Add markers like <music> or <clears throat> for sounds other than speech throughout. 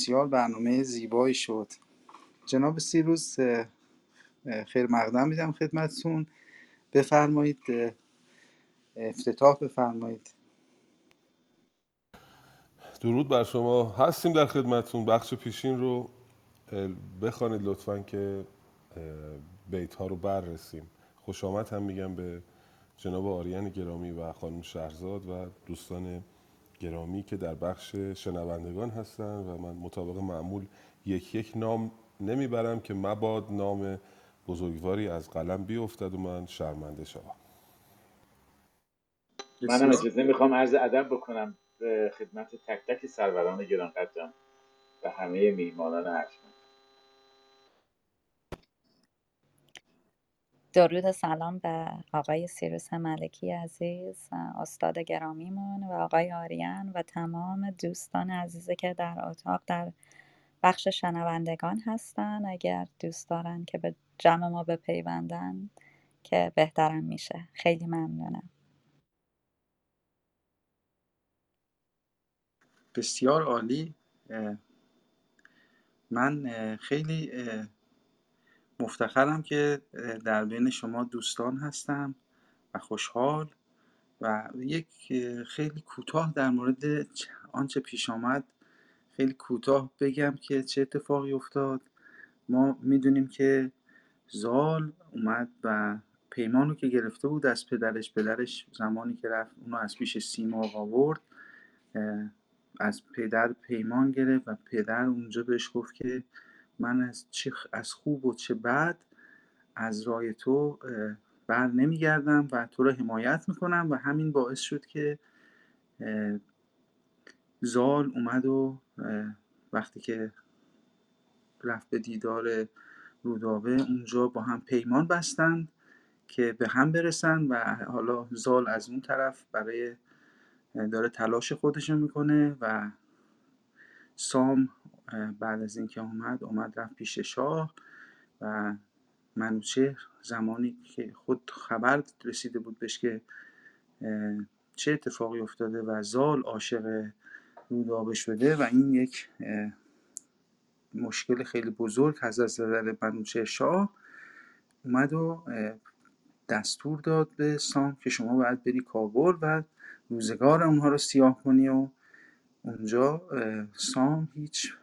بسیار برنامه زیبایی شد. جناب سیروس خیر مقدم میدم خدمتتون. بفرمایید افتتاح بفرمایید. درود بر شما. هستیم در خدمتتون. بخش پیشین رو بخوانید لطفا که بیت ها رو بررسیم. خوش آمد هم میگم به جناب آریان گرامی و خانم شهرزاد و دوستان گرامی که در بخش شنوندگان هستن و من مطابق معمول یک یک نام نمی‌برم که مباد نام بزرگواری از قلم بیفتد و من شرمنده شوم. منم اجازه می‌خوام عرض ادب بکنم به خدمت تک تک سروران گران قدرم و همه میهمانان ارجمند درود سلام به آقای سیروس ملکی عزیز استاد گرامیمون و آقای آریان و تمام دوستان عزیزی که در اتاق در بخش شنوندگان هستن. اگر دوست دارن که به جمع ما بپیوندن که بهترم میشه. خیلی ممنونم. بسیار عالی. من خیلی مفتخرم که در بین شما دوستان هستم و خوشحال و یک خیلی کوتاه در مورد آنچه پیش آمد خیلی کوتاه بگم که چه اتفاقی افتاد. ما می‌دونیم که زال اومد و پیمانو که گرفته بود از پدرش پدرش زمانی که رفت اونو از پیش سیما آورد از پدر پیمان گرفت و پدر اونجا بهش گفت که من از, چه از خوب و چه بد از رای تو بر نمیگردم و تو را حمایت می‌کنم و همین باعث شد که زال اومد و وقتی که رفت به دیدار رودابه اونجا با هم پیمان بستند که به هم برسن و حالا زال از اون طرف برای داره تلاش خودشو می‌کنه و سام بعد از اینکه اومد اومد رفت پیش شاه و منوچهر زمانی که خود خبر رسیده بود بهش که چه اتفاقی افتاده و زال عاشق رودابه شده و این یک مشکل خیلی بزرگ هست از نظر منوچهر شاه اومد و دستور داد به سام که شما باید بری کابل و روزگار اونها رو سیاه کنی و اونجا سام هیچ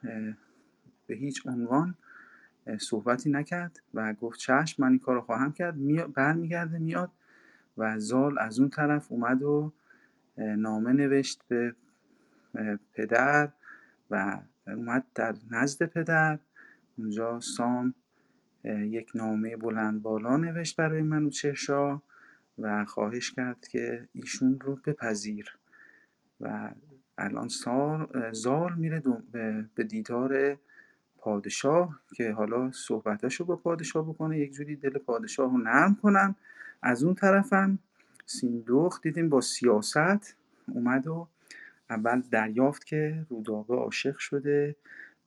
به هیچ عنوان صحبتی نکرد و گفت چشم من این کار رو خواهم کرد. برمیگرده میاد و زال از اون طرف اومد و نامه نوشت به پدر و اومد در نزد پدر. اونجا سام یک نامه بلند بالا نوشت برای منوچهر و خواهش کرد که ایشون رو بپذیر و الان سال زال میره به دیدار پادشاه که حالا صحبتاشو با پادشاه بکنه. یک جوری دل پادشاه رو نرم کنن. از اون طرفم سیندوخ دیدیم با سیاست اومد و اول دریافت که رودابه عاشق شده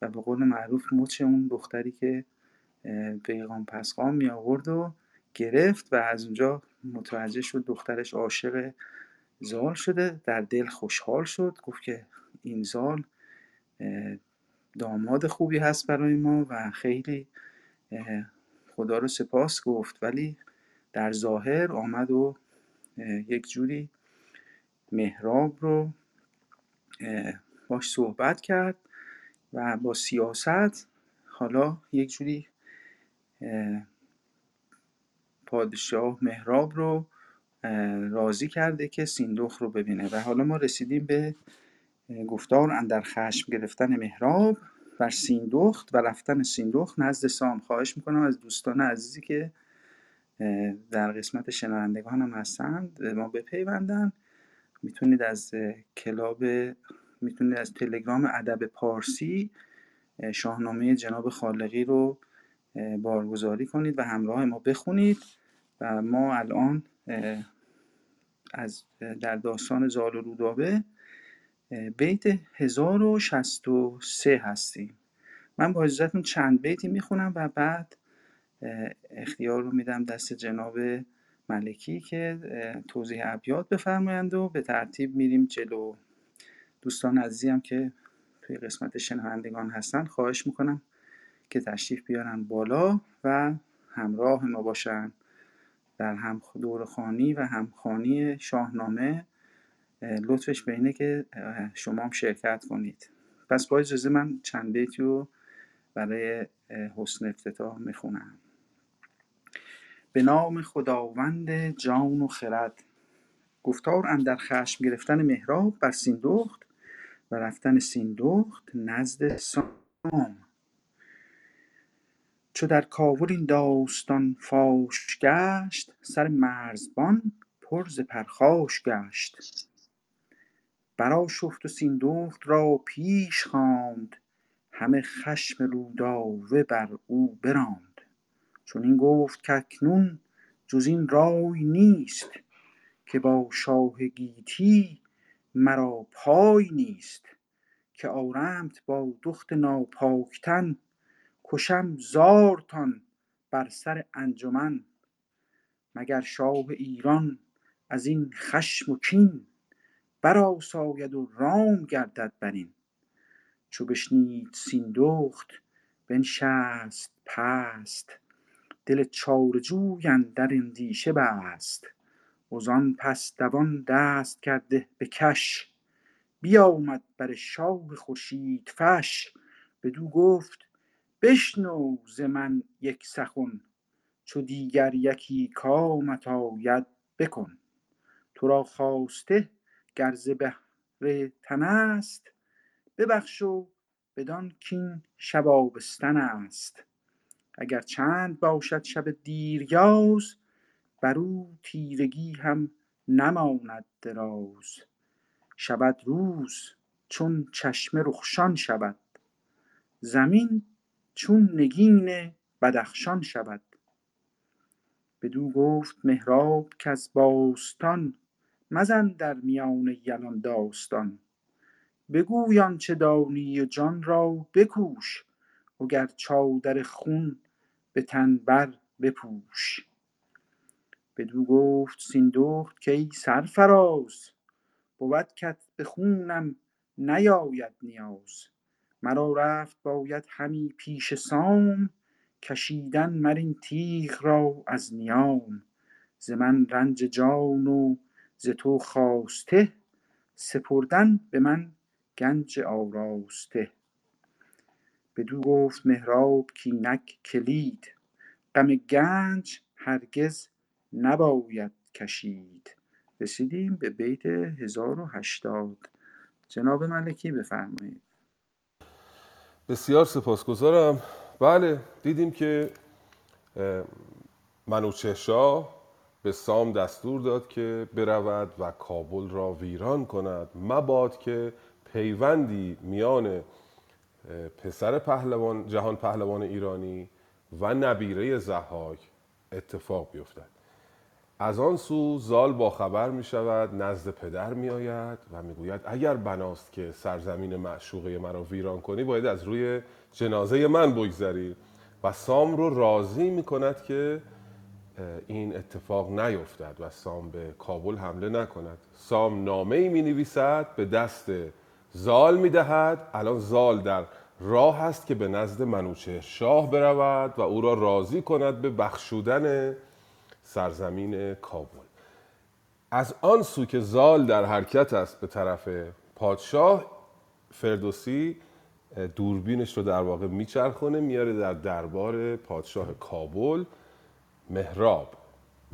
و به قول معروف مچ اون دختری که پیغام پسقام می آورد و گرفت و از اونجا متوجه شد دخترش عاشق زال شده در دل خوشحال شد گفت که این زال داماد خوبی هست برای ما و خیلی خدا رو سپاس گفت. ولی در ظاهر آمد و یک جوری مهراب رو باش صحبت کرد و با سیاست حالا یک جوری پادشاه مهراب رو راضی کرده که سیندخ رو ببینه. و حالا ما رسیدیم به گفتار اندر خشم گرفتن مهراب بر سیندخت و رفتن سیندخت نزد سام. خواهش می‌کنم از دوستان عزیزی که در قسمت شنوندگان هم هستند ما بپیوندن. می‌تونید از کلاب می‌تونید از تلگرام ادب پارسی شاهنامه جناب خالقی رو بارگذاری کنید و همراه ما بخونید. و ما الان از در داستان زال و رودابه بیت 1063 هستیم. من با اجازتون چند بیتی می‌خونم و بعد اختیار رو میدم دست جناب ملکی که توضیح ابیات بفرمایند و به ترتیب میریم جلو. دوستان عزیزی هم که توی قسمت شنوندگان هستن خواهش می‌کنم که تشریف بیارن بالا و همراه ما باشن. در هم دور خانی و همخانی شاهنامه لطفش به اینه که شما هم شرکت کنید. پس با اجازه من چند بیتی رو برای حسن افتتاح می‌خونم. به نام خداوند جان و خرد گفتار اندر خشم گرفتن مهراب بر سیندخت و رفتن سیندخت نزد سام. چو در کاوور این داستان فاش گشت سر مرزبان پر ز پرخاش گشت. برآشفت و سیندخت را پیش خواند همه خشم رودابه بر او براند. چنین گفت کاکنون جز این رای نیست که با شاه گیتی مرا پای نیست که آرمت با دخت ناپاک تن کشم زارتان بر سر انجمن مگر شاه ایران از این خشم و کین برآساید و رام گردد برین چو بشنید سیندخت بنشست پست دل چاره جوی اندر اندیشه بست. وزان پس دوان دست کرده به کش بیامد بر شاه خورشیدفش بدو گفت بشنو ز من یک سخن چو دیگر یکی کامت آید بکن. تو را خواسته گر ز بهر تن است ببخش و بدان کاین شب آبستن است. اگر چند باشد شب دیریاز بر او تیرگی هم نماند دراز. شود روز چون چشمه رخشان شود زمین چون نگین بدخشان شود. بدو گفت مهراب کز باستان مزن در میان یلان داستان. بگوی آنچه دانی و جان را بکوش وگر چادر خون به تن بر بپوش. بدو گفت سیندخت کای سرفراز بود کت به خونم نیاید نیاز. مرا رفت باید همی پیش سام کشیدن مر این تیغ را از نیام. ز من رنج جان و ز تو خواسته سپردن به من گنج آراسته. بدو گفت مهراب کاینک کلید غم گنج هرگز نباید کشید. رسیدیم به بیت 1080 جناب ملکی بفرمایید. بسیار سپاسگزارم. بله دیدیم که منوچه شاه به سام دستور داد که برود و کابل را ویران کند. مباد که پیوندی میان پسر پهلوان جهان پهلوان ایرانی و نبیره زحاک اتفاق بیفتد. از آن سو زال با خبر می شود نزد پدر می آید و می گوید اگر بناست که سرزمین معشوقه مرا ویران کنی باید از روی جنازه من بگذری. و سام رو راضی می کند که این اتفاق نیفتد و سام به کابل حمله نکند. سام نامه ای می نویسد به دست زال می دهد. الان زال در راه است که به نزد منوچه شاه برود و او را راضی کند به بخشودن سرزمین کابل. از آن سو که زال در حرکت است به طرف پادشاه فردوسی دوربینش رو در واقع میچرخونه میاره در دربار پادشاه کابل مهراب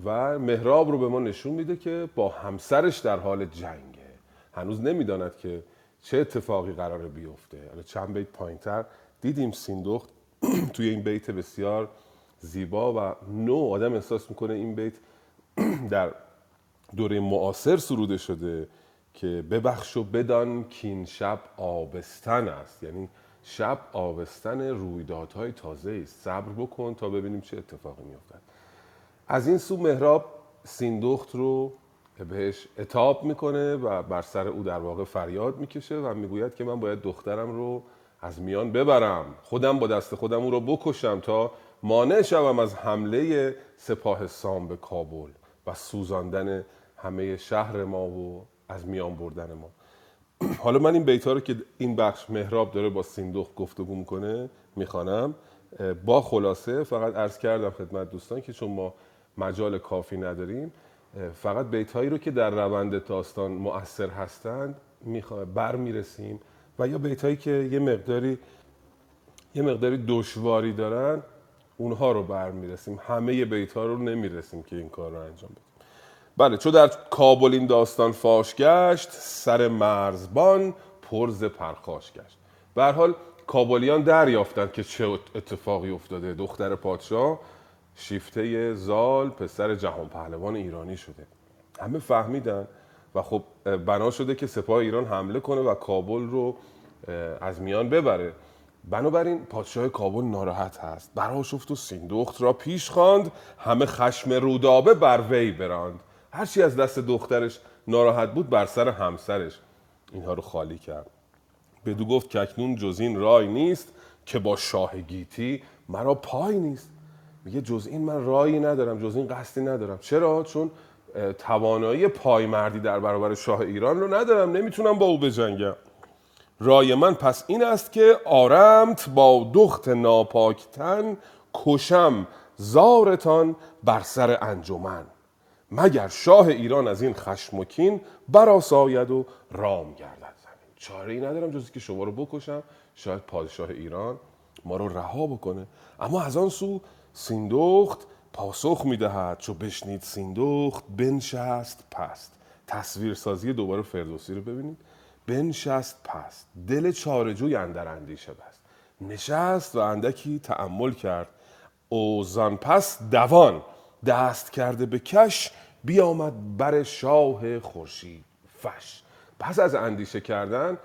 و مهراب رو به ما نشون میده که با همسرش در حال جنگه. هنوز نمی‌داند که چه اتفاقی قراره بیفته. چند بیت پایینتر. دیدیم سیندخت <clears throat> توی این بیت بسیار زیبا و نو آدم احساس می‌کنه این بیت <clears throat> در دوره معاصر سروده شده که ببخش و بدان کین شب آبستن است. یعنی شب آبستن رویدادهای تازه است. صبر بکن تا ببینیم چه اتفاقی میافتد. از این سو مهراب سیندخت رو بهش اتاب می‌کنه و بر سر او در واقع فریاد می‌کشه و می‌گوید که من باید دخترم رو از میان ببرم. خودم با دست خودم او رو بکشم تا مانع شوم از حمله سپاه سام به کابل و سوزاندن همه شهر ما و از میان بردن ما. <clears throat> حالا من این بیت ها رو که این بخش مهراب داره با سیندخت گفتگو می‌کنه می‌خوانم. با خلاصه فقط عرض کردم خدمت دوستان که چون ما مجال کافی نداریم فقط بیت هایی رو که در روند داستان مؤثر هستند بر می‌رسیم و یا بیت هایی که یه مقداری یه مقداری دشواری دارن اونها رو بر می‌رسیم همه بیت ها رو نمی‌رسیم که این کار رو انجام بدیم. بله چون در کابل این داستان فاش گشت سر مرزبان پرز پرخاش گشت. به حال کابلیان دریافتند که چه اتفاقی افتاده. دختر پادشاه شیفته زال پسر جهان پهلوان ایرانی شده. همه فهمیدن و خب بنا شده که سپاه ایران حمله کنه و کابل رو از میان ببره. بنابراین پادشاه کابل ناراحت هست. براشفت و سیندخت را پیش خواند. همه خشم رودابه بر وی براند. هرچی از دست دخترش ناراحت بود بر سر همسرش. اینها رو خالی کرد. بدو گفت که اکنون جز این رای نیست که با شاه گیتی مرا پای نیست. میگه جز این من رایی ندارم جز این قصدی ندارم. چرا؟ چون توانایی پایمردی در برابر شاه ایران رو ندارم. نمی‌تونم با او بجنگم. رای من پس این است که آرمت با دخت ناپاکتن کشم زارتان بر سر انجمن. مگر شاه ایران از این خشم و کین براساید و رام گردد زمین؟ چاره ای ندارم جز که شما رو بکشم. شاید پادشاه ایران ما رو رها بکنه. اما از آن سو سیندخت پاسخ می‌دهد. چو بشنید سیندخت بنشست پست. تصویر سازی دوباره فردوسی رو ببینید. بنشست پست دل چارجوی اندر اندیشه بست. نشست و اندکی تأمل کرد. اوزان پس دوان. دست کرده به کش بیامد بر شاه خورشید فش. پس از اندیشه کردن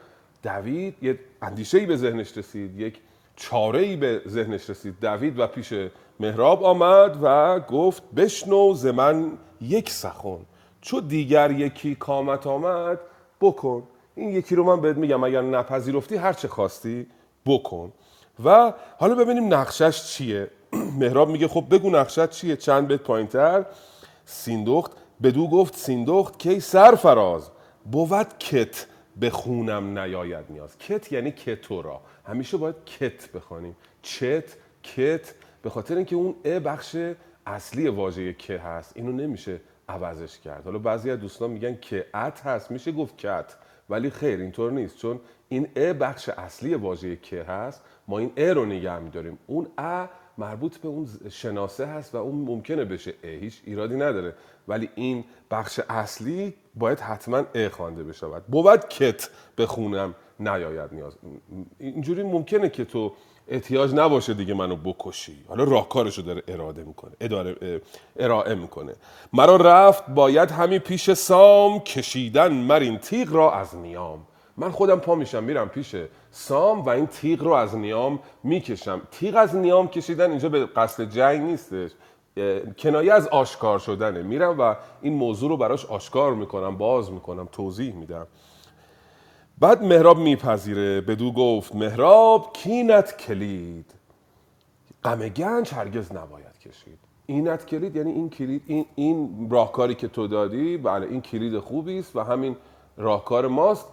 دوید یه اندیشه به ذهنش رسید. یک چاره ای به ذهنش رسید. دوید و پیش مهراب آمد و گفت بشنو ز من یک سخن. چو دیگر یکی کامت آمد بکن. این یکی رو من بهت میگم اگر نپذیرفتی هر چه خواستی بکن. و حالا ببینیم نقشش چیه. <clears throat> مهراب میگه خب بگو نقشت چیه. چند بیت پایینتر؟ سیندخت. بدو گفت سیندخت کی سرفراز. بود کت به خونم نیاید نیاز. کت یعنی کتو را همیشه باید کت بخوانیم. چت کت. به خاطر اینکه اون ا بخش اصلی واژه که هست. اینو نمیشه عوضش کرد. حالا بعضی از دوستان میگن که ات هست. میشه گفت کت. ولی خیر اینطور نیست. چون این ا بخش اصلی واژه که هست. ما این ا رو نگه میداریم. اون ا مربوط به اون شناسه هست و اون ممکنه بشه ا. هیچ ایرادی نداره. ولی این بخش اصلی باید حتما ا خوانده بشود. بود کت بخونم نیاید نیاز. اینجوری ممکنه که تو احتیاج نباشه دیگه منو بکشی. حالا راهکارشو داره اراده می‌کنه اداره ارائه می‌کنه. مرا رفت باید همین پیش سام کشیدن مرین تیغ را از نیام. من خودم پا میشم میرم پیش سام و این تیغ رو از نیام می‌کشم. تیغ از نیام کشیدن اینجا به قصد جنگ نیستش. کنایه از آشکار شدنه. میرم و این موضوع رو براش آشکار می‌کنم باز می‌کنم توضیح میدم. بعد مهراب میپذیره. بدو گفت مهراب کینت کلید. غم گنج هرگز نباید کشید. اینت کلید یعنی این کلید این, این راهکاری که تو دادی بله این کلید خوبی است و همین راهکار ماست.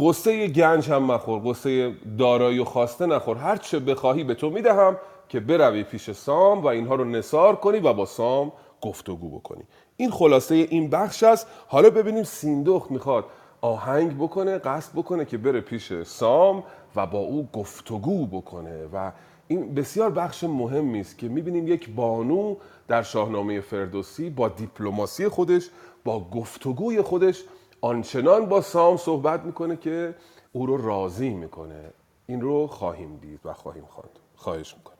قصه گنج هم مخور قصه دارایی و خواسته نخور. هر چه بخواهی به تو می‌دهم که بروی پیش سام و اینها رو نصار کنی و با سام گفتگو بکنی. این خلاصه این بخش است. حالا ببینیم سیندخت می‌خواد آهنگ بکنه قصد بکنه که بره پیش سام و با او گفتگو بکنه. و این بسیار بخش مهمی است که می‌بینیم یک بانو در شاهنامه فردوسی با دیپلماسی خودش با گفتگوی خودش آنچنان با سام صحبت می‌کنه که او رو راضی می‌کنه. این رو خواهیم دید و خواهیم خواند. خواهش می‌کنم.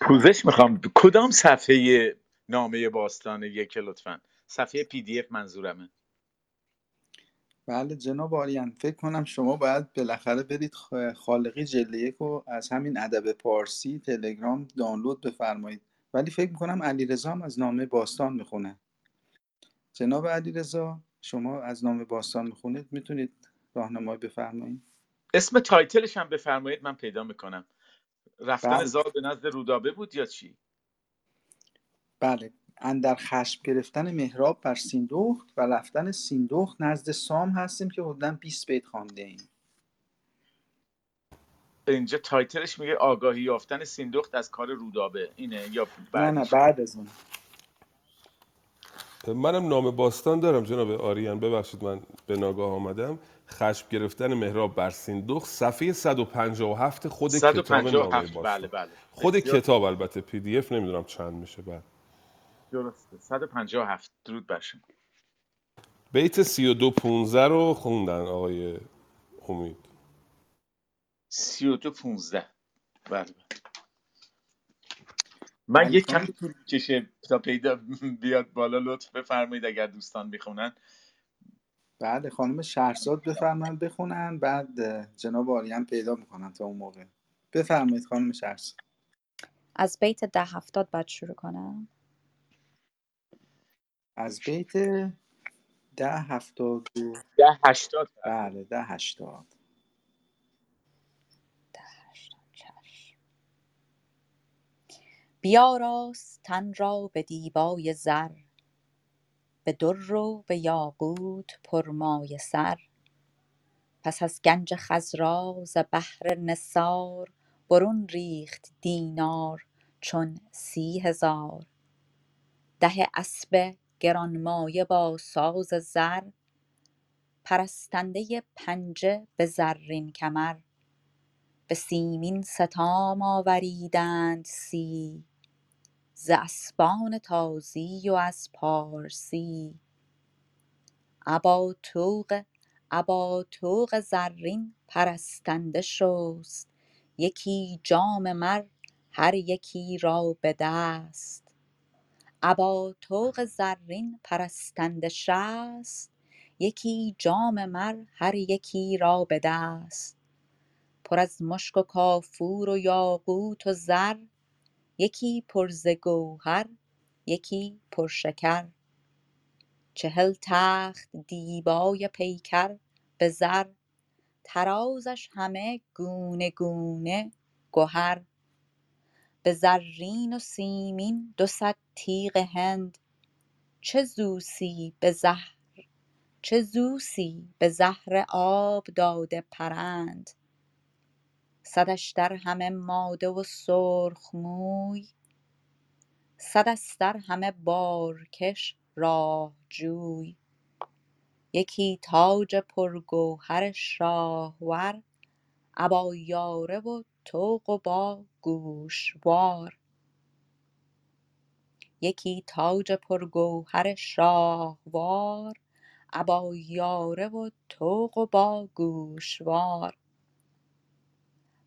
پوزش می‌خوام. کدام صفحه نامه باستان یک لطفا؟ صفحه PDF منظورمه. بله جناب آریان فکر کنم شما باید بالاخره برید خالقی جلد یک رو از همین ادب پارسی تلگرام دانلود بفرمایید. ولی فکر می‌کنم علیرضا هم از نامه باستان می‌خونه. جناب علیرضا شما از نامه باستان می‌خونید می‌تونید راهنمایی بفرمایید. اسم title ش هم بفرمایید من پیدا می‌کنم. رفتن بله. زال به نزد رودابه بود یا چی؟ بله. اندر خشم گرفتن مهراب بر سیندخت و رفتن سیندخت نزد سام هستیم که حدودا 20 بیت خوانده ایم. اینجا تایتلش میگه آگاهی یافتن سیندخت از کار رودابه. اینه یا نه نه بعدش؟ بعد از اون. منم نام باستان دارم جناب آریان. ببخشید من به ناگاه آمدم. خشم گرفتن مهراب بر سیندخت صفحه 157 خود کتاب نامه 157 باستان. بله بله. خود بسیار کتاب البته پی دی اف نمی‌دونم چند میشه بعد. درسته. 157 درود بر شما. بیت 32 15 رو خوندن آقای امید 32 15 بله بله. من علی یک خان کمی طول می‌کشه تا پیدا بیاد بالا لطف بفرمایید اگر دوستان می‌خونن. بعد خانم شهرزاد بفرمایید بخونن بعد جناب آریان پیدا می‌کنن تا اون موقع. بفرمایید خانم شهرزاد. از بیت ده هفتاد بعد شروع کنم؟ از بیت ده هفتاد و ده 80 بله ده هشتاد. ده هشتاد چشم بیاراست تن را به دیبای زر. به در و به یاقوت پرمایه سر. پس از گنج خضرا ز بحر نثار برون ریخت دینار چون سی هزار. ده اسب گرانمایه با ساز زر پرستنده پنجه به زرین کمر. به سیمین ستام آوریدند سی ز اسبان تازی و از پارسی. ابا طوق ابا طوق زرین پرستنده شست. یکی جام مر هر یکی را به دست. ابا طوق زرین پرستنده شست یکی جام مر هر یکی را به دست. پر از مشک و کافور و یاقوت و زر یکی پر ز گوهر یکی پر شکر. چهل تخت دیبای پیکر به زر طرازش همه گونه گونه گهر. به زرین و سیمین دو صد تیغ هند. چه زوسی به زهر چه زوسی به زهر آب داده پرند. صدش در همه ماده و سرخ موی صد استر همه بارکش راه جوی. یکی تاج پرگوهر شاهوار ابا یاره و طوق و با گوشوار یکی تاج پرگوهر شاهوار ابا یاره و طوق و با گوشوار.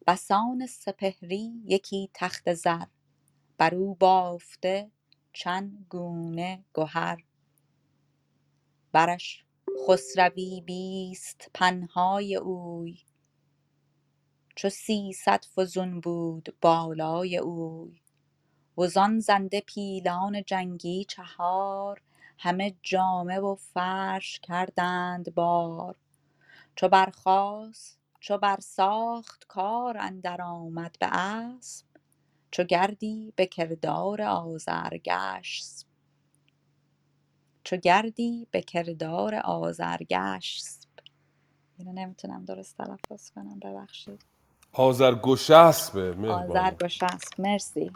بسان سپهری یکی تخت زر بر او بافته چند گونه گهر. برش خسروی بیست پنهای اوی چو سیصد فزون بود بالای اوی. وزان زنده پیلان جنگی چهار همه جامه و فرش کردند بار. چو برخاست چو برساخت کار اندر آمد به اسپ چو گردی به کردار آذرگشسپ چو گردی به کردار اینو نمی‌تونم درست تلفظ کنم ببخشید. آذرگشسبه مهربانی. آذرگشسپ مرسی.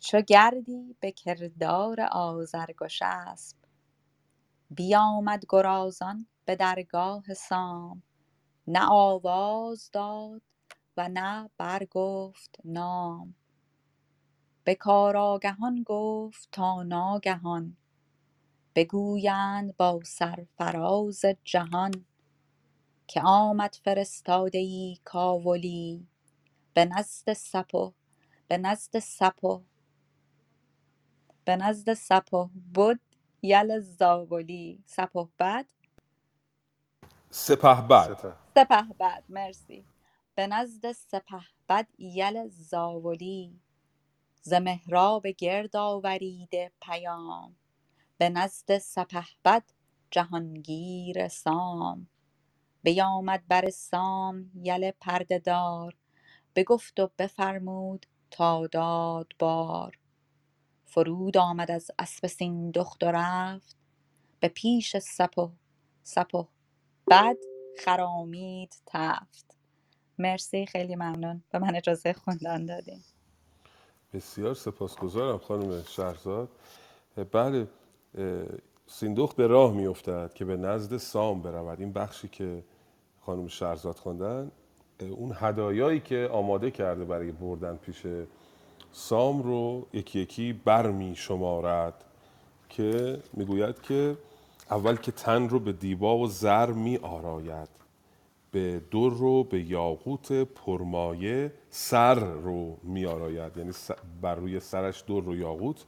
چو گردی به کردار آذرگشسپ بیامد گرازان به درگاه سام. نه آواز داد و نه برگفت نام. به کارآگهان گفت تا ناگهان. بگویند با سرفراز جهان. که آمد فرستاده ای کاولی. به نزد سپه به نزد سپه به نزد سپه بد یل زاولی سپهبد سپه بعد سپهبد مرسی. به نزد سپهبد یل زاولی ز مهراب گرد آوریده پیام. به نزد سپهبد جهانگیر سام. بیامد بر سام یل پرده دار بگفت و بفرمود تا داد بار. فرود آمد از اسب سیندخت و رفت به پیش سپه سپه. بعد خرامید تفت. مرسی خیلی ممنون. به من اجازه خوندن دادیم بسیار سپاسگزارم خانم شهرزاد. بله سیندخت به راه میافتد که به نزد سام برود. این بخشی که خانم شهرزاد خوندن اون هدایایی که آماده کرده برای بردن پیش سام رو یکی یکی بر می شمارد که می‌گوید که اول که تن رو به دیبا و زر می آراید به در رو به یاقوت پرمایه سر رو می آراید. یعنی بر روی سرش در رو یاقوت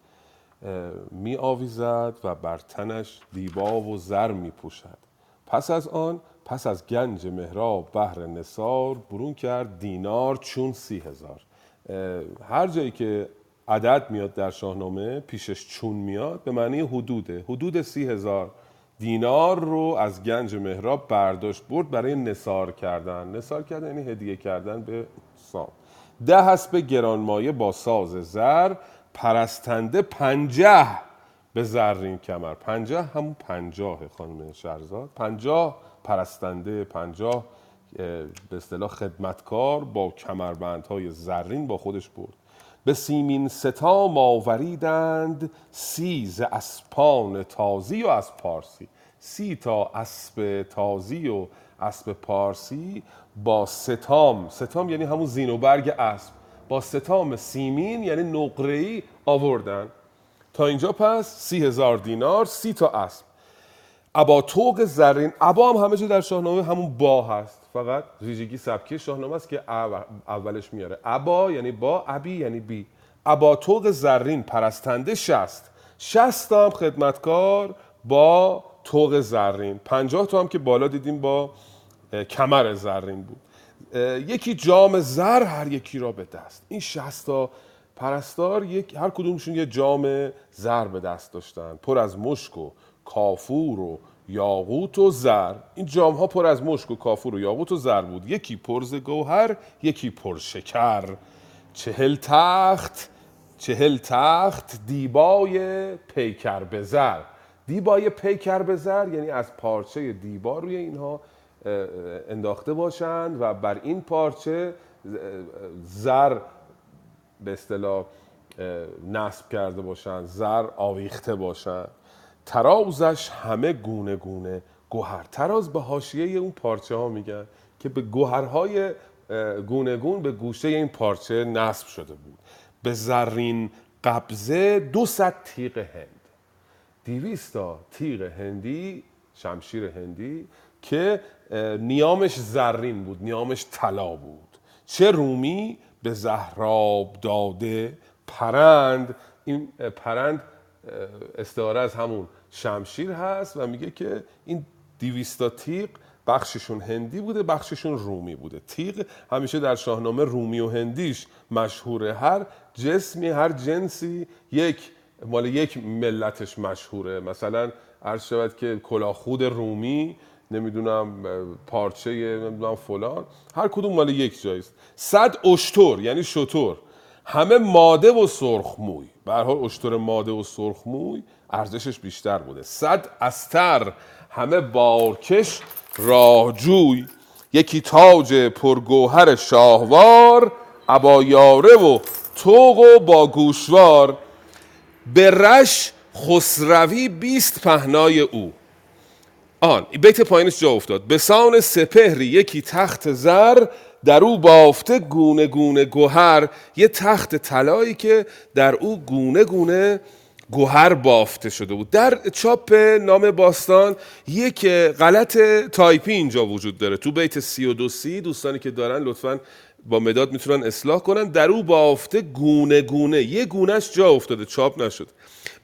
می آویزد و بر تنش دیبا و زر می پوشد. پس از آن پس از گنج مهراب بهر نصار برون کرد دینار چون سی هزار. هر جایی که عدد میاد در شاهنامه پیشش چون میاد به معنی حدوده. حدود سی هزار دینار رو از گنج مهراب برداشت برد برای نصار کردن. نصار کردن یعنی هدیه کردن به سام. ده حسب گرانمایه با ساز زر پرستنده پنجه به زرین کمر. پنجه همون پنجاه خانم شهرزاد. پنجاه پرستنده پنجاه به اصطلاح خدمتکار با کمربندهای زرین با خودش برد. به سیمین ستا ماوریدند سی ز اسپان تازی و از پارسی. سی تا اسب تازی و اسب پارسی با ستام. ستام یعنی همون زین و برگ اسب. با ستام سیمین یعنی نقره‌ای آوردن. تا اینجا پس سی هزار دینار سی تا اسب. ابا توق زرین ابا هم همه جا در شاهنامه همون با هست. فقط ویژگی سبکی شاهنامه است که اولش میاره. ابا یعنی با ابی یعنی بی. ابا توق زرین پرستنده شست. شست هم خدمتکار با توق زرین. پنجاه تا هم که بالا دیدیم با کمر زرین بود. یکی جام زر هر یکی را به دست. این شستا پرستار یک هر کدومشون یه جام زر به دست داشتن. پر از مشک و کافور و یاقوت و زر. این جام ها پر از مشک و کافور و یاقوت و زر بود. یکی پرز گوهر یکی پر شکر. چهل تخت چهل تخت دیبای پیکر به زر. دیبای پیکر به زر یعنی از پارچه دیبا روی اینها انداخته باشند و بر این پارچه زر به اصطلاح نصب کرده باشند زر آویخته باشند. ترازش همه گونه گونه. گوهر تراز به حاشیه اون پارچه ها میگن که به گوهرهای گونه گون به گوشه این پارچه نصب شده بود. به زرین قبضه دو صد تیغ هند. دیویستا تیغ هندی شمشیر هندی که نیامش زرین بود نیامش طلا بود. چه رومی؟ به زهراب داده پرند. این پرند استعاره از همون. شمشیر هست و میگه که این دیویستا تیغ بخششون هندی بوده بخششون رومی بوده. تیغ همیشه در شاهنامه رومی و هندیش مشهوره. هر جسمی هر جنسی یک مال یک ملتش مشهوره. مثلا عرض شود که کلاخود رومی نمی‌دونم پارچه نمی‌دونم فلان. هر کدوم مال یک جایست صد اشتر یعنی شطور همه ماده و سرخموی به حال اشتر ماده و سرخموی ارزشش بیشتر بوده. صد استر همه بارکش راهجوی یکی تاج پرگوهر شاهوار ابا یاره و توق و با گوشوار به رش خسروی بیست پهنای او. آن بیت پایینش جا افتاد. به سان سپهری یکی تخت زر در او بافته گونه گونه گوهر. یه تخت طلایی که در او گونه گونه گوهر بافته شده بود. در چاپ نام باستان یک غلط تایپی اینجا وجود داره. تو بیت سی و دو سی دوستانی که دارن لطفا با مداد می‌تونن اصلاح کنن. در او بافته گونه گونه یه گونهش جا افتاده چاپ نشد.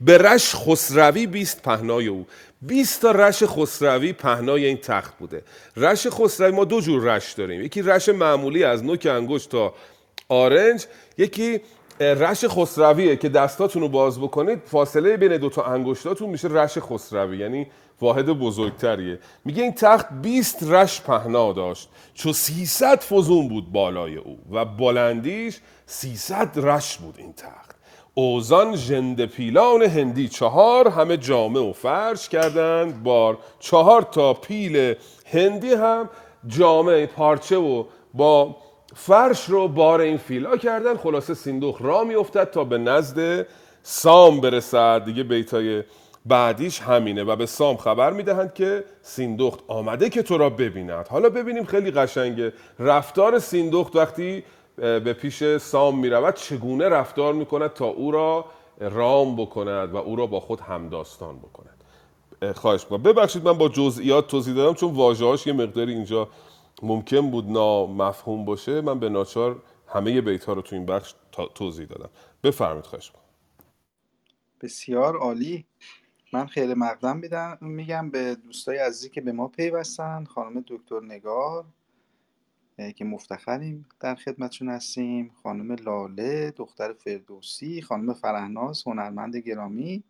به رش خسروی بیست پهنای او. 20 تا رش خسروی پهنای این تخت بوده. رش خسروی ما دو جور رش داریم. یکی رش معمولی از نوک انگشت تا آرنج یکی رش خسرویه که دستاتون رو باز بکنید فاصله بین دو تا انگشتاتون میشه رش خسروی یعنی واحد بزرگتریه. میگه این تخت 20 رش پهنا داشت چو 300 فزون بود بالای او و بلندیش 300 رش بود این تخت. اوزان ژنده پیلان هندی چهار همه جامه و فرش کردند بار چهار تا پیل هندی هم جامعه پارچه و با فرش رو بار این فیلا کردن. خلاصه سیندوخ را میافتد تا به نزد سام برسد. دیگه بیتای بعدیش همینه و به سام خبر می‌دهند که سیندخت آمده که تو را ببیند. حالا ببینیم خیلی قشنگه رفتار سیندخت وقتی به پیش سام می‌رود چگونه رفتار می‌کند تا او را رام بکند و او را با خود همداستان بکند. خواهش می‌کنم. ببخشید من با جزئیات توضیح دادم چون واژه‌هاش یه مقداری اینجا ممکن بود نامفهوم باشه من به ناچار همه بیت ها رو تو این بخش توضیح دادم. بفرمایید خواهش بسیار عالی. من خیلی مقدم میدم میگم به دوستای عزیزی که به ما پیوستن خانم دکتر نگار که مفتخریم در خدمتشون هستیم خانم لاله دختر فردوسی خانم فرهناز هنرمند گرامی.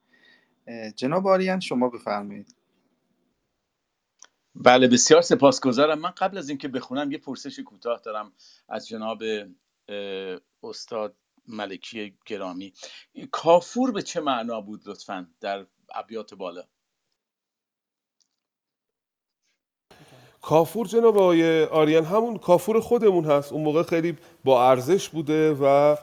جناب آریان شما بفرمایید. بله بسیار سپاسگزارم. من قبل از اینکه بخونم یه پرسش کوتاه دارم از جناب استاد ملکی گرامی. کافور به چه معنا بود لطفا در ابیات بالا؟ کافور جناب آقای آریان همون کافور خودمون هست. اون موقع خیلی با ارزش بوده و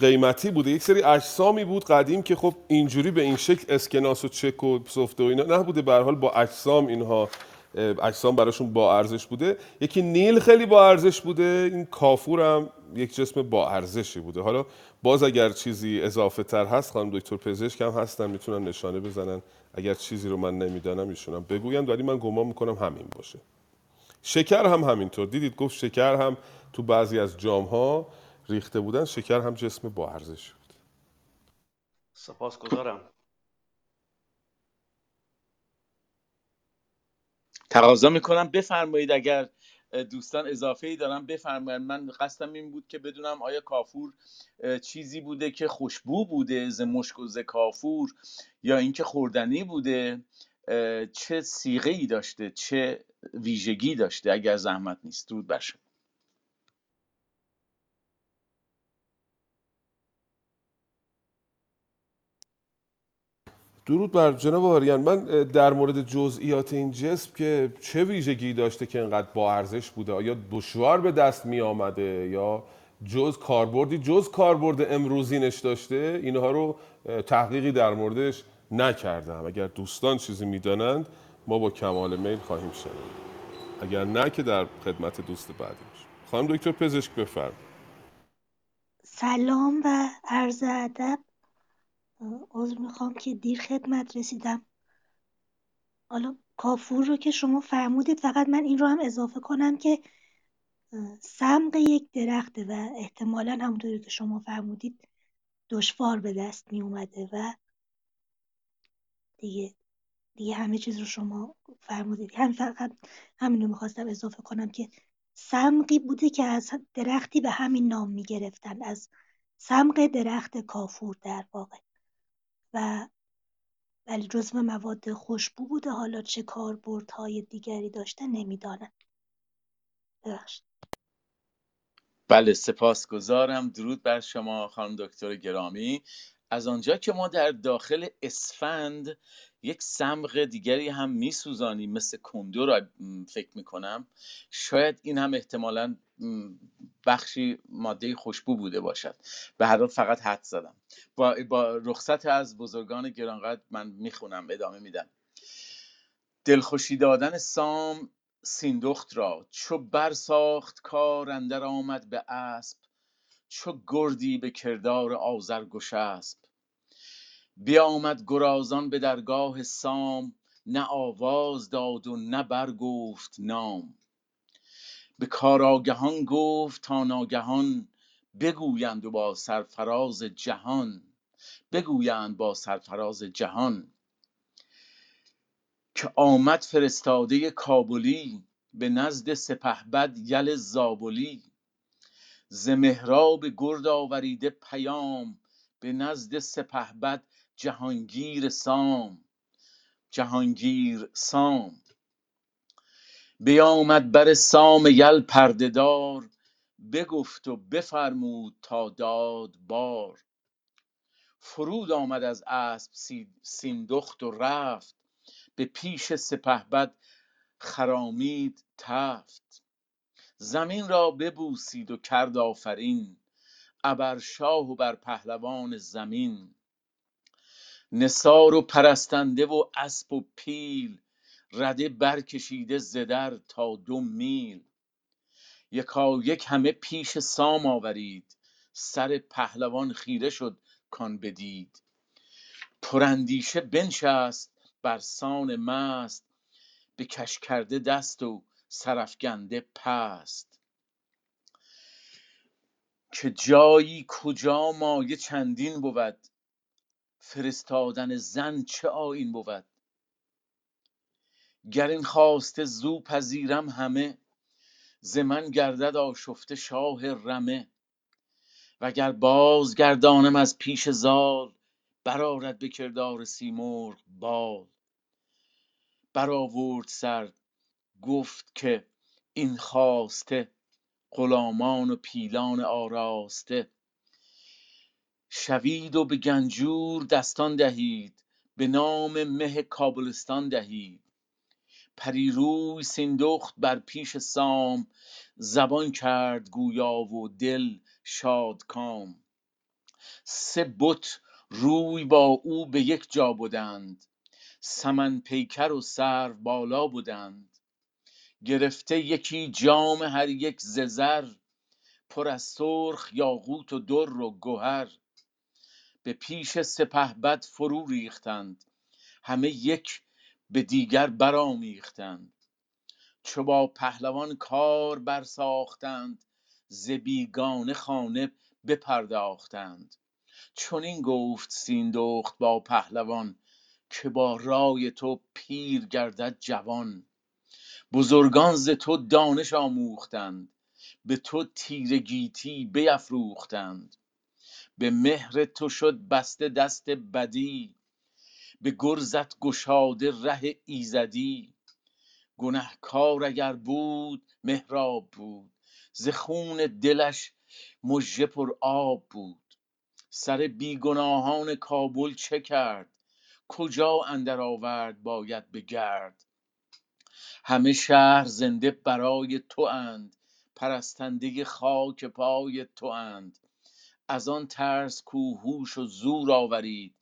قیمتی بوده. یک سری اجسامی بود قدیم که خب اینجوری به این شکل اسکناس و چک و سفته و اینا نبوده. به حال با اجسام اینها اجسام براشون با ارزش بوده. یکی نیل خیلی با ارزش بوده این کافور هم یک جسم با ارزشی بوده. حالا باز اگر چیزی اضافه تر هست خانم دکتر پزشک هم هستن می‌تونن نشانه بزنن. اگر چیزی رو من نمی‌دانم ایشونم بگویم ولی من گمان می‌کنم همین باشه. شکر هم همینطور. دیدید گفت شکر هم تو بعضی از جام ها ریخته بودن. شکر هم جسم با ارزش بود. سپاسگزارم. تقاضا می‌کنم. بفرمایید اگر دوستان اضافه ای دارم بفرمایید. من قصدم این بود که بدونم آیا کافور چیزی بوده که خوشبو بوده ز مشک و ز کافور یا اینکه خوردنی بوده. چه سیغه ای داشته چه ویژگی داشته؟ اگر زحمت نیست درود بر درود بر جناب آریان. من در مورد جزئیات این جسم که چه ویژگی داشته که انقدر با ارزش بوده؟ آیا دشوار به دست می آمده یا جز کاربردی؟ جز کاربرد امروزینش داشته؟ اینها رو تحقیقی در موردش نکردم. اگر دوستان چیزی می‌دانند ما با کمال میل خواهیم شنید. اگر نه که در خدمت دوست بعدی خانم دکتر پزشک بفرم سلام و عرض ادب عذر می‌خوام که دیر خدمت رسیدم. حالا کافور رو که شما فرمودید فقط من این رو هم اضافه کنم که سمق یک درخته و احتمالا همونطوری که شما فرمودید دشوار به دست می اومده و دیگه دیگه همه چیز رو شما فرمودید. همین فقط همین رو می‌خواستم اضافه کنم که سمقی بوده که از درختی به همین نام می‌گرفتن از سمق درخت کافور در واقع. و ولی جزو مواد خوشبو بوده. حالا چه کاربردهای دیگری داشته نمی‌دانم. ببخشید. بله سپاسگزارم. درود بر شما خانم دکتر گرامی. از آنجا که ما در داخل اسفند یک سمغ دیگری هم میسوزانیم مثل کندو را فکر می‌کنم. شاید این هم احتمالا بخشی ماده خوشبو بوده باشد. به هر حال فقط حد زدم. با, با رخصت از بزرگان گرانقدر من می‌خونم ادامه میدم. دلخوشی دادن سام سیندخت را. چو برساخت کار اندر آمد به اسب چو گردی به کردار آذر گشسب. بیامد گرازان به درگاه سام نه آواز داد و نه برگفت نام. به کاراگهان گفت تا ناگهان بگویند و با سرفراز جهان بگویند با سرفراز جهان. که آمد فرستاده کابلی به نزد سپهبد یل زابلی. ز مهراب گرد آوریده پیام به نزد سپهبد جهانگیر سام جهانگیر سام. بیامد بر سام یل پرده دار بگفت و بفرمود تا داد بار. فرود آمد از اسب سیندخت و رفت به پیش سپهبد خرامید تفت. زمین را ببوسید و کرد آفرین ابر شاه و بر پهلوان زمین. نثار و پرستنده و اسب و پیل. رده برکشیده زدر تا دو میل. یکا یک همه پیش سام آورید. سر پهلوان خیره شد کان بدید. پراندیشه بنشست بر سان مست. به کش کرده دست و سرفگنده پست. که جایی کجا مایه چندین بود. فرستادن زن چه آیین بود؟ گر این خواسته زو پذیرم همه ز من گردد آشفته شاه رمه. وگر باز گردانم از پیش زال برآرد به کردار سیمرغ بال. برآورد سر گفت که این خواسته غلامان و پیلان آراسته. شوید و به گنجور دستان دهید به نام مه کابلستان دهید. پریروی سیندخت بر پیش سام زبان کرد گویا و دل شادکام سه بت روی با او به یک جا بودند سمن پیکر و سرو بالا بودند گرفته یکی جام هر یک ز زر پر از سرخ یاقوت و در و گهر. به پیش سپهبد فرو ریختند. همه یک به دیگر برآمیختند. چو با پهلوان کار برساختند ز بیگانه خانه بپرداختند. چنین گفت سیندخت با پهلوان که با رای تو پیر گردد جوان. بزرگان ز تو دانش آموختند به تو تیره گیتی بیفروختند. به مهر تو شد بسته دست بدی به گرزت گشاده ره ایزدی. گنهکار اگر بود مهراب بود ز خون دلش مژه پر آب بود. سر بیگناهان کابل چه کرد؟ کجا اندر آورد باید به گرد؟ همه شهر زنده برای تو اند پرستنده خاک پای تو اند از آن ترس کو هوش و زور آورید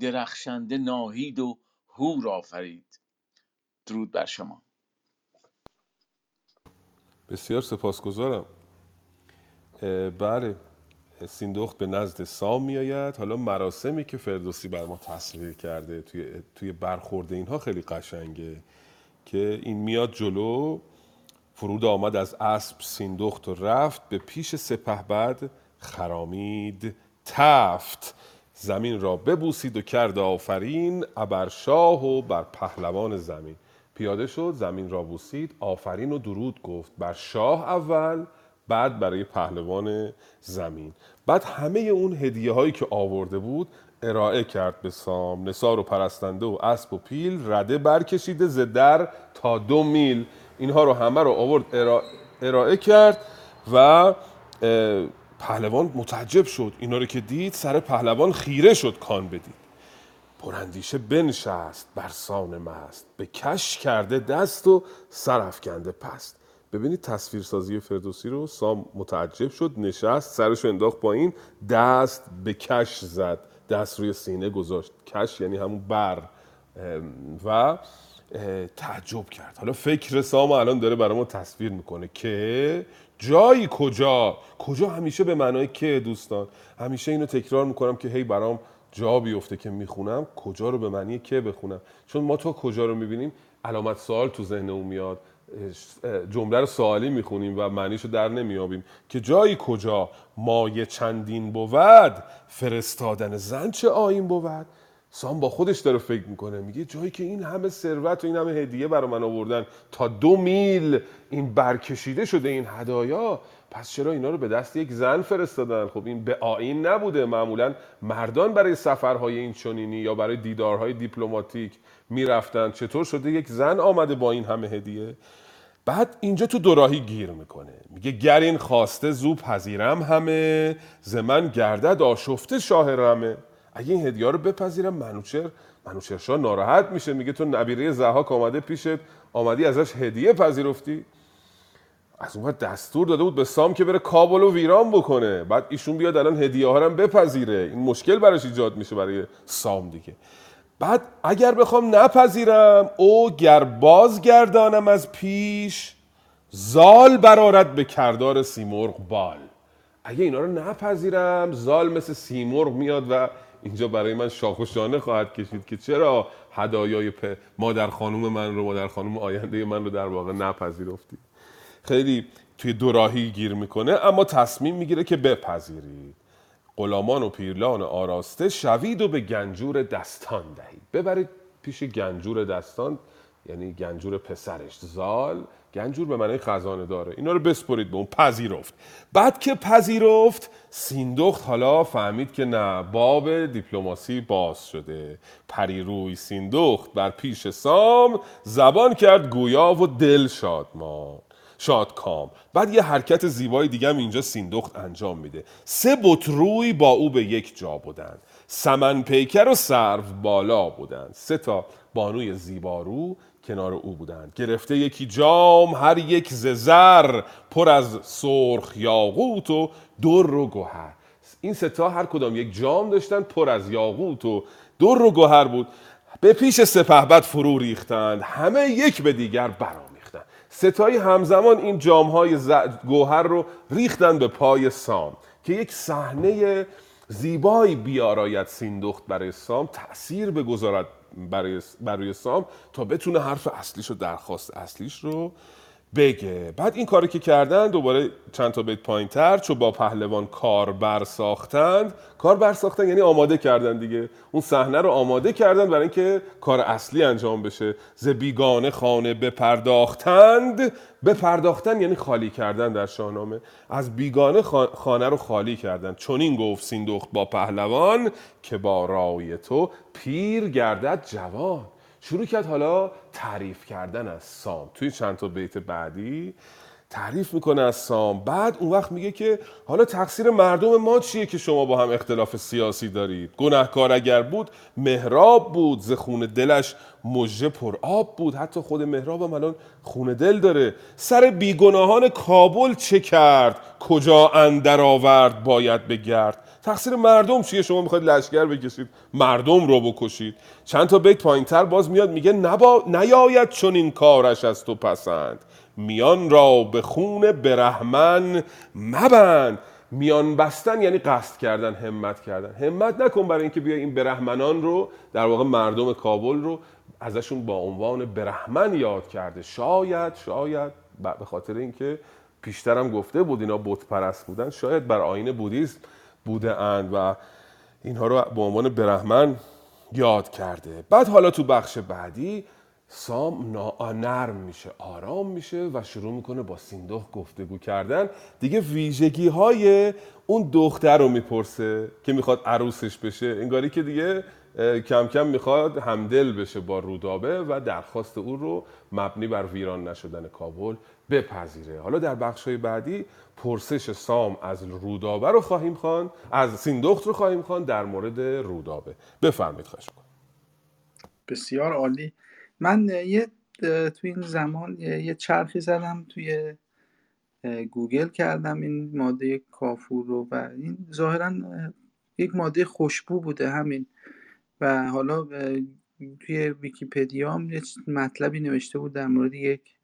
درخشنده ناهید و هور آفرید. درود بر شما. بسیار سپاسگزارم. بله سیندخت به نزد سام میآید. حالا مراسمی که فردوسی بر ما تصویر کرده توی, توی برخورد اینها خیلی قشنگه که این میاد جلو فرود آمد از اسب سیندخت و رفت. به پیش سپهبد خرامید تفت. زمین را ببوسید و کرد آفرین. ابر شاه و بر پهلوان زمین. پیاده شد زمین را بوسید. آفرین و درود گفت. بر شاه اول بعد برای پهلوان زمین. بعد همه اون هدیه هایی که آورده بود ارائه کرد به سام. نسار و پرستنده و اسب و پیل رده برکشیده ز در تا دو میل. اینها رو همه رو آورد ارائه کرد و پهلوان متعجب شد. اینا رو که دید سر پهلوان خیره شد کان بدید. پراندیشه بنشست بر سان مست به کش کرده دست و سرفکنده پست. ببینید تصویرسازی فردوسی رو سام متعجب شد نشست سرش انداخت پایین دست به کش زد دست روی سینه گذاشت. کش یعنی همون بر. و تعجب کرد. حالا فکر سام الان داره برای ما تصویر می‌کنه که جایی کجا؟ کجا همیشه به معنای که دوستان؟ همیشه اینو تکرار می‌کنم که هی برام جا بیفته که می‌خونم کجا رو به معنی که بخونم؟ چون ما تا کجا رو می‌بینیم؟ علامت سوال تو ذهن اون میاد. جمله رو سوالی می‌خونیم و معنیشو در نمیابیم که جایی کجا مایه چندین بود؟ فرستادن زن چه آین بود؟ سام با خودش داره فکر می‌کنه. میگه جایی که این همه ثروت و این همه هدیه برای من آوردن تا دو میل این برکشیده شده این هدایا پس چرا اینا رو به دست یک زن فرستادن؟ خب این به آین نبوده. معمولا مردان برای سفرهای این چنینی یا برای دیدارهای دیپلماتیک می‌رفتن. چطور شده یک زن آمده با این همه هدیه؟ بعد اینجا تو دوراهی گیر می‌کنه. میگه گر این خواسته زو پذیرم همه ز من گردد آشفته شاه رمه اگه این هدیه رو بپذیرم منوچر منوچرشاه ناراحت میشه میگه تو نبیره زهاک آمده پیشت آمدی ازش هدیه پذیرفتی. از اون دستور داده بود به سام که بره کابل و ویران بکنه. بعد ایشون بیاد الان هدیه ها هم بپذیره. این مشکل براش ایجاد میشه برای سام دیگه. بعد اگر بخوام نپذیرم او گر بازگردانم از پیش زال برارد به کردار سیمرغ بال. اگه اینا رو نپذیرم زال مثل سیمرغ میاد و اینجا برای من شاخ خواهد کشید که چرا هدایای مادر خانوم من رو مادر خانوم آینده من رو در واقع نپذیرفتی؟ خیلی توی دوراهی گیر می‌کنه اما تصمیم می‌گیره که بپذیرید غلامان و پیرلان آراسته شوید و به گنجور دستان دهید. ببرید پیش گنجور دستان یعنی گنجور پسرش. زال گنجور به معنی خزانه داره. اینا رو بسپرید به اون پذیرفت. بعد که پذیرفت سیندخت حالا فهمید که نه باب دیپلماسی باز شده. پریروی سیندخت بر پیش سام زبان کرد گویا و دل شادمان شادکام بعد یه حرکت زیبای دیگه هم اینجا سیندخت انجام میده. سه بطروی با او به یک جا بودند سمن پیکر و سرو بالا بودند سه تا بانوی زیبارو کنار او بودند. گرفته یکی جام هر یک زر پر از سرخ یاقوت و در و گوهر. این ستا هر کدام یک جام داشتن پر از یاقوت و در و گوهر بود. به پیش سپهبد فرو ریختند همه یک به دیگر برآمیختند. ستایی همزمان این جام های گوهر رو ریختند به پای سام که یک صحنه زیبایی بیاراید سیندخت برای سام تاثیر بگذارد برای, برای سام تا بتونه حرف اصلیش و درخواست اصلیش رو بگه. بعد این کاری که کردن دوباره چند تا بیت پایین تر چو با پهلوان کار برساختند کار برساختن یعنی آماده کردن دیگه. اون صحنه رو آماده کردن برای اینکه کار اصلی انجام بشه. ز بیگانه خانه بپرداختند. بپرداختن یعنی خالی کردن در شاهنامه. از بیگانه خانه رو خالی کردن. این گفت سیندخت با پهلوان که با رای تو پیر گردد جوان. شروع کرد حالا تعریف کردن از سام. توی چند تا بیت بعدی تعریف می‌کنه از سام. بعد اون وقت میگه که حالا تقصیر مردم ما چیه که شما با هم اختلاف سیاسی دارید؟ گناهکار اگر بود مهراب بود. ز خون دلش مژه پر آب بود. حتی خود مهراب هم الان خون دل داره. سر بیگناهان کابل چه کرد؟ کجا اندر آورد؟ باید بگرد. تقصیر مردم چیه؟ شما می‌خواید لشکر بکشید مردم رو بکشید. چند تا بیت پایینتر باز میاد میگه نبا نیاید چون این کارش از تو پسند. میان را به خون برهمن مبند. میان بستن یعنی قصد کردن همت کردن. همت نکن برای اینکه بیا این برهمنان رو در واقع مردم کابل رو ازشون با عنوان برهمن یاد کرده. شاید شاید به خاطر اینکه پیشترم گفته بود اینا بت پرست بودن شاید بر آین بودیست بوده اند و اینها رو به عنوان برهمن یاد کرده. بعد حالا تو بخش بعدی سام نرم میشه آرام میشه و شروع می‌کنه با سیندخت گفتگو کردن. دیگه ویژگی های اون دختر رو می‌پرسه که می‌خواد عروسش بشه. انگاری که دیگه کم کم می‌خواد همدل بشه با رودابه و درخواست او رو مبنی بر ویران نشدن کابل بپذیره. حالا در بخش های بعدی پرسش سام از رودابه رو خواهیم خوان از سیندخت رو خواهیم خوان در مورد رودابه. بفرمایید خواهش بسیار عالی. من یه تو این زمان یه چرخی زدم توی گوگل کردم این ماده کافور رو و این ظاهرا یک ماده خوشبو بوده همین. و حالا توی ویکیپدیا هم یه مطلبی نوشته بود در مورد یک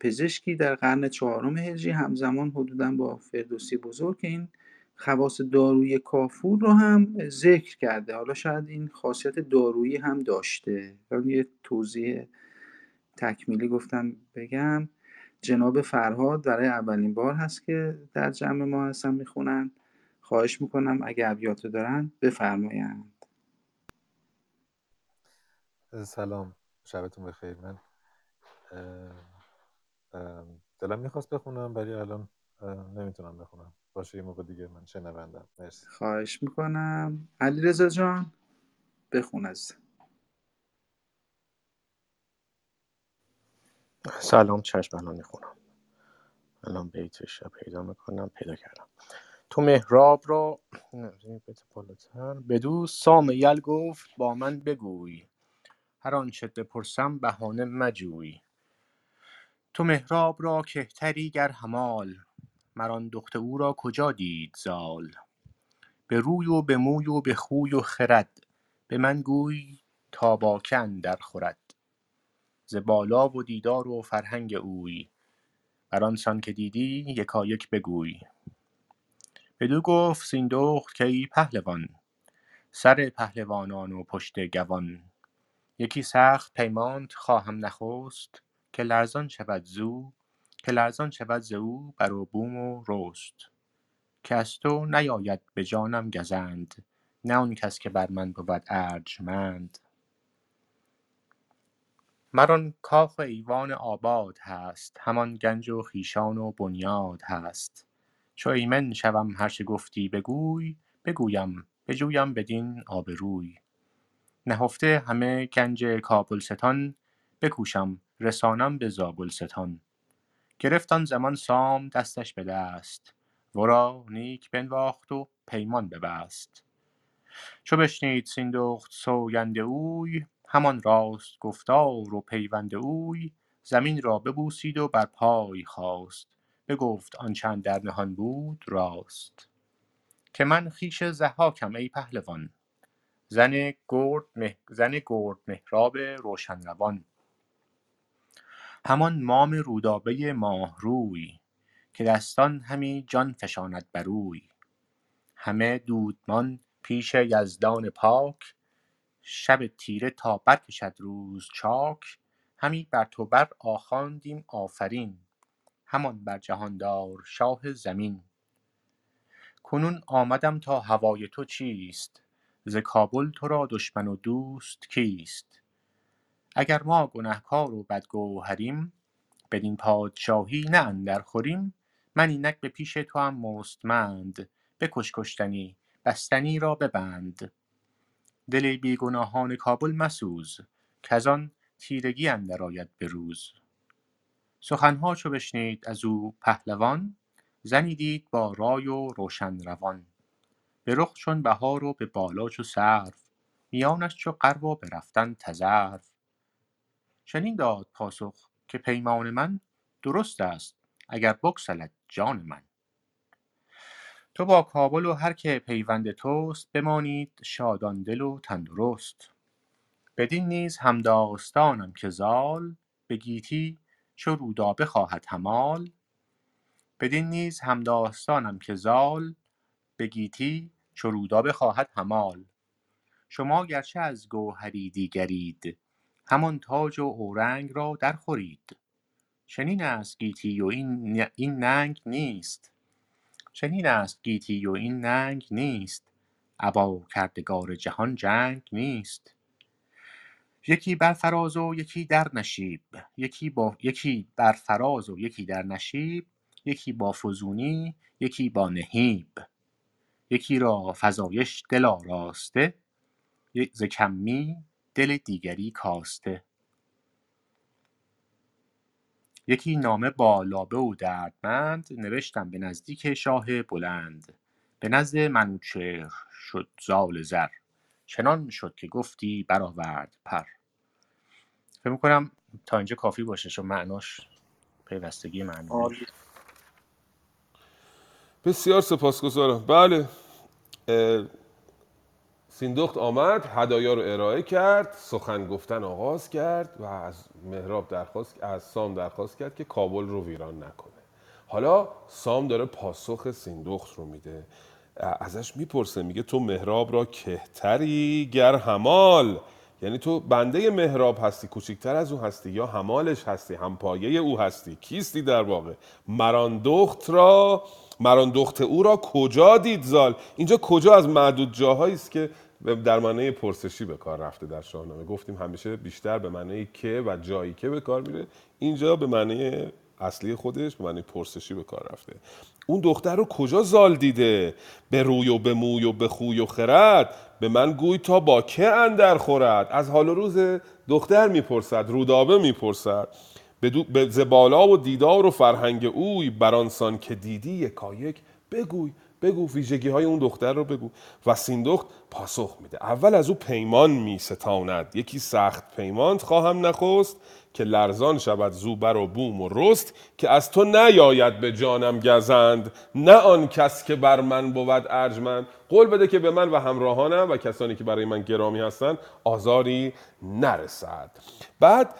پزشکی در قرن چهارم هجری همزمان حدودا با فردوسی بزرگ این خواص دارویی کافور رو هم ذکر کرده. حالا شاید این خاصیت دارویی هم داشته. یه توضیح تکمیلی گفتم بگم. جناب فرهاد برای اولین بار هست که در جمع ما هستن می‌خونن. خواهش می‌کنم اگه ابیاتو دارن بفرمایند. سلام. شبتون بخیر. من دلم می‌خواست بخونم ولی الان نمی‌تونم بخونم. باشه یه موقع دیگه من شنوندم. مرسی. خواهش می‌کنم. علی رزا جان بخون از. سلام چشم الان می‌خونم الان بیتش پیدا می‌کنم پیدا کردم. تو مهراب را بدو سام یل گفت با من بگوی. هر آنچه بپرسم بهانه مجوی. تو مهراب را کهتری گر همال مر آن دخت او را کجا دید زال؟ به روی و به موی و به خوی و خرد به من گوی تا با که اندر خورد. ز بالا و دیدار و فرهنگ اوی بر سان که دیدی یکایک بگوی. بدو گفت سیندخت کای پهلوان سر پهلوانان و پشت گوان. یکی سخت پیمانت خواهم نخست که لرزان شود زو که لرزان شود ز او بر و بوم و رست. که از تو نیاید به جانم گزند نه آن کس که بر من بود ارجمند. مر آن کاخ ایوان آباد هست همان گنج و خویشان و بنیاد هست. چو ایمن شوم هر چه گفتی بگوی بگویم بجویم بدین آبروی. نهفته همه گنج کابلستان بکوشم رسانم به زابلستان. گرفت آن زمان سام دستش به دست. ورا نیک بنواخت و پیمان ببست. چو بشنید سیندخت سوگند اوی همان راست گفتار و پیوند اوی زمین را ببوسید و بر پای خاست. بگفت آنچه اندر نهان بود راست. که من خویش ضحاکم ای پهلوان. زن گرد زن گرد مهراب روشن روان همان مام رودابه ماه روی که دستان همی جان فشاند بر اوی. همه دودمان پیش یزدان پاک شب تیره تا برکشد روز چاک. همی بر تو بر آخواندیم آفرین همان بر جهاندار شاه زمین. کنون آمدم تا هوای تو چیست؟ ز کابل تو را دشمن و دوست کیست؟ اگر ما گنهکار و بدگوهریم بدین پادشاهی نه اندر خوریم من اینک به پیش توام مستمند بکش کشتنی بستنی را ببند. دل بی گناهان کابل مسوز کز آن تیرگی اندر آید به روز. سخنها چو بشنید از او پهلوان زنی دید با رای و روشن روان. به رخ چون بهار و به بالا چو سرو میانش چو غرو و به رفتن تذرو چنین داد پاسخ که پیمان من درست است اگر بگسلد جان من. تو با کابل و هر که پیوند توست بمانید شادان دل و تندرست. بدین نیز هم داستانم که زال به گیتی چو رودابه خواهد همال. بدین نیز هم داستانم که زال به گیتی چو رودابه خواهد همال. شما گرچه از گوهری دیگرید همان تاج و اورنگ را درخورید. چنین است گیتی و این این ننگ نیست. چنین است گیتی و این ننگ نیست. ابا کردگار جهان جنگ نیست. یکی بر فراز و یکی در نشیب. یکی با یکی بر فراز و یکی در نشیب. یکی با فزونی یکی با نهیب. یکی را فزایش دل آراسته ز کمی دل دیگری کاسته. یکی نامه با لابه و دردمند نوشتم به نزدیک شاه بلند. به نزد منوچهر شد زال زر. چنان شد که گفتی برآورد پر. فکر می‌کنم تا اینجا کافی باشه چون معناش پیوستگی معنی. بسیار سپاسگزارم. بله سیندخت آمد هدایا رو ارائه کرد سخن گفتن آغاز کرد و از مهراب درخواست از سام درخواست کرد که کابل رو ویران نکنه. حالا سام داره پاسخ سیندخت رو میده. ازش می‌پرسه میگه تو مهراب را کهتری گر همال یعنی تو بنده مهراب هستی کوچکتر از او هستی یا همالش هستی همپایه او هستی؟ کیستی در واقع؟ مران دخت را مران دخت او را کجا دید زال؟ اینجا کجا از معدود جاهایی است که در معنی پرسشی به کار رفته در شاهنامه. گفتیم همیشه بیشتر به معنی که و جایی که به کار میره اینجا به معنی اصلی خودش به معنی پرسشی به کار رفته. اون دختر رو کجا زال دیده؟ به روی و به موی و به خوی و خرد؟ به من گوی تا با که اندر خورد؟ از حال و روز دختر می‌پرسد رودابه می‌پرسد. به ز بالا و دیدار و فرهنگ اوی برانسان که دیدی یکایک بگوی. بگو ویژگی های اون دختر رو بگو. و سیندخت پاسخ میده. اول از او پیمان می ستاند یکی سخت پیمانت خواهم نخست که لرزان شود زوبر و بوم و رست که از تو نیاید به جانم گزند. نه آن کس که بر من بود ارجمند. قول بده که به من و همراهانم و کسانی که برای من گرامی هستند آزاری نرسد. بعد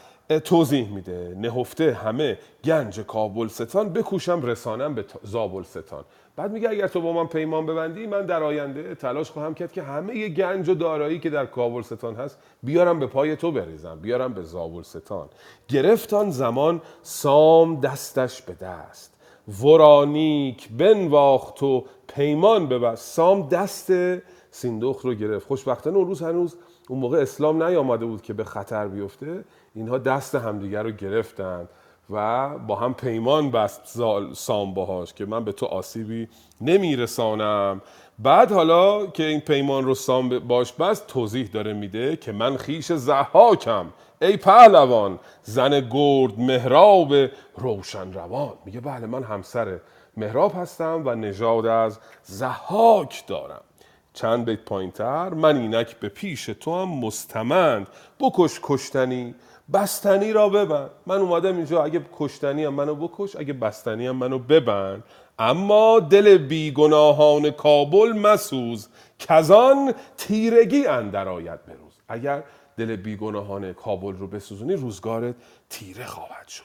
توضیح میده. نهفته همه گنج کابل ستان بکوشم رسانم به زابل ستان بعد میگه اگر تو با من پیمان ببندی من در آینده تلاش خواهم کرد که همه گنج و دارایی که در کابل ستان هست بیارم به پای تو بریزم بیارم به زابل ستان گرفتان زمان سام دستش به دست. ورانیک بنواخت و پیمان ببست. سام دست سیندخت رو گرفت. خوشبختانه اون روز هنوز اون موقع اسلام نیامده بود که به خطر بیفته. اینها دست همدیگر رو گرفتند. و با هم پیمان بست سام باهاش که من به تو آسیبی نمیرسانم. بعد حالا که این پیمان رو سام باش بست توضیح داره میده که من خیش زحاکم ای پهلوان زن گرد مهراب روشن روان. میگه بله من همسر مهراب هستم و نژاد از زحاک دارم. چند بیت پایینتر من اینک به پیش تو هم مستمند. بکش کشتنی بستنی را ببند. من اومدم اینجا اگه کشتنی هم منو بکش اگه بستنی هم منو ببند. اما دل بیگناهان کابل مسوز کزان تیرگی اندر آید بروز. اگر دل بیگناهان کابل رو بسوزونی روزگارت تیره خواهد شد.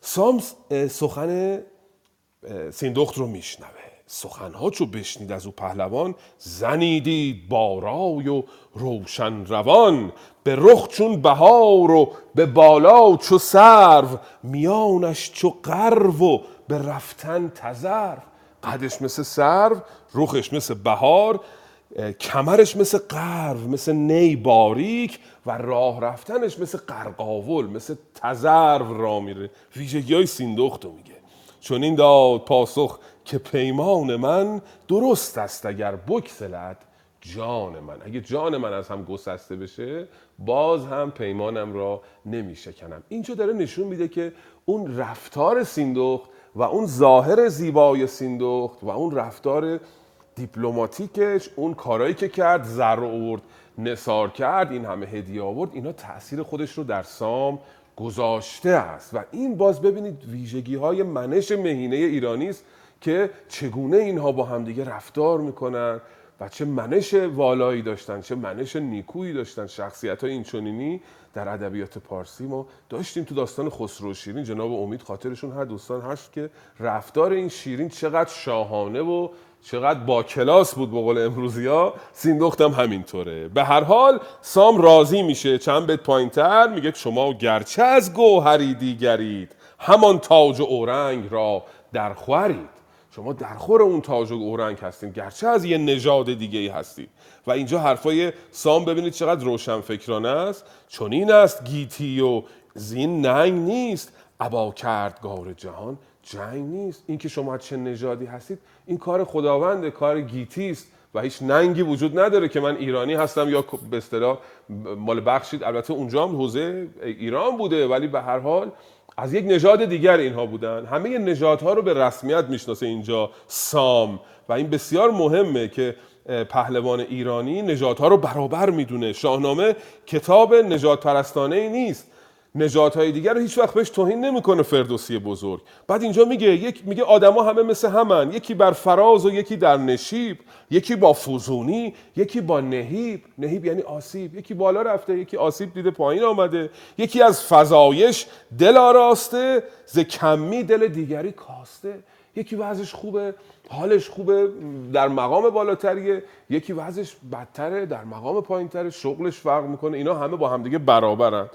سام اه، سخن سیندخت رو میشنوه. سخنها چو بشنید از او پهلوان زنی دید با رای و روشن روان. به رخ چون بهار و به بالا چو سرو میانش چو قرو و به رفتن تذرو. قدش مثل سرو رخش مثل بهار کمرش مثل قرو مثل نی باریک و راه رفتنش مثل قرقاول مثل تذرو را میره. ویژگی های سیندخت میگه. چون این داد پاسخ که پیمان من درست است اگر بکسلد جان من. اگه جان من از هم گسسته بشه باز هم پیمانم را نمی شکنم اینجا داره نشون میده که اون رفتار سیندخت و اون ظاهر زیبای سیندخت و اون رفتار دیپلماتیکش اون کارایی که کرد زر آورد نثار کرد این همه هدیه آورد اینا تاثیر خودش رو در سام گذاشته است. و این باز ببینید ویژگی های منش مهینه ایرانی است. که چگونه اینها با همدیگه رفتار می‌کنن و چه منش والایی داشتن چه منش نیکویی داشتن. شخصیت های اینچنینی در ادبیات پارسی ما داشتیم تو داستان خسرو شیرین. جناب امید خاطرشون هر دوستان هست که رفتار این شیرین چقدر شاهانه و چقدر با کلاس بود به قول امروزی ها سیندختم همینطوره. به هر حال سام راضی میشه. چند بیت پایینتر میگه شما گرچه از گوهری دیگرید همان تاج و اورنگ را در خورید شما در خور اون تاج و اورنگ هستید گرچه از یه نژاد دیگه ای هستید. و اینجا حرفای سام ببینید چقدر روشن فکرانه است. چون این است گیتی و زین ننگ نیست. ابا کردگار جهان جنگ نیست. اینکه شما چه نژادی هستید این کار خداونده کار گیتی است و هیچ ننگی وجود نداره که من ایرانی هستم یا به اصطلاح مال بخشید. البته اونجا هم حوزه ایران بوده ولی به هر حال از یک نژاد دیگر اینها بودن. همه نژادها رو به رسمیت می‌شناسه اینجا سام. و این بسیار مهمه که پهلوان ایرانی نژادها رو برابر می‌دونه. شاهنامه کتاب نژاد پرستانه ای نیست. نژادهای دیگر رو هیچ وقت بهش توهین نمی‌کنه فردوسی بزرگ. بعد اینجا میگه یک میگه آدما همه مثل همن. یکی بر فراز و یکی در نشیب یکی با فوزونی یکی با نهیب. نهیب یعنی آسیب. یکی بالا رفته یکی آسیب دیده پایین آمده. یکی از فزایش دل آراسته ز کمی دل دیگری کاسته. یکی وضعش خوبه حالش خوبه در مقام بالاتریه. یکی وضعش بدتره در مقام پایینتره. شغلش فرق می‌کنه. اینا همه با همدیگه برابرن.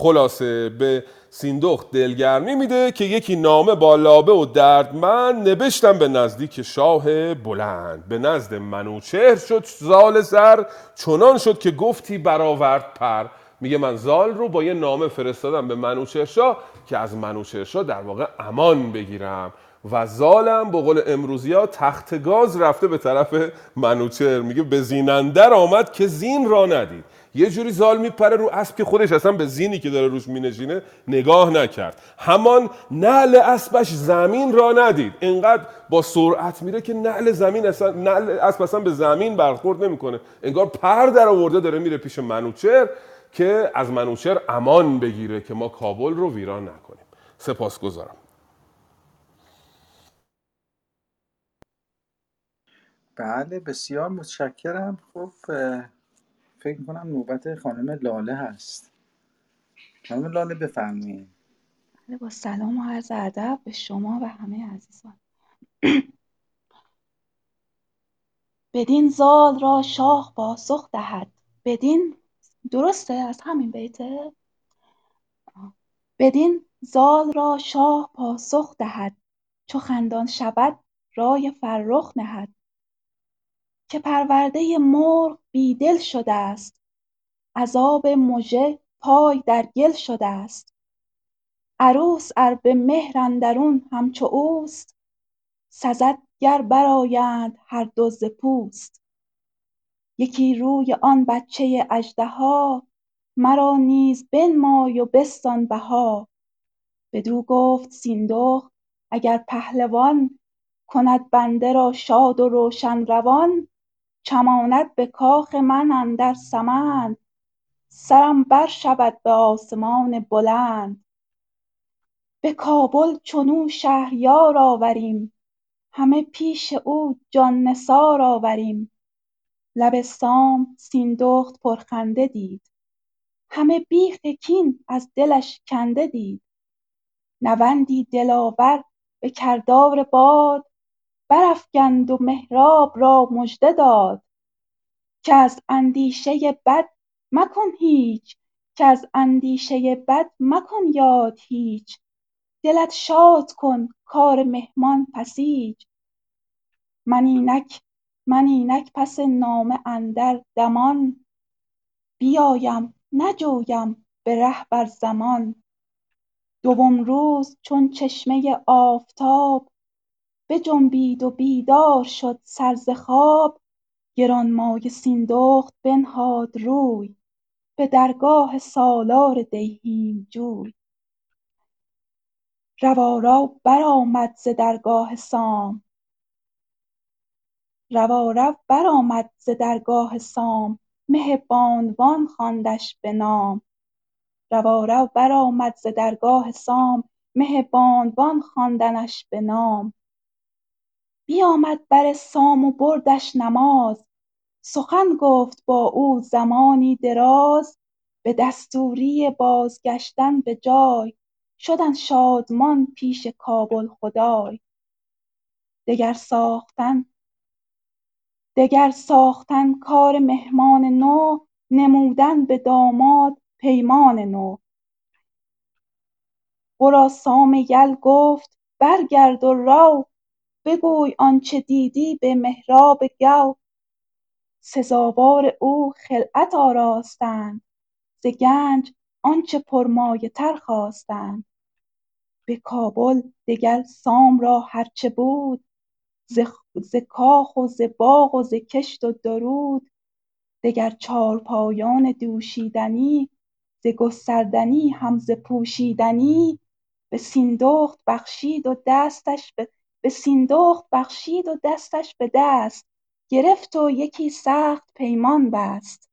خلاصه به سیندخت دلگرمی میده که یکی نامه با لابه و دردمند نبشتم به نزدیک شاه بلند. به نزد منوچهر شد زال زر چنان شد که گفتی برآورد پر. میگه من زال رو با یه نامه فرستادم به منوچهر شاه که از منوچهر شاه در واقع امان بگیرم. و زالم به قول امروزی ها تخت گاز رفته به طرف منوچر میگه به زینندر آمد که زین را ندید. یه جوری زال میپره رو اسب که خودش اصلا به زینی که داره روش مینشینه نگاه نکرد. همان نعل اسبش زمین را ندید. انقدر با سرعت میره که نعل زمین اصلا نعل اسب اصلا به زمین برخورد نمی‌کنه. انگار پر در آورده داره میره پیش منوچر که از منوچر امان بگیره که ما کابل رو ویران نکنیم. سپاسگزارم. بله بسیار متشکرم. خب فکر می‌کنم نوبت خانم لاله هست. خانم لاله بفرمایید. بله، با سلام و عرض ادب به شما و همه عزیزان. <clears throat> بدین زال را شاه پاسخ دهد. بدین درسته؟ از همین بیته؟ بدین زال را شاه پاسخ دهد. چو خندان شود رای فرخ نهد. که پرورده مرغ بی دل شده است. عذاب مژه پای در گل شده است. عروس ار به مهر اندرون همچو اوست. سزد گر برآیند هر دو ز پوست. یکی روی آن بچه اژدها مرا نیز بنمای و بستان بها. بدو گفت سیندخت اگر پهلوان کند بنده را شاد و روشن روان چماند به کاخ من اندر سمند سرم بر شود به آسمان بلند. به کابل چنو شهریار آوریم همه پیش او جان نثار آوریم. لب سام سیندخت پرخنده دید همه بیخ کین از دلش کنده دید. نوندی دلاور به کردار باد برافگند و مهراب را مژده داد. که از اندیشه بد مکن هیچ که از اندیشه بد مکن یاد هیچ. دلت شاد کن کار مهمان پسیج. من اینک من اینک پس نامه اندر دمان. بیایم نجویم به ره بر زمان. دوم روز چون چشمه آفتاب بجنبید و بیدار شد سر ز خواب. گرانمایه سیندخت بنهاد روی به درگاه سالار دیهیم جوی. روارو برآمد ز درگاه سام. روارو برآمد ز درگاه سام مه بانوان خواندش به نام. روارو برآمد ز درگاه سام مه بانوان خواندنش به بیامد بر سام و بردش نماز. سخن گفت با او زمانی دراز. به دستوری بازگشتن به جای. شدند شادمان پیش کابل خدای. دگر ساختن دگر ساختن کار مهمان نو. نمودن به داماد پیمان نو. ورا سام یل گفت برگرد و رو بگوی آنچه دیدی به مهراب گو. سزاوار او خلعت آراستند. ز گنج آنچه پرمایه تر خواستند. به کابل دگر سام را هرچه بود. ز کاخ و ز باغ و ز کشت و درود. دگر چارپایان دوشیدنی ز گستردنی هم ز پوشیدنی. به سیندخت بخشید و دستش به به سیندخت بخشید و دستش به دست گرفت و یکی سخت پیمان بست.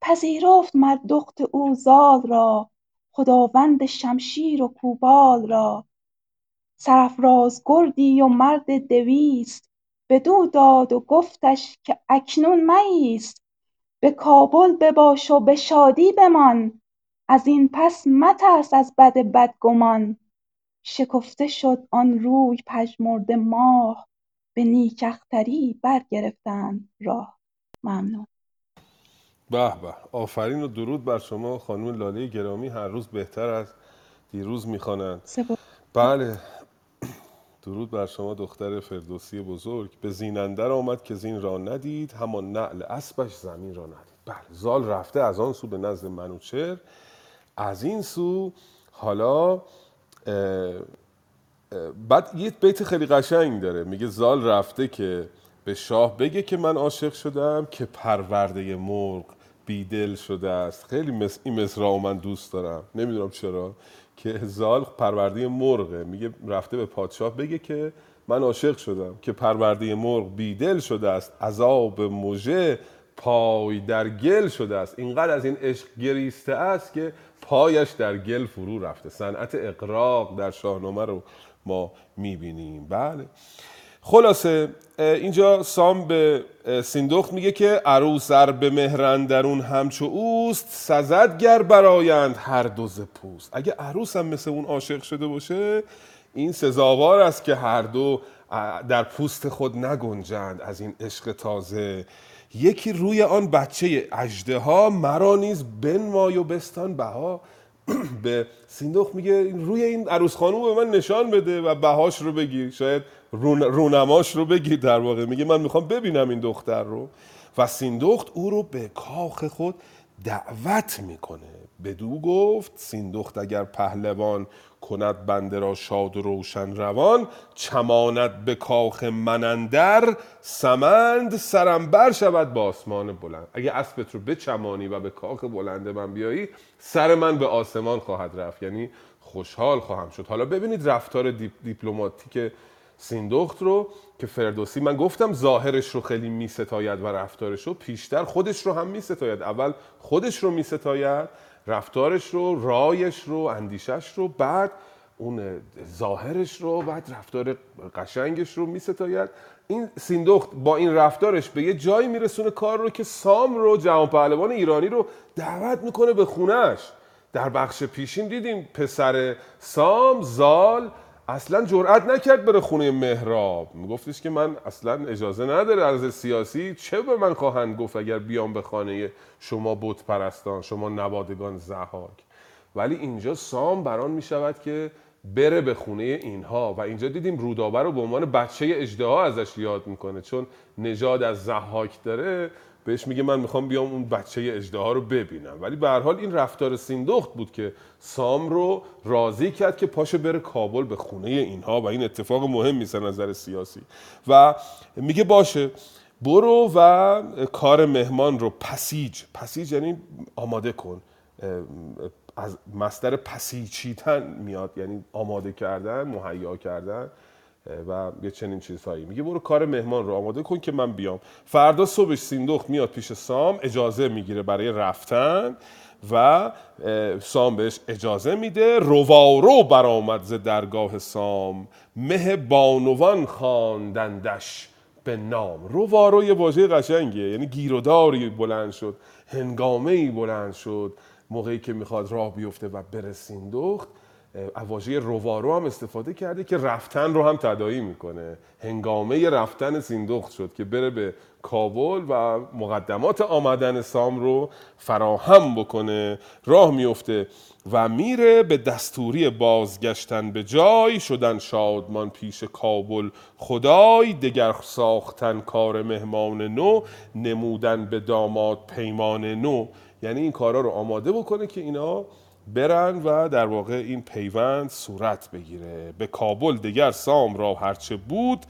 پذیرفت مر دخت او زال را خداوند شمشیر و کوپال را. سرافراز گردی و مرد دویست بدو داد و گفتش که اکنون مایست به کابل بباش و به شادی بمان ازین پس مترس از بد بدگمان. شکفته شد آن روی پژمرده ماه به نیک اختری برگرفتند راه. ممنون. به به آفرین و درود بر شما خانم لاله گرامی هر روز بهتر از دیروز می‌خوانند. بله درود بر شما دختر فردوسی بزرگ. به زینندر آمد که زین را ندید همان نعل اسبش زمین را ندید. بله زال رفته از آن سو به نزد منوچهر از این سو حالا بعد یه بیت خیلی قشنگ داره. میگه زال رفته که به شاه بگه که من عاشق شدم که پرورده مرغ بیدل شده است. خیلی مس... این مصرا من دوست دارم. نمی‌دونم چرا. که زال پرورده مرغه. میگه رفته به پادشاه بگه که من عاشق شدم که پرورده مرغ بیدل شده است. عذاب مژه پای در گل شده است. اینقدر از این عشق گریسته است که پایش در گل فرو رفته. صنعت اقراق در شاهنامه رو ما می‌بینیم. بله. خلاصه اینجا سام به سیندخت میگه که عروس ار به مهرن درون همچو اوست سزد گر برایند هر دو ز پوست. اگه عروس هم مثل اون عاشق شده باشه این سزاوار است که هر دو در پوست خود نگنجند از این عشق تازه. یکی روی آن بچه اجده ها مرا نیز بنمای و بستان بها <clears throat> به سیندخت میگه روی این عروس خانوم به من نشان بده و بهاش رو بگیر. شاید رونماش رو بگیر در واقع. میگه من می‌خوام ببینم این دختر رو. و سیندخت او رو به کاخ خود دعوت می‌کنه. بدو گفت سیندخت اگر پهلوان کند بنده را شاد و روشن روان چماند به کاخ منندر سمند سرم بر شود با آسمان بلند. اگه اسبت رو بچمانی و به کاخ بلند من بیایی سر من به آسمان خواهد رفت. یعنی خوشحال خواهم شد. حالا ببینید رفتار دیپ دیپلماتیک سیندخت رو که فردوسی من گفتم ظاهرش رو خیلی می ستاید و رفتارش رو پیشتر خودش رو هم می ستاید اول خودش رو می ستاید رفتارش رو رایش رو اندیشش رو بعد اون ظاهرش رو بعد رفتار قشنگش رو می ستاید این سیندخت با این رفتارش به یه جایی میرسونه کار رو که سام رو جهان پهلوان ایرانی رو دعوت می‌کنه به خونش در بخش پیشین دیدیم پسر سام زال اصلا جرئت نکرد بره خونه مهراب میگفتش که من اصلا اجازه نداره از سیاسی. چه به من خواهند گفت اگر بیام به خانه شما بت پرستان شما نوادگان زهاک ولی اینجا سام بران می شود که بره به خونه اینها. و اینجا دیدیم رودابه رو به عنوان بچه اجدها ازش یاد می‌کنه. چون نژاد از زحاک داره بهش میگه من می‌خوام بیام اون بچه اجدها رو ببینم. ولی به هر حال این رفتار سیندخت بود که سام رو راضی کرد که پاشه بره کابل به خونه اینها و این اتفاق مهم میسه نظر سیاسی. و میگه باشه برو و کار مهمان رو پسیج. پسیج یعنی آماده کن. از مستر پسیچیتن میاد یعنی آماده کردن مهیا کردن. و یه چنین چیزهایی. میگه برو کار مهمان رو آماده کن که من بیام. فردا صبحش سیندخت میاد پیش سام اجازه می‌گیره برای رفتن و سام بهش اجازه میده. روارو برآمد ز درگاه سام. مه بانوان خواندندش به نام. روارو یه واژه قشنگیه یعنی گیروداری بلند شد هنگامه ای بلند شد موقعی که می‌خواد راه بیفته و بره سیندخت. واژه روارو هم استفاده کرده که رفتن رو هم تدایی می‌کنه. هنگامه رفتن سیندخت شد که بره به کابل و مقدمات آمدن سام رو فراهم بکنه. راه میفته و میره به دستوری بازگشتن به جای. شدن شادمان پیش کابل. خدای دگر ساختن کار مهمان نو نمودن به داماد پیمان نو. یعنی این کارا رو آماده بکنه که اینا برن و در واقع این پیوند صورت بگیره. به کابل دگر سام را هرچه بود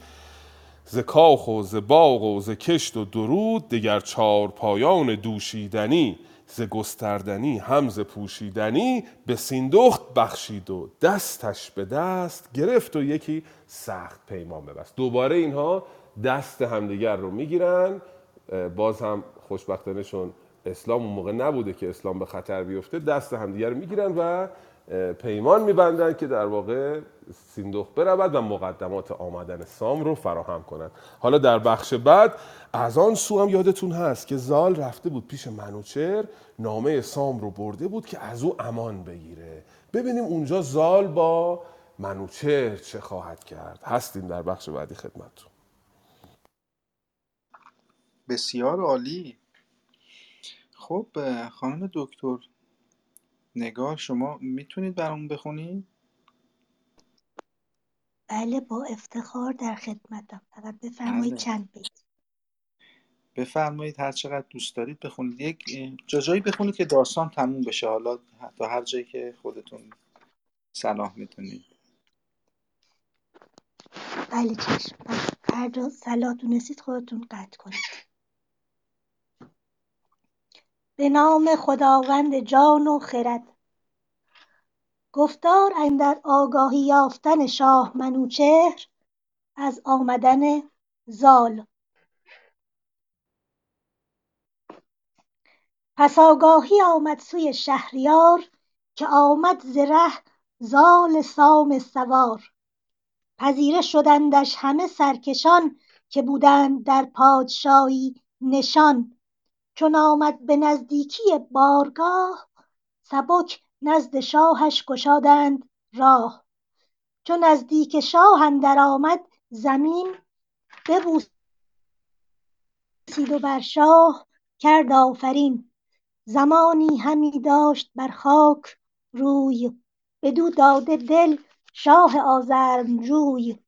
ز کاخ و ز باغ و ز کشت و درود دگر چار پایان دوشیدنی ز گستردنی هم ز پوشیدنی به سیندخت بخشید و دستش به دست گرفت و یکی سخت پیمان ببست. دوباره اینها دست همدیگر رو می‌گیرن. باز هم خوشبختانهشون اسلام اون موقع نبوده که اسلام به خطر بیفته دست همدیگر رو می‌گیرن و پیمان میبندن که در واقع سیندخ برود و مقدمات آمدن سام رو فراهم کنند. حالا در بخش بعد از آن سو هم یادتون هست که زال رفته بود پیش منوچر نامه سام رو برده بود که از او امان بگیره. ببینیم اونجا زال با منوچر چه خواهد کرد. هستیم در بخش بعدی خدمتتون. بسیار عالی. خب خانم دکتر نگار شما می‌تونید برامون بخونید؟ بله با افتخار در خدمتم فقط بفرمایید بله. چند بیت. بفرمایید هر چقدر دوست دارید بخونید. یک جا جایی بخونید که داستان تموم بشه. حالا تا هر جایی که خودتون صلاح می‌تونید. بله چشم. هر جا صلاح دونستید خودتون قطع کنید. به نام خداوند جان و خرد. گفتار اندر آگاهی یافتن شاه منوچهر از آمدن زال. پس آگاهی آمد سوی شهریار که آمد ز ره زال سام سوار. پذیره شدندش همه سرکشان که بودند در پادشاهی نشان. چون آمد به نزدیکی بارگاه سبک نزد شاهش گشادند راه. چو نزدیک شاه اندر آمد زمین ببوسید و بر شاه کرد آفرین. زمانی همی داشت بر خاک روی بدو داده دل شاه آزرمجوی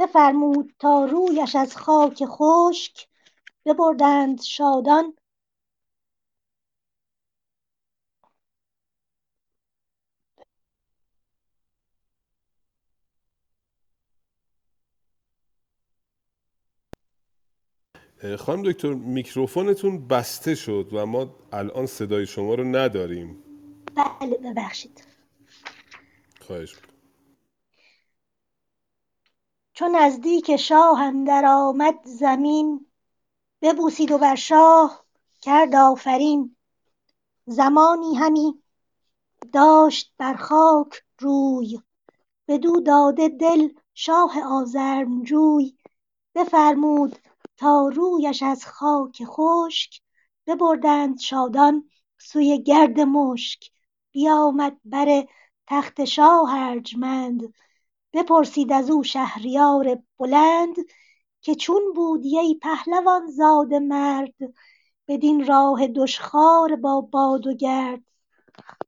بفرمود تا رویش از خاک خشک ببردند شادان. خانم دکتر میکروفونتون بسته شد و ما الان صدای شما رو نداریم. بله ببخشید. خواهش. چو نزدیک شاه اندر آمد زمین ببوسید و بر شاه کرد آفرین. زمانی همی داشت بر خاک روی بدو داده دل شاه آزرمجوی بفرمود تا رویش از خاک خشک ببردند شادان سوی گرد مشک. بیامد بر تخت شاه ارجمند بپرسید ازو شهریار بلند که چون بودی ای پهلوان زاده مرد بدین راه دشخوار با باد و گرد.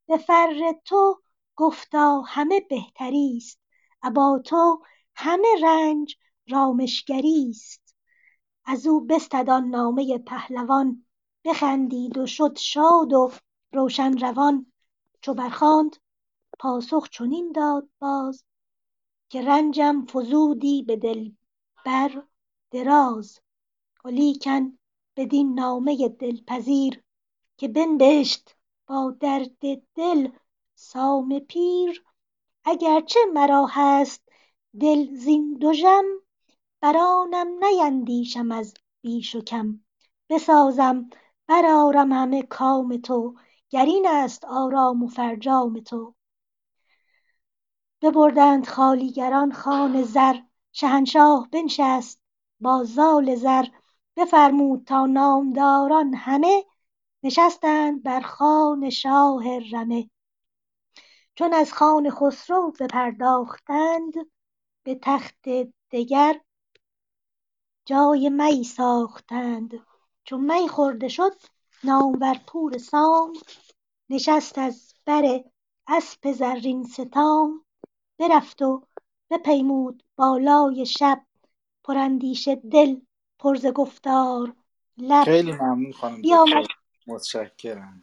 به فر تو گفتا همه بهتریست ابا تو همه رنج رامشگریست ازو بستد آن نامه پهلوان بخندید و شد شاد و روشن روان. چو برخواند پاسخ چنین داد باز که رنجم فزودی به دلبر دراز ولیکن بدین نامه دلپذیر که بنبشت با درد دل سام پیر. اگر چه مرا هست دل زین دژم برآنم نیندیشم از بیش و کم. بسازم برآرم همه کام تو گر اینست آرام و فرجام تو. ببردند خوالیگران خوان زر. شهنشاه بنشست با زال زر. بفرمود تا نامداران همه نشستند بر خوان شاه رمه. چون از خوان خسرو بپرداختند به تخت دگر جای می ساختند. چو می خورده شد نامور پور سام. نشست از بر اسپ زرین ستام. برفت و بپیمود بالای شب. پراندیشه دل پر ز گفتار. لب خیلی ممنون خانم بیامد. متشکرم.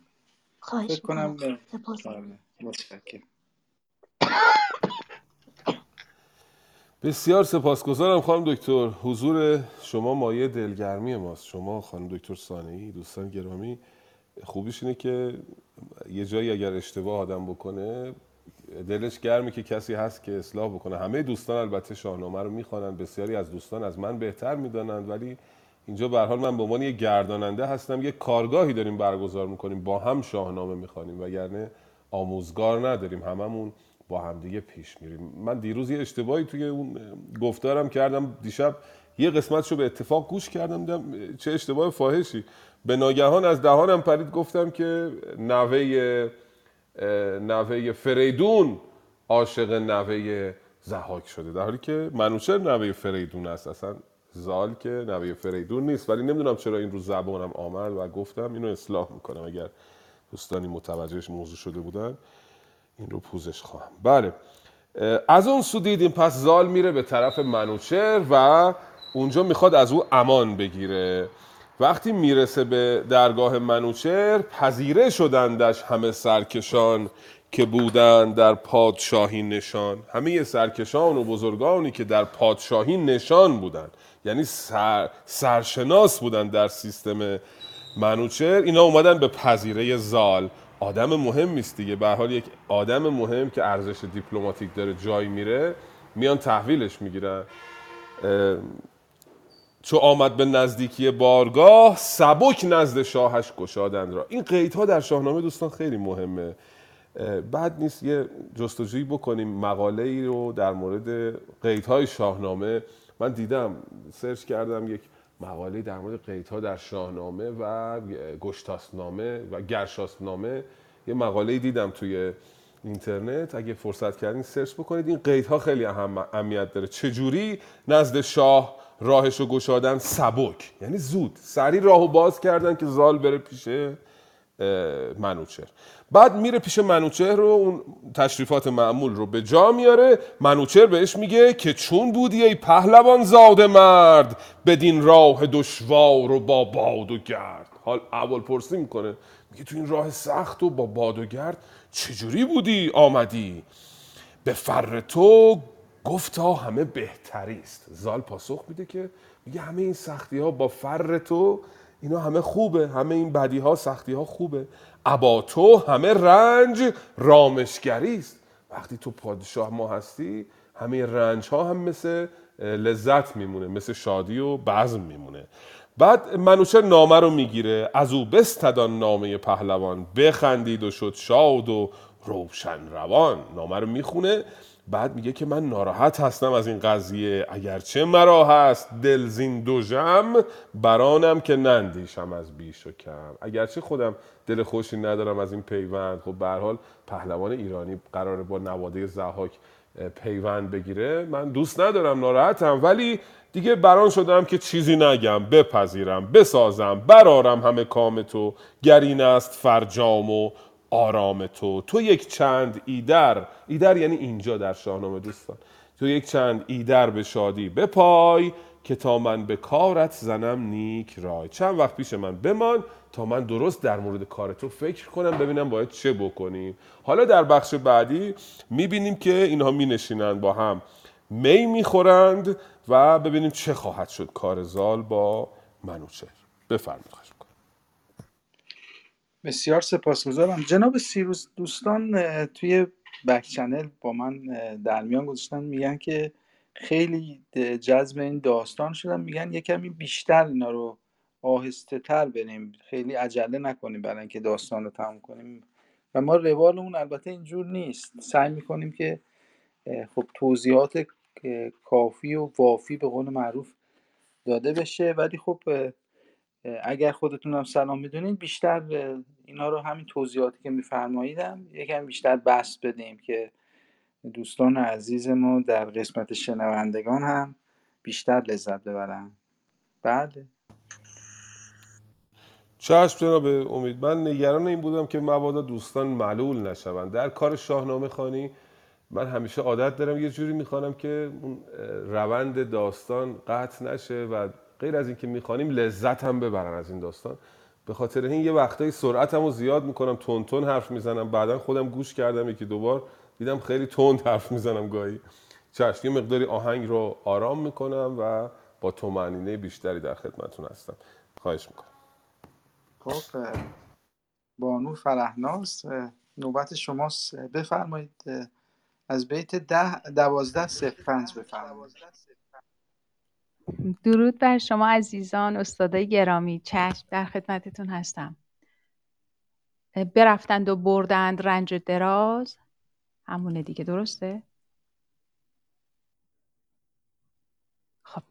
خواهش فکر کنم می‌کنم. به سپاس. آره، متشکرم. بسیار سپاسگزارم خانم دکتر. حضور شما مایه دلگرمی ماست. شما خانم دکتر سانهی دوستان گرامی خوبیش اینه که یه جایی اگر اشتباه آدم بکنه دلش گرمه که کسی هست که اصلاح بکنه. همه دوستان البته شاهنامه رو می‌خوانند بسیاری از دوستان از من بهتر می‌دانند ولی اینجا به حال من به عنوان یک گرداننده هستم. یک کارگاهی داریم برگزار می‌کنیم با هم شاهنامه می‌خوانیم وگرنه آموزگار نداریم. هممون با همدیگه پیش میریم. من دیروز یه اشتباهی توی اون گفتارم کردم. دیشب یه قسمتشو به اتفاق گوش کردم. دیدم چه اشتباه فاحشی. به ناگهان از دهانم پرید گفتم که نوه نوه فریدون عاشق نوه زهاک شده. در حالی که منوچهر نوه فریدون است. اصلا زال که نوه فریدون نیست. ولی نمی‌دونم چرا این رو زبانم آمد و گفتم اینو اصلاح می‌کنم. اگر دوستانی متوجهش موضوع شده بودن این رو پوزش خواهم. بله. از اون سو دیدیم پس زال میره به طرف منوچهر و اونجا می‌خواد از او امان بگیره. وقتی می‌رسه به درگاه منوچهر پذیره شدندش همه سرکشان که بودن در پادشاهی نشان. همه سرکشان و بزرگانی که در پادشاهی نشان بودن یعنی سر، سرشناس بودن در سیستم منوچر اینا اومدن به پذیره زال. آدم مهم نیست دیگه. به حال یک آدم مهم که ارزش دیپلماتیک داره جای میره میان تحویلش می‌گیرن. چو آمد به نزدیکی بارگاه سبک نزد شاهش گشادند را. این قیدها در شاهنامه دوستان خیلی مهمه. بعد نیست یه جستجویی بکنیم مقاله ای رو در مورد قیدهای شاهنامه. من دیدم سرچ کردم یک مقاله در مورد قیدها در شاهنامه و گشتاسنامه و گرشاسنامه. یه مقاله دیدم توی اینترنت. اگه فرصت کردین سرچ بکنید. این قیدها خیلی اهم اهمیت داره. چجوری نزد شاه راهش رو گشادن سبک. یعنی زود. سری راهو باز کردن که زال بره پیش منوچهر. بعد میره پیش منوچهر رو اون تشریفات معمول رو به جا میاره. منوچهر بهش میگه که چون بودی ای پهلوان زاده مرد بدین راه دشوار و با باد و گرد. حال اول پرسی می‌کنه. میگه تو این راه سخت و با باد و گرد چجوری بودی؟ آمدی. به فر تو گفتا همه بهتری است. زال پاسخ میده که میگه همه این سختی ها با فر تو اینا همه خوبه همه این بدی ها سختی ها خوبه. ابا تو همه رنج رامشگری است. وقتی تو پادشاه ما هستی همه رنج ها هم مثل لذت میمونه مثل شادی و بزم میمونه. بعد منوچه نامه رو می‌گیره از او بستدان نامه پهلوان بخندید و شد شاد و روشن روان. نامه رو می‌خونه بعد میگه که من ناراحت هستم از این قضیه. اگرچه مرا هست دلزین دو جم برانم که نندیشم از بیش و کم. اگرچه خودم دل خوشی ندارم از این پیوند. خب به حال پهلوان ایرانی قراره با نواده زحاک پیوند بگیره. من دوست ندارم ناراحتم. ولی دیگه بران شدم که چیزی نگم. بپذیرم بسازم برارم همه کام تو. گرین است فرجام و آرام تو. تو یک چند ایدر. ایدر یعنی اینجا در شاهنامه دوستان. تو یک چند ایدر به شادی بپای که تا من به کارت زنم نیک رای. چند وقت پیش من بمان تا من درست در مورد کار تو فکر کنم ببینم باید چه بکنیم. حالا در بخش بعدی می‌بینیم که اینها می نشینند با هم. می می‌خورند و ببینیم چه خواهد شد. کار زال با منوچهر. بفرمایید. بسیار سپاسگزارم. جناب سیروس دوستان توی بک چنل با من در میان گذاشتن میگن که خیلی جذب این داستان شدن. میگن یه کمی بیشتر اینا رو آهسته تر بریم. خیلی عجله نکنیم برای اینکه داستان رو تموم کنیم. و ما روال اون البته اینجور نیست. سعی می‌کنیم که خب توضیحات کافی و وافی به قول معروف داده بشه. ولی خب اگر خودتون هم سلام می‌دونین بیشتر اینا رو همین توضیحاتی که میفرماییدم یکم بیشتر بحث بدیم که دوستان عزیز ما در قسمت شنوندگان هم بیشتر لذت ببرن. بله. چشم جناب امید من نگران این بودم که مبادا دوستان معلول نشوند. در کار شاهنامه خانی من همیشه عادت دارم یه جوری می‌خوانم که روند داستان قطع نشه و غیر از اینکه می‌خوانیم لذت هم ببرن از این داستان. به خاطر این یه وقتایی سرعتم رو زیاد می‌کنم تون تون حرف می‌زنم. بعدا خودم گوش کردم یکی دوبار دیدم خیلی تند حرف می‌زنم گاهی. چشم یه مقداری آهنگ رو آرام می‌کنم و با تومنینه بیشتری در خدمتون هستم. خواهش می‌کنم. خب بانو فرهناز نوبت شماست. بفرمایید از بیت ده دوازده صفر پنج بفرمایید. درود بر شما عزیزان استادای گرامی چشم در خدمتتون هستم. برفتند و بردند رنج دراز. همونه دیگه درسته؟ خب.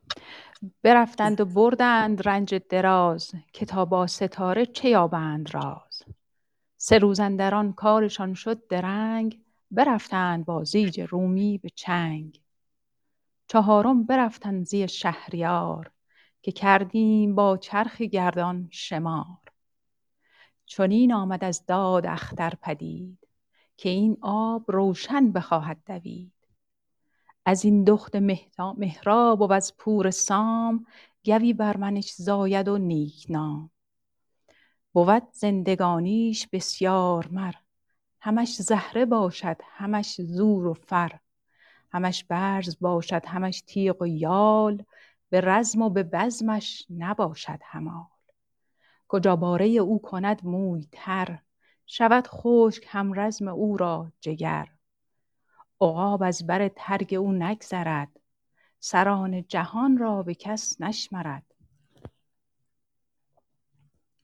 برفتند و بردند رنج دراز. کتابا ستاره چه یابند راز؟ سه روزندران کارشان شد درنگ. برفتند با زیج رومی به چنگ. چهارم برفتن زی شهریار که کردیم با چرخ گردان شمار. چنین آمد از داد اختر پدید که این آب روشن بخواهد دوید. از این دخت مهراب و از پور سام گوی بر منش زاید و نیک نام. بود زندگانیش بسیار مر همش زهره باشد همش زور و فر. همش برز باشد همش تیغ و یال. به رزم و به بزمش نباشد همال. کجا باره او کند موی تر شود خشک هم رزم او را جگر. عقاب از بر ترگ او نگذرد سران جهان را به کس نشمرد.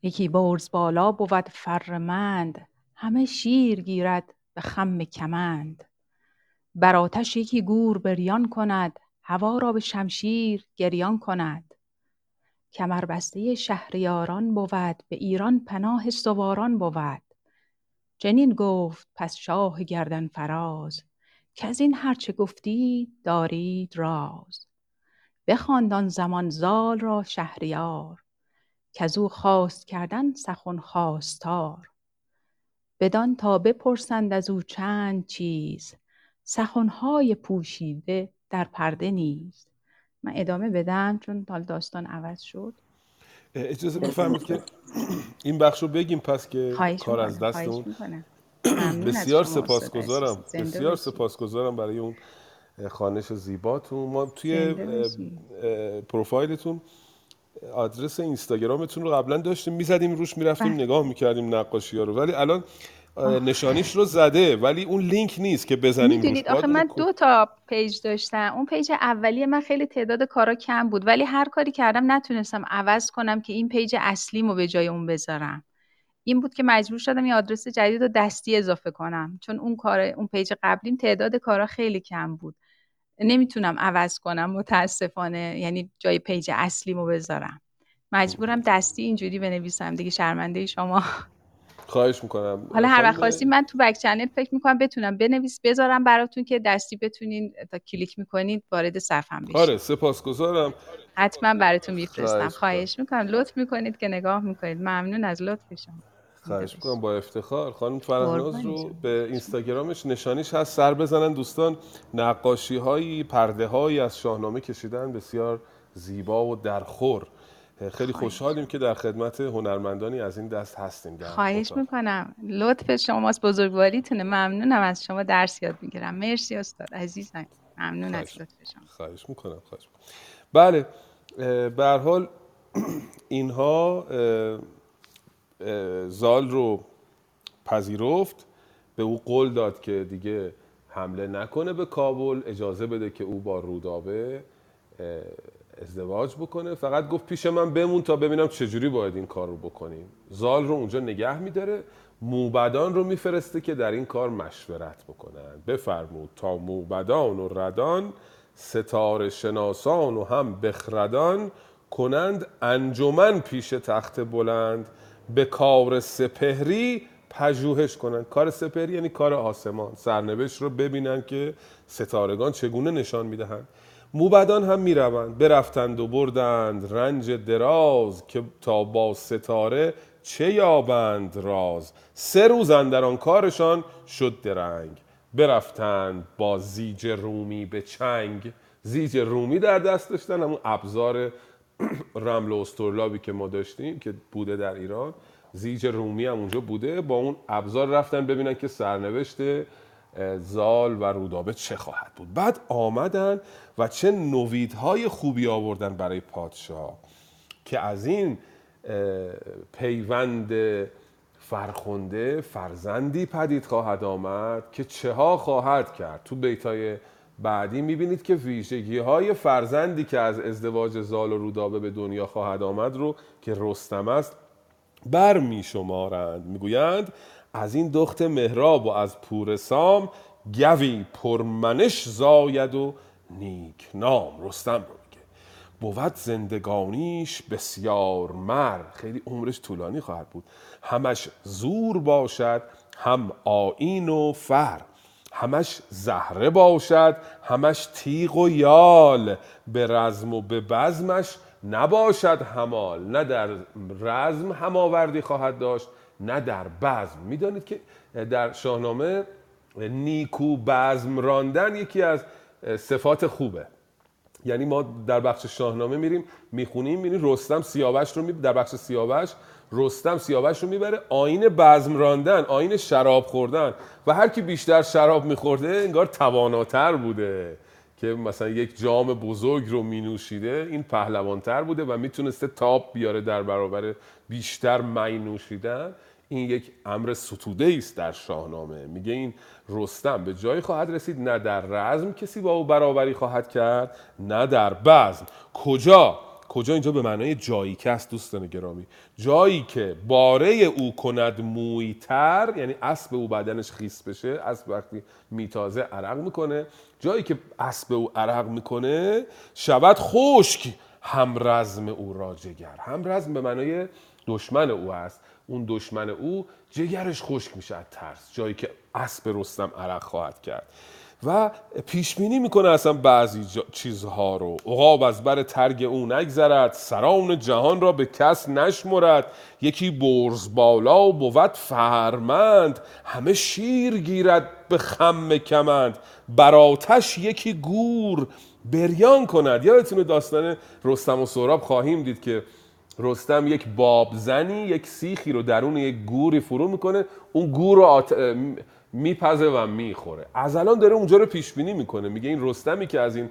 یکی برز بالا بود فرمند همه شیر گیرد به خم کمند. بر آتش یکی گور بریان کند هوا را به شمشیر گریان کند. کمربسته شهریاران بود به ایران پناه سواران بود. چنین گفت پس شاه گردن فراز. کز این هرچه گفتید دارید راز. بخواند آن زمان زال را شهریار. کز او خواست کردن سخن خواستار. بدان تا بپرسند از او چند چیز. سخنهای پوشیده در پرده نیست. من ادامه بدم چون حال داستان عوض شد. اجازه بفرمایید که این بخش رو بگیم پس که کار از می‌کنم دست خواهش اون می‌کنم. <clears throat> ممنون از بسیار سپاسگزارم. بسیار. سپاسگزارم برای اون خوانش زیباتون. ما توی پروفایلتون آدرس اینستاگرامتون رو قبلا داشتیم می‌زدیم روش می‌رفتیم بله. نگاه می‌کردیم نقاشی ها رو. ولی الان نشانیش رو زده ولی اون لینک نیست که بزنیم می‌دونید آخه من دو تا page داشتم. اون page اولیه من خیلی تعداد کارا کم بود ولی هر کاری کردم نتونستم عوض کنم که این page اصلیمو به جای اون بذارم. این بود که مجبور شدم یه آدرس جدید رو دستی اضافه کنم. چون اون کار اون page قبلیم تعداد کارا خیلی کم بود. نمی‌تونم عوض کنم متاسفانه. یعنی جای page اصلیمو بذارم. مجبورم دستی اینجوری بنویسم. دیگه شرمنده شما. خواهش می‌کنم. حالا هر وقت خواستین من تو back channel فکر می‌کنم بتونم بنویس بذارم براتون که دستی بتونین تا کلیک می‌کنید وارد صفحم بشید آره سپاسگزارم. حتما براتون میفرستم. خواهش می‌کنم. لطف می‌کنید که نگاه می‌کنید. ممنون از لطف شما. خواهش می‌کنم. با افتخار خانم فرهناز رو. به اینستاگرامش نشانیش هست. سر بزنن دوستان. نقاشی هایی پرده هایی از شاهنامه کشیدن بسیار زیبا و درخور. خیلی خوشحالیم که در خدمت هنرمندانی از این دست هستیم در خواهش اتاق. می‌کنم. لطف شماست بزرگواریتونه. ممنونم از شما درس یاد می‌گیرم. مرسی استاد عزیزم. ممنون از. لطف شما. خواهش می‌کنم خواهش می‌کنم. بله به حال <clears throat> اینها زال رو پذیرفت. به او قول داد که دیگه حمله نکنه به کابل. اجازه بده که او با رودابه ازدواج بکنه. فقط گفت پیش من بمون تا ببینم چجوری باید این کار رو بکنیم. زال رو اونجا نگه میداره. موبدان رو میفرسته که در این کار مشورت بکنن. بفرمود تا موبدان و ردان ستاره شناسان و هم بخردان کنند انجمن پیش تخت بلند. به کار سپهری پژوهش کنند. کار سپهری یعنی کار آسمان. سرنوشت رو ببینن که ستارگان چگونه نشان می‌دهند. موبدان هم می‌روند. برفتند و بردند رنج دراز که تا با ستاره چه یابند راز. سه روز اندر آن کارشان شد درنگ. برفتند با زیج رومی به چنگ. زیج رومی در دست داشتن همون ابزار <clears throat> رمل و استرلابی که ما داشتیم که بوده در ایران. زیج رومی هم اونجا بوده. با اون ابزار رفتن ببینن که سرنوشت زال و رودابه چه خواهد بود؟ بعد آمدن و چه نویدهای خوبی آوردن برای پادشاه که از این پیوند فرخنده فرزندی پدید خواهد آمد که چه ها خواهد کرد. تو بیتای بعدی می‌بینید که ویژگی های فرزندی که از ازدواج زال و رودابه به دنیا خواهد آمد رو که رستم است بر می شمارند می‌گویند از این دخت مهراب و از پور سام گوی پرمنش زاید و نیک نام رستم رو میگه. بود زندگانیش بسیار مر. خیلی عمرش طولانی خواهد بود. همش زور باشد هم آیین و فر. همش زهره باشد همش تیغ و یال. به رزم و به بزمش نباشد همال نه در رزم هماوردی خواهد داشت نه در بزم. می‌دانید که در شاهنامه نیکو بزم راندن یکی از صفات خوبه. یعنی ما در بخش شاهنامه میریم می‌خونیم میریم رستم سیاوش رو می... در بخش سیاوش رستم سیاوش رو می‌بره آین بزم راندن آین شراب خوردن. و هر کی بیشتر شراب میخورده انگار تواناتر بوده که مثلا یک جام بزرگ رو می نوشیده این پهلوانتر بوده و می‌تونسته تاپ بیاره در برابر بیشتر می نوشیدن این یک امر ستوده است در شاهنامه. میگه این رستم به جایی خواهد رسید نه در رزم کسی با او برابری خواهد کرد نه در بزم. کجا؟ کجا؟ اینجا به معنای جایی که است دوستان گرامی. جایی که باره او کند مویتر یعنی اسب او بدنش خیس بشه اسب وقتی میتازه عرق می‌کنه. جایی که اسب او عرق می‌کنه شود خشک هم رزم او را جگر. هم رزم به معنای دشمن او است. اون دشمن او جگرش خشک میشه از ترس جایی که اسب رستم عرق خواهد کرد. و پیش بینی می‌کنه اصلا بعضی چیزها رو. عقاب از بر ترگ او نگذرد سران جهان را به کس نشمرد. یکی برز بالا و بود فرمند همه شیر گیرد به خم کمند. براتش یکی گور بریان کند. یادتونه داستان رستم و سهراب خواهیم دید که رستم یک بابزنی یک سیخی رو درون یک گوری فرو می‌کنه. اون گور رو آت... میپزه و می‌خوره. از الان داره اونجا رو پیش بینی می‌کنه. میگه این رستمی که از این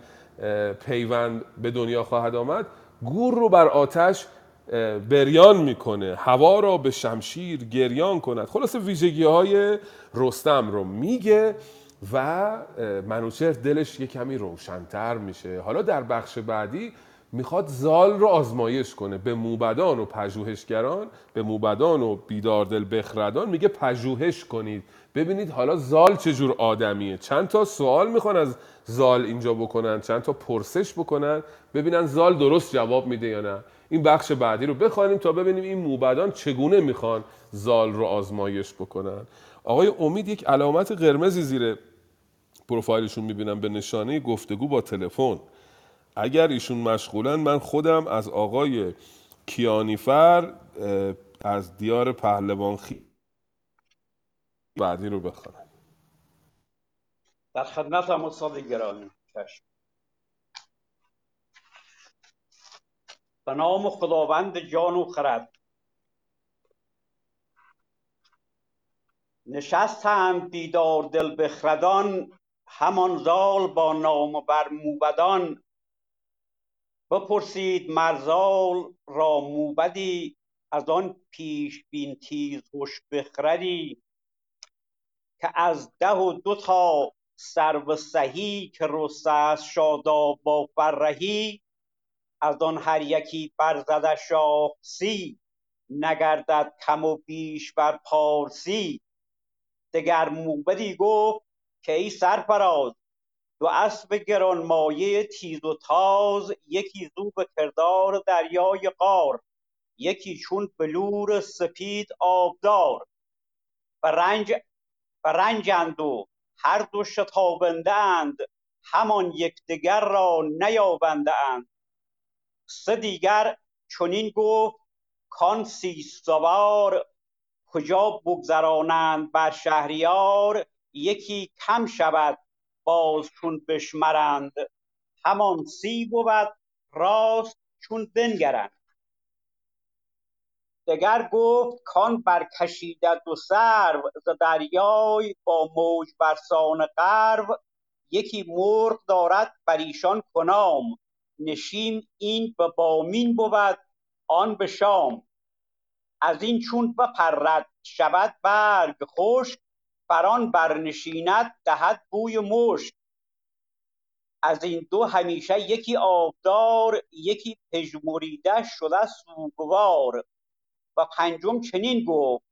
پیوند به دنیا خواهد آمد گور رو بر آتش بریان می‌کنه. هوا را به شمشیر گریان کند. خلاصه ویژگی های رستم رو میگه و منوچهر دلش یه کمی روشنتر میشه. حالا در بخش بعدی می‌خواد زال رو آزمایش کنه. به موبدان و پژوهشگران به موبدان و بیداردل بخردان میگه پژوهش کنید. ببینید حالا زال چجور آدمیه. چند تا سوال می‌خوان از زال اینجا بکنن چند تا پرسش بکنن ببینن زال درست جواب میده یا نه. این بخش بعدی رو بخوانیم تا ببینیم این موبدان چگونه می‌خوان زال رو آزمایش بکنن. آقای امید یک علامت قرمزی زیر پروفایلشون می‌بینم. به نشانه گفتگو با تلفن. اگر ایشون مشغولن من خودم از آقای کیانیفر از دیار پهلوان خی بعدی رو بخوانم در خدمت هم استاد گرامی. چشم به نام خداوند جان و خرد. نشستند بیدار دل بخردان همان زال با نام بر موبدان. بپرسید مرزال را موبدی از آن پیش بین تیز هوش بخردی که از ده و دو تا سرو سهی که رست است شاداب با فرهی از آن هر یکی برزده شاه سی نگردد کم و بیش بر پارسی. دگر موبدی گفت که ای سرفراز دو اسب گرانمایه تیز و تاز یکی زو به کردار دریای قار یکی چون بلور سپید آبدار. و رنج و هر دو شتابنده اند همان یکدیگر را نیابنده اند سه دیگر چنین گفت کان سوار کجا بگذرانند بر شهریار یکی کم شود باز چون بشمرند همان سی بود راست چون بنگرند. دگر گفت کان برکشیده دو سرو ز دریای با موج برسان غرو یکی مرغ دارد بر ایشان کنام. نشیم این به بامین بود آن به شام. از این چون بپرد شود برگ خشک بر آن برنشیند دهد بوی مشک. از این دو همیشه یکی آبدار یکی پژمریده شده سوگوار. و پنجم چنین گفت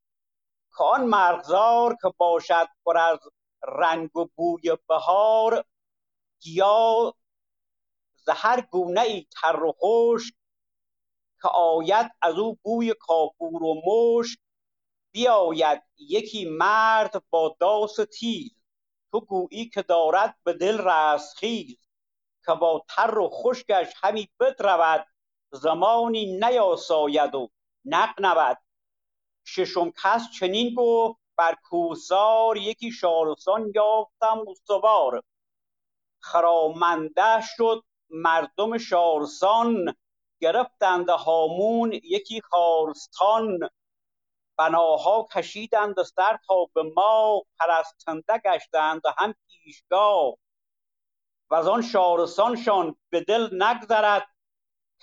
که آن مرغزار که باشد پر از رنگ و بوی بهار یا ز هر گونه ای تر و خشک که آید از او بوی کافور و مشک. بیاید یکی مرد با داس تیز تو گویی که دارد به دل رستخیز که با تر و خشکش همی بدرود زمانی نیاساید و نغنود. ششم کس چنین گفت بر کوهسار یکی شارستان یافتم استوار خرامنده شد مردم شارستان گرفتند هامون یکی خارستان. بناها کشیدند و سر تا به ما پرستنده گشتند و هم پیشگاه و از آن شارسانشان به دل نگذرد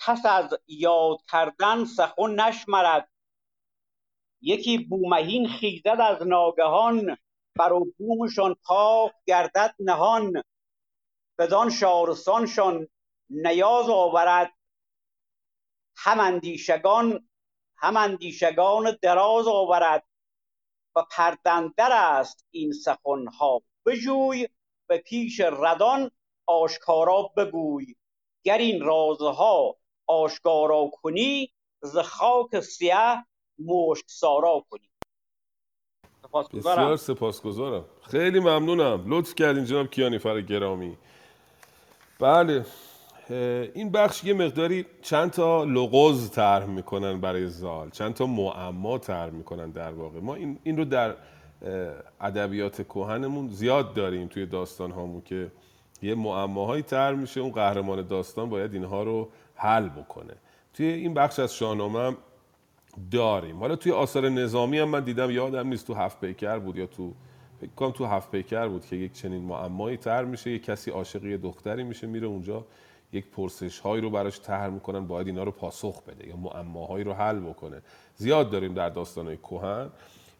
کس از یاد کردن سخن نشمرد. یکی بومهین خیزد از ناگهان بر بومشان پاک گردد نهان. بدان شارسانشان نیاز آورد هم اندیشگان هم اندیشگان دراز آورد و پردندر است این سخنها. بجوی به پیش ردان آشکارا بگوی. گر این رازها آشکارا کنی ز خاک سیه مشک سارا کنی. سپاسگزارم بسیار سپاسگزارم. خیلی ممنونم. لطف کردین جناب کیانیفر گرامی بله. این بخش یه مقداری چند تا لغز طرح می‌کنن برای زال چند تا معما طرح می‌کنن در واقع. ما این, این رو در ادبیات کهنمون زیاد داریم توی داستان هامون که یه معماهایی طرح میشه اون قهرمان داستان باید اینها رو حل بکنه. توی این بخش از شاهنامه هم داریم. حالا توی آثار نظامی هم من دیدم یادم نیست تو هفت پیکر بود یا تو فکر تو هفت پیکر بود که یک چنین معمایی طرح میشه یک کسی عاشق یه دختری میشه میره اونجا یک پرسش هایی رو براش طرح می‌کنن باید اینا رو پاسخ بده یا معماهایی رو حل بکنه. زیاد داریم در داستانهای کهن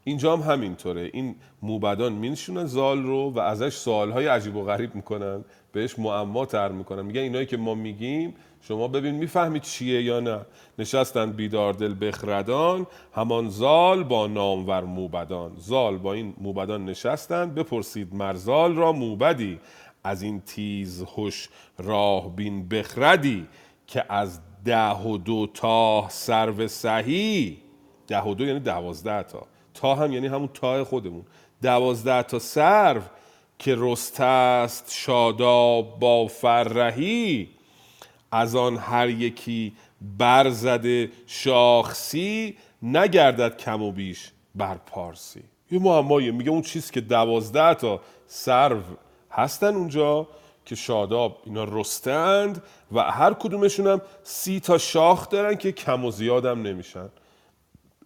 اینجا هم همینطوره. این موبدان مینشونن زال رو و ازش سوالهای عجیب و غریب می‌کنن. بهش معما طرح می‌کنن. میگن اینایی که ما میگیم شما ببین می‌فهمید چیه یا نه. نشستن بیدار دل بخردان همان زال با نامور موبدان. زال با این موبدان نشستند بپرسید مرزال را موبدی. از این تیز هوش راه بین بخردی که از ده و دو تا سرو سهی. ده و دو یعنی دوازده تا. تا هم یعنی همون تا خودمون. دوازده تا سرو که رست است شاداب با فرهی. از آن هر یکی برزده شاخسی نگردد کم و بیش بر پارسی. یه معمایه میگه اون چیز که دوازده تا سرو هستن اونجا که شاداب اینا رستند و هر کدومشون هم سی تا شاخ دارن که کم و زیادم نمیشن.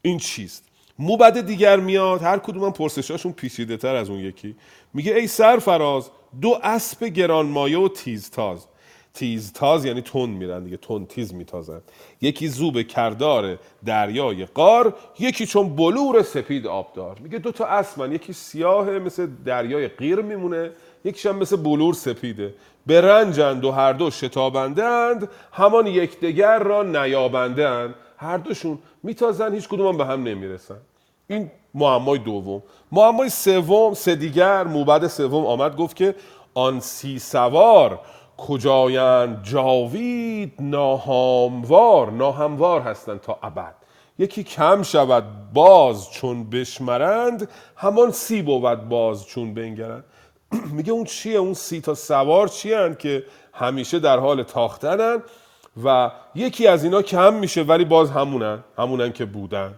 این چیست؟ موبد دیگر میاد هر کدوم هم پرسشاشون پیچیده تر از اون یکی. میگه ای سرفراز دو اسب گرانمایه و تیزتاز تیزتاز یعنی تون میرن دیگه تون تیز میتازن. یکی زوب کردار دریای قار یکی چون بلور سپید آبدار. میگه دو تا اسبن یکی سیاه مثل دریای قیر میمونه یکیش هم مثل بلور سپیده. به رنجند و هر دو شتابندند همان یکدیگر را نیابندند هر دوشون میتازن هیچ کدوم هم به هم نمی‌رسن. این معمای دوم. معمای سوم سه دیگر موبد سوم آمد گفت که آن سی سوار کجایند؟ جاوید ناهاموار. ناهموار هستند تا ابد. یکی کم شود باز چون بشمرند. همان سی بود باز چون بنگرند. <clears throat> میگه اون چیه؟ اون سی تا سوار چیه که همیشه در حال تاختنن و یکی از اینا کم میشه ولی باز همونن همونن که بودن.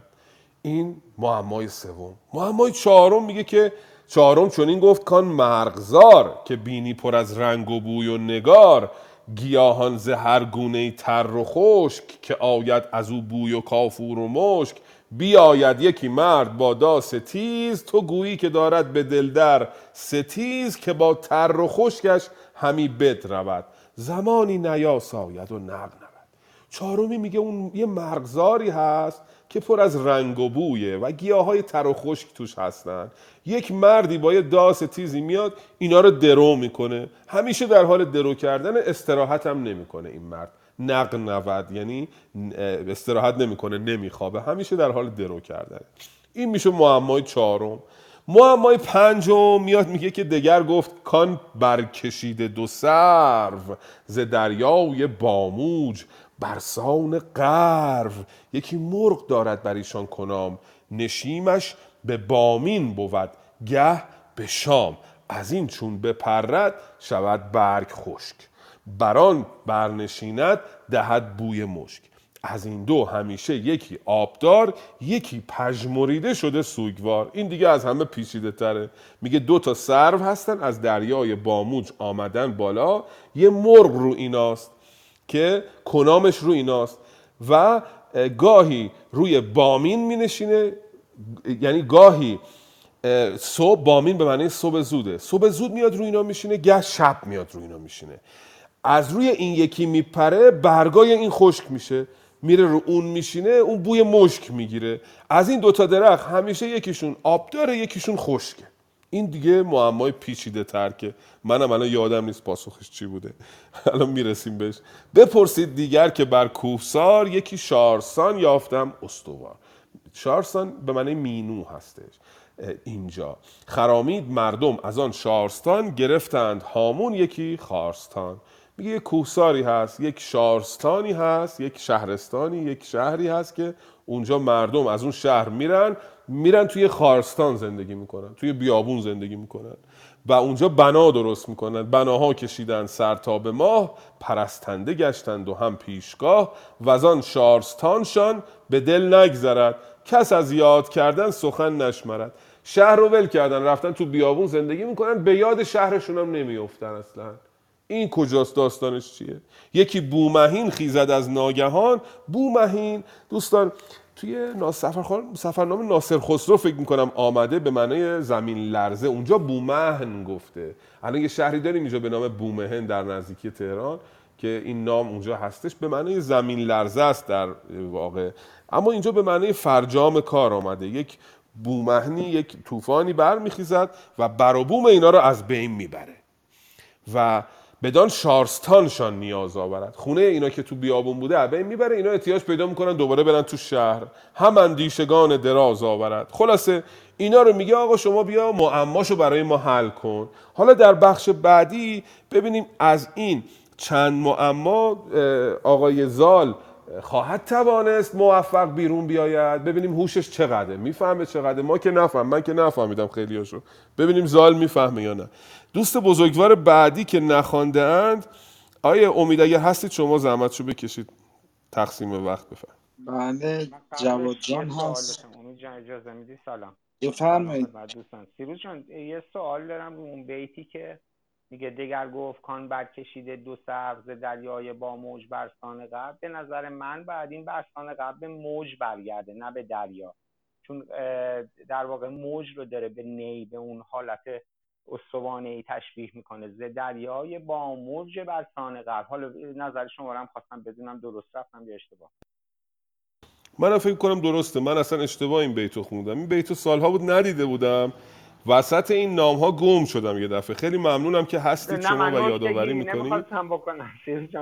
این معمای سوم. معمای چهارم میگه که چهارم چون این گفت کان مرغزار که بینی پر از رنگ و بوی و نگار گیاهان ز هر گونه تر و خشک که آید از او بوی و کافور و مشک. بیاید یکی مرد با داس تیز تو گویی که دارد به دل در ستیز که با تر و خشکش همی بد رود. زمانی نیاساید و نغنود. چهارمی میگه اون یه مرغزاری هست که پر از رنگ و بویه و گیاه های تر و خشک توش هستن. یک مردی با یه داس تیزی میاد اینا رو درو می‌کنه. همیشه در حال درو کردن استراحت هم نمی‌کنه این مرد. نق نود یعنی استراحت نمی‌کنه نمیخوابه. همیشه در حال درو کردن. این میشه معمای چهارم. معمای پنجم میاد میگه که دگر گفت کان برکشیده دو سرو ز دریای باموج برسان قرو. یکی مرغ دارد بر ایشان کنام. نشیمش به بامین بود گه به شام. از این چون بپرد شود برگ خشک. بران برنشیند دهد بوی مشک. از این دو همیشه یکی آبدار یکی پژمریده شده سوگوار. این دیگه از همه پیچیده تره. میگه دو تا سرو هستن از دریای باموج آمدن بالا. یه مرغ رو ایناست که کنامش رو ایناست و گاهی روی بامین می نشینه یعنی گاهی اه، صبح بامین به معنی صبح زوده. صبح زود میاد روی اینا میشینه گه شب میاد روی اینا میشینه. از روی این یکی میپره برگای این خشک میشه. میره رو اون میشینه اون بوی مشک می‌گیره. از این دوتا درخت همیشه یکیشون آب داره یکیشون خشکه. این دیگه معمای پیچیده تر که منم الان یادم نیست پاسخش چی بوده. <laughs> الان می‌رسیم بهش. بپرسید دیگر که بر کوهسار یکی شارسان یافتم استوار. شارسان به معنی مینو هستش. اینجا. خرامید مردم از آن شارستان گرفتند هامون یکی خارستان. میگه یک کوهساری هست یک شارستانی هست یک شهرستانی یک شهری هست که اونجا مردم از اون شهر میرن میرن توی خارستان زندگی می‌کنن توی بیابون زندگی می‌کنن و اونجا بنا درست می‌کنن. بناها کشیدن سر تا به ماه پرستنده گشتند و هم پیشگاه و از آن شارستانشان به دل نگذرد. کس از یاد کردن سخن نشمرد. شهر رو ول کردن رفتن تو بیابون زندگی می‌کنن به یاد شهرشون هم نمیافتن اصلا. این کجاست داستانش چیه؟ یکی بومهین خیزد از ناگهان. بومهین دوستان توی سفرنامه ناصر خسرو فکر می‌کنم آمده به معنای زمین لرزه. اونجا بومهن گفته. الان یه شهری داریم اینجا به نام بومهن در نزدیکی تهران که این نام اونجا هستش. به معنای زمین لرزه است در واقع. اما اینجا به معنای فرجام کار آمده. یک بومهنی یک طوفانی برمیخیزد و بر و بوم اینا رو از بین می‌بره. و بدان شارستانشان نیاز آورد. خونه اینا که تو بیابون بوده بین می‌بره اینا احتیاج پیدا می‌کنن دوباره برن تو شهر. هم اندیشگان دراز آورد. خلاصه اینا رو میگه آقا شما بیا معماشو برای ما حل کن. حالا در بخش بعدی ببینیم از این چند معما آقای زال خواهد توانست موفق بیرون بیاید. ببینیم هوشش چقدره. می‌فهمه چقدره. ما که نفهم من که نفهمیدم خیلیاشو. ببینیم زال می‌فهمه یا نه. دوست بزرگوار بعدی که نخوانده اند آیا امید اگر هستید شما زحمتشو بکشید. تقسیم وقت بفرم بله جواد یه جان هست. امید جان اجازه میدی؟ سلام. بفرمایید. سیروز جان یه سوال دارم رو اون بیتی که میگه دگر گفت کان برکشیده دو سر ز دریای با موج برسان غرب به نظر من بعد این برسان غرب به موج برگرده نه به دریا. چون در واقع موج رو داره به نی به اون حالت استوانه ای تشبیه می‌کنه. ز دریای با موج برسان غرب. حالا نظر شما رو هم خواستم بدونم درست رفتم یا اشتباه؟ منم فکر کنم درسته. من اصلا اشتباه این بیتو خوندم. این بیتو سالها بود ندیده بودم. وسط این نام ها گم شدم یه دفعه. خیلی ممنونم که هستید شما من و یادآوری می‌کنید نمی‌خواستم بکنم.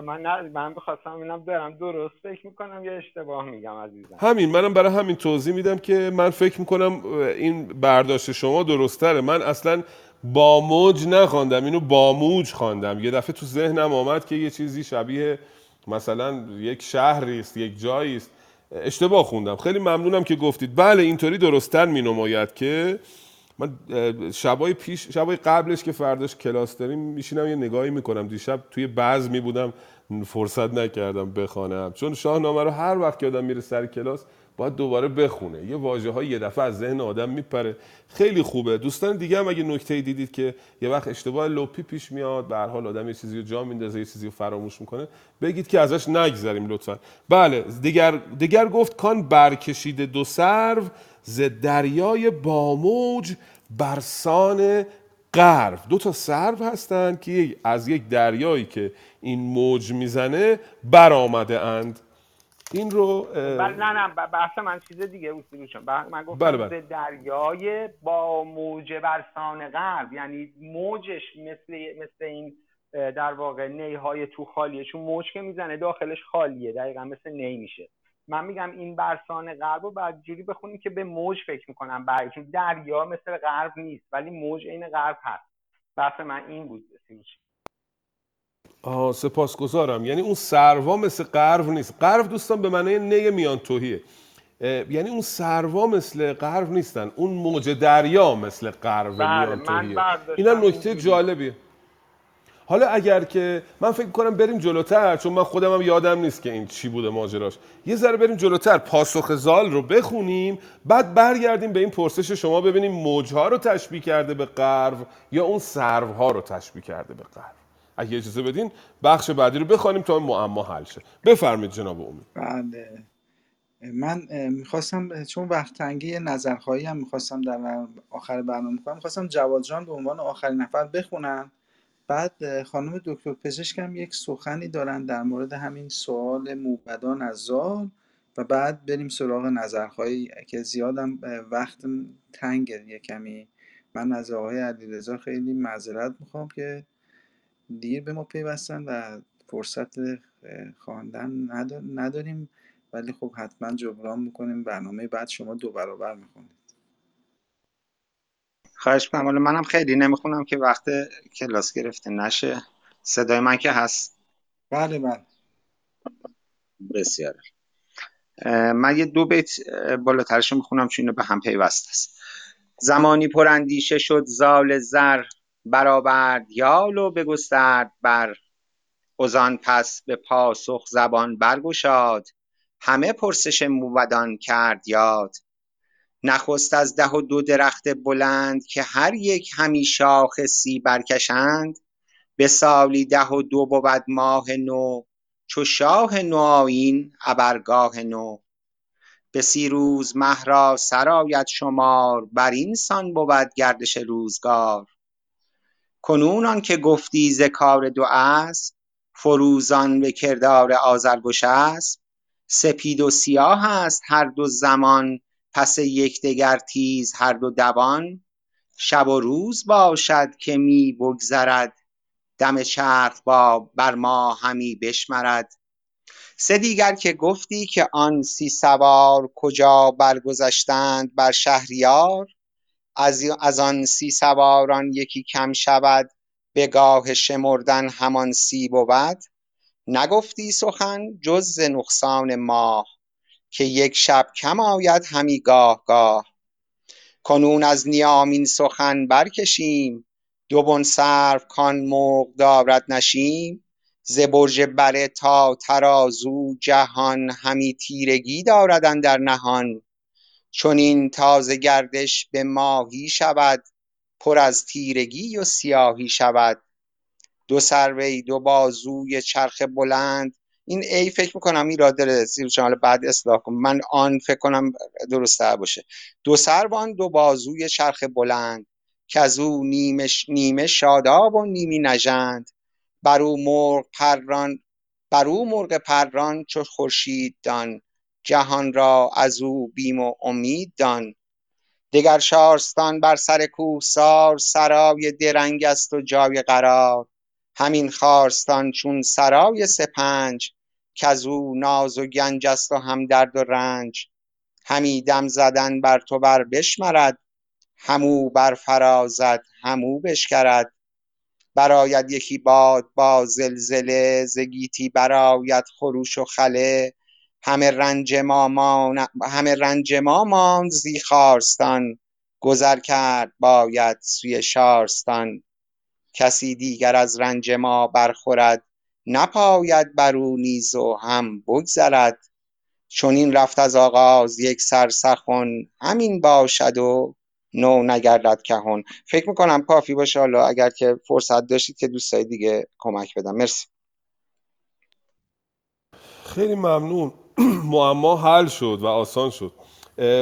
من نه من بخواستم اینم دارم درست فکر می‌کنم یا اشتباه میگم عزیزم؟ همین. منم برای همین توضیح میدم که من فکر می‌کنم این برداشت شما درستره من اصلا با موج نخواندم اینو با موج خواندم. یه دفعه تو ذهنم آمد که یه چیزی شبیه مثلا یک شهری است یک جایی است. اشتباه خوندم. خیلی ممنونم که گفتید. بله اینطوری درستتر مینماید که من شبای پیش شبای قبلش که فرداش کلاس داریم میشینم یه نگاهی می‌کنم. دیشب توی بزمی بودم فرصت نکردم بخوانم. چون شاهنامه رو هر وقت که آدم میره سر کلاس باید دوباره بخونه. یه واژه های یه دفعه از ذهن آدم میپره. خیلی خوبه. دوستان دیگه هم اگه نکته دیدید که یه وقت اشتباه لپی پیش میاد به هر حال آدم یه چیزی رو جا میندازه یه چیزی رو فراموش می‌کنه بگید که ازش نگذریم لطفا. بله دیگر دیگر گفت کان برکشیده دو سرو ز دریای باموج برسان غرب دو تا سرو هستند که از یک دریایی که این موج می‌زنه برآمده اند این رو بله نه نه بحث من چیز دیگه بود ب- من گفتم بله، بله. دریای با موج برسان غرب یعنی موجش مثل مثل این در واقع نیهای تو خالیه. چون موج که می‌زنه داخلش خالیه دقیقا مثل نی میشه. من میگم این برسان غرب رو بعد جوری بخونیم که به موج فکر می‌کنم برای چون دریا مثل غرب نیست ولی موج عین غرب هست. بحث من این بود سیروز آه سپاسگزارم. یعنی اون سروا مثل قرو نیست. قرو دوستان به معنی نی میان توهیه یعنی اون سروا مثل قرو نیستن. اون موج دریا مثل قرو بله، میان توهیه اینم نکته. جالبیه. حالا اگر که من فکر کنم بریم جلوتر چون من خودم هم یادم نیست که این چی بوده ماجراش. یه ذره بریم جلوتر پاسخ زال رو بخونیم بعد برگردیم به این پرسش شما ببینیم موجها رو تشبیه کرده به قرو یا اون سروها رو تشبیه کرده به قرو. اگه اجازه بدین بخش بعدی رو بخوانیم تا این معما حل شه. بفرمایید جناب امید. بله. من می‌خواستم چون وقت تنگی نظرخواهی هم می‌خواستم در آخر برنامه کنم می‌خواستم جواد جان به عنوان آخرین نفر بخونن. بعد خانم دکتر پزشک هم یک سخنی دارن در مورد همین سوال موبدان از زال. و بعد بریم سراغ نظرخواهی که زیادم وقت تنگه یه من از آقای علیرضا خیلی معذرت می‌خوام که دیر به ما پیوستن و فرصت خواندن نداریم. ولی خب حتما جبران می‌کنیم. برنامه بعد شما دو برابر می‌کنید خواهش می‌کنم. منم خیلی نمی‌خونم که وقت کلاس گرفته نشه. صدای من که هست؟ بله بله. بسیار. من یه دو بیت بالاترش می‌خونم چون به هم پیوست است. زمانی پراندیشه شد زال زر. برآورد یال و بگسترد بر ازان پس به پاسخ زبان برگشاد. همه پرسش موبدان کرد یاد. نخست از ده و دو درخت بلند که هر یک همی شاخ سی برکشند به سالی ده و دو بود ماه نو چو شاه ابرگاه نو. به سی روز مه را سر آید شمار بر این سان بود گردش روزگار. کنون آنکه گفتی ز کار دو اسب فروزان به کردار آذرگش اسب سپید و سیاه است هر دو زمان پس یکدیگر تیز هر دو دوان. شب و روز باشد که می بگذرد دم چرخ با بر ما همی بشمرد. سه دیگر که گفتی که آن سی سوار کجا برگذشتند بر شهریار. از, آن سی سواران یکی کم شود به گاه شمردن همان سی بود. نگفتی سخن جز ز نقصان ماه که یک شب کم آید همی گاه گاه. کنون از نیام این سخن برکشیم دو بن سرو کان مرغ دارد نشیم. ز برج بره تا ترازو جهان همی تیرگی دارد اندر نهان. چنین تازه گردش به ماهی شود پر از تیرگی و سیاهی شود. دو سروی دو بازوی چرخ بلند. این ای فکر می‌کنم این را داره حالا بعد اصلاح کنم من آن فکر کنم درست باشه. دو سروان دو بازوی چرخ بلند. که از او نیمه, نیمه شاداب و نیمی نژند. بر او مرغ پران بر او مرغ پران چو خورشید دان. جهان را از او بیم و امید دان. دگر شارستان بر سر کوهسار سرای درنگ است و جای قرار. همین خارستان چون سرای سپنج کز او ناز و گنج است و هم درد و رنج. همی دم زدن بر تو بر بشمرد همو بر فرازد همو بشکرد. براید یکی باد با زلزله ز گیتی براید خروش و خله. همه رنج ما مان... همه رنج ما ماند زی خارستان. گذر کرد باید سوی شارستان. کسی دیگر از رنج ما برخورد نپاید بر او نیز و هم بگذرد. چون این رفت از آغاز یک سر سخن همین باشد و نو نگردد کهن. فکر می‌کنم کافی باشه حالا اگر که فرصت داشتید که دوستای دیگه کمک بدم. مرسی. خیلی ممنون. <clears throat> معما حل شد و آسان شد.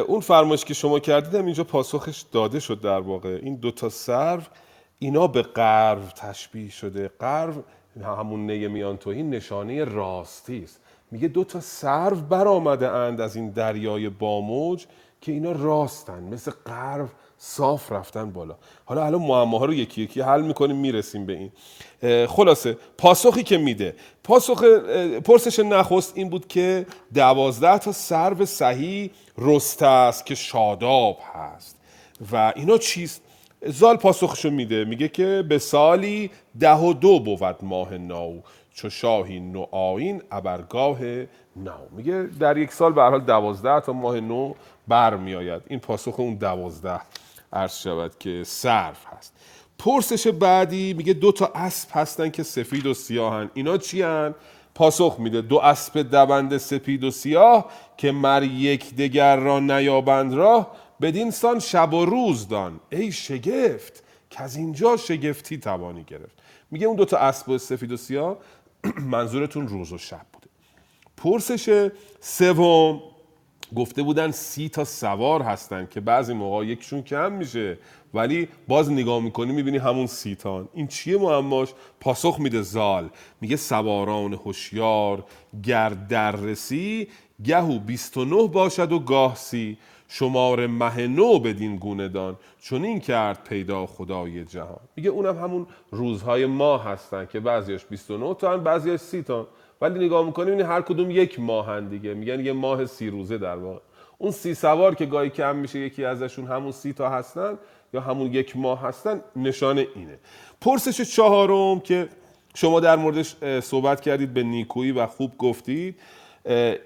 اون فرمایش که شما کردید اینجا پاسخش داده شد در واقع. این دوتا سرو اینا به قرو تشبیه شده. قرو همون نی میان توهی نشانه راستی است. میگه دو تا سرو برآمده اند از این دریای باموج که اینا راستن. مثل قرو صاف رفتن بالا. حالا الان معماها رو یکی یکی حل می‌کنیم می‌رسیم به این. خلاصه پاسخی که میده. پاسخ پرسش نخست این بود که دوازده تا سرو صحیح رسته است که شاداب هست. و اینا چیست؟ زال پاسخشو میده. میگه که به سالی ده و دو بود ماه نو چو شاهی نو آین ابرگاه نو. میگه در یک سال به حال دوازده تا ماه نو بر میآید این پاسخ اون دوازده. عرض شود که صرف هست. پرسش بعدی میگه دو تا اسب هستن که سفید و سیاهن. اینا چی هن؟ پاسخ میده. دو اسب دبند سپید و سیاه که مر یک دگر را نیابند راه بدین سان شب و روز دان. ای شگفت که از اینجا شگفتی توانی گرفت. میگه اون دوتا اسب سفید و سیاه <clears throat> منظورتون روز و شب بوده. پرسش سوم گفته بودن سی تا سوار هستن که بعضی موقع یکشون کم میشه. ولی باز نگاه می‌کنی می‌بینی همون سیتان این چیه معماش؟ پاسخ میده زال. میگه سواران هوشیار گر دررسی گهو 29 باشد و گاه سی. شمار مه نو بدین گونه دان چون این کرد پیدا خدای جهان. میگه اونم همون روزهای ماه هستن که بعضیش 29 تا هن بعضیش 30 تا ولی نگاه می‌کنی می‌بینی هر کدوم یک ماهن دیگه. میگن یه ماه سی روزه در واقع. اون سی سوار که گاهی کم میشه یکی ازشون همون سی تا هستن یا همون یک ماه هستن نشانه اینه. پرسش چهارم که شما در موردش صحبت کردید به نیکویی و خوب گفتید.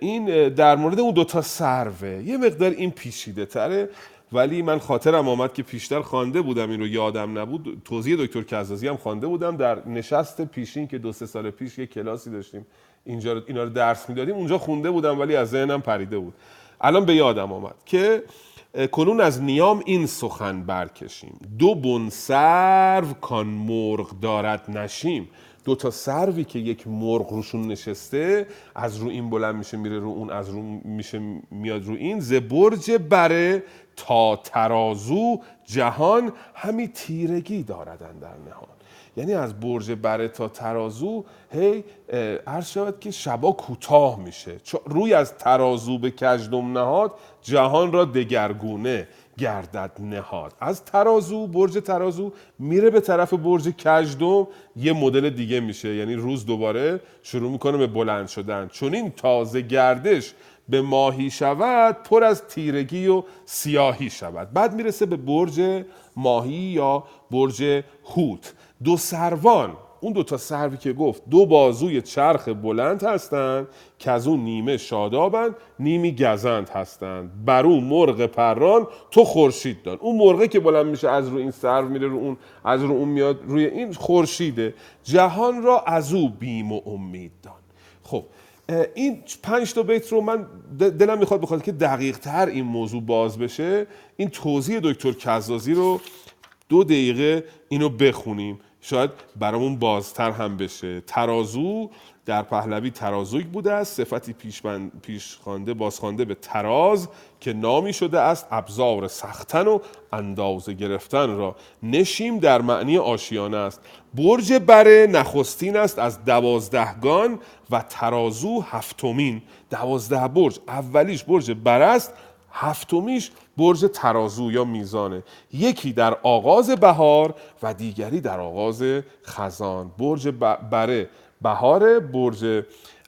این در مورد اون دوتا سروه یه مقدار این پیچیده تره. ولی من خاطرم آمد که پیشتر خوانده بودم این رو یادم نبود. توضیح دکتر کزازی هم خوانده بودم. در نشست پیشین که دو سه سال پیش یه کلاسی داشتیم. اینجا رو- اینا رو درس می‌دادیم. اونجا خونده بودم ولی از ذهنم پریده بود. الان به یادم آمد که کنون از نیام این سخن برکشیم. دو بن سرو کان مرغ دارد نشیم. دو تا سروی که یک مرغ روشون نشسته از رو این بلند میشه میره رو اون از رو میشه میاد رو این. ز برج بره تا ترازو جهان همی تیرگی داردن در نهان. یعنی از برج بره تا ترازو هی عرض شود که شبا کوتاه میشه. روی از ترازو به کژدم نهاد جهان را دگرگونه گردد نهاد. از ترازو برج ترازو میره به طرف برج کژدم یه مدل دیگه میشه. یعنی روز دوباره شروع می‌کنه به بلند شدن. چون این تازه گردش به ماهی شود پر از تیرگی و سیاهی شود. بعد می‌رسه به برج ماهی یا برج هوت دو سروان. اون دو تا سروی که گفت دو بازوی چرخ بلند هستند که از اون نیمه شادابند نیمی گزند هستند بر اون مرغ پران تو خورشید دان اون مرغه که بلند میشه از رو این سرو میره رو اون از رو اون میاد روی این خورشیده. جهان را از او بیم و امید دان. خب این پنج تا بیت رو من دلم می‌خواد بخواد که دقیق تر این موضوع باز بشه. این توضیح دکتر کزازی رو دو دقیقه اینو بخونیم. شاید برامون بازتر هم بشه. ترازو در پهلوی ترازوی بوده است. صفتی پیش, پیش خوانده بازخوانده به تراز که نامی شده است. ابزار سختن و اندازه گرفتن را نشیم در معنی آشیانه است. برج بره نخستین است از دوازدهگان و ترازو هفتمین. دوازده برج اولیش برج بره است هفتمیش برج ترازو یا میزانه. یکی در آغاز بهار و دیگری در آغاز خزان. برج بره بهار برج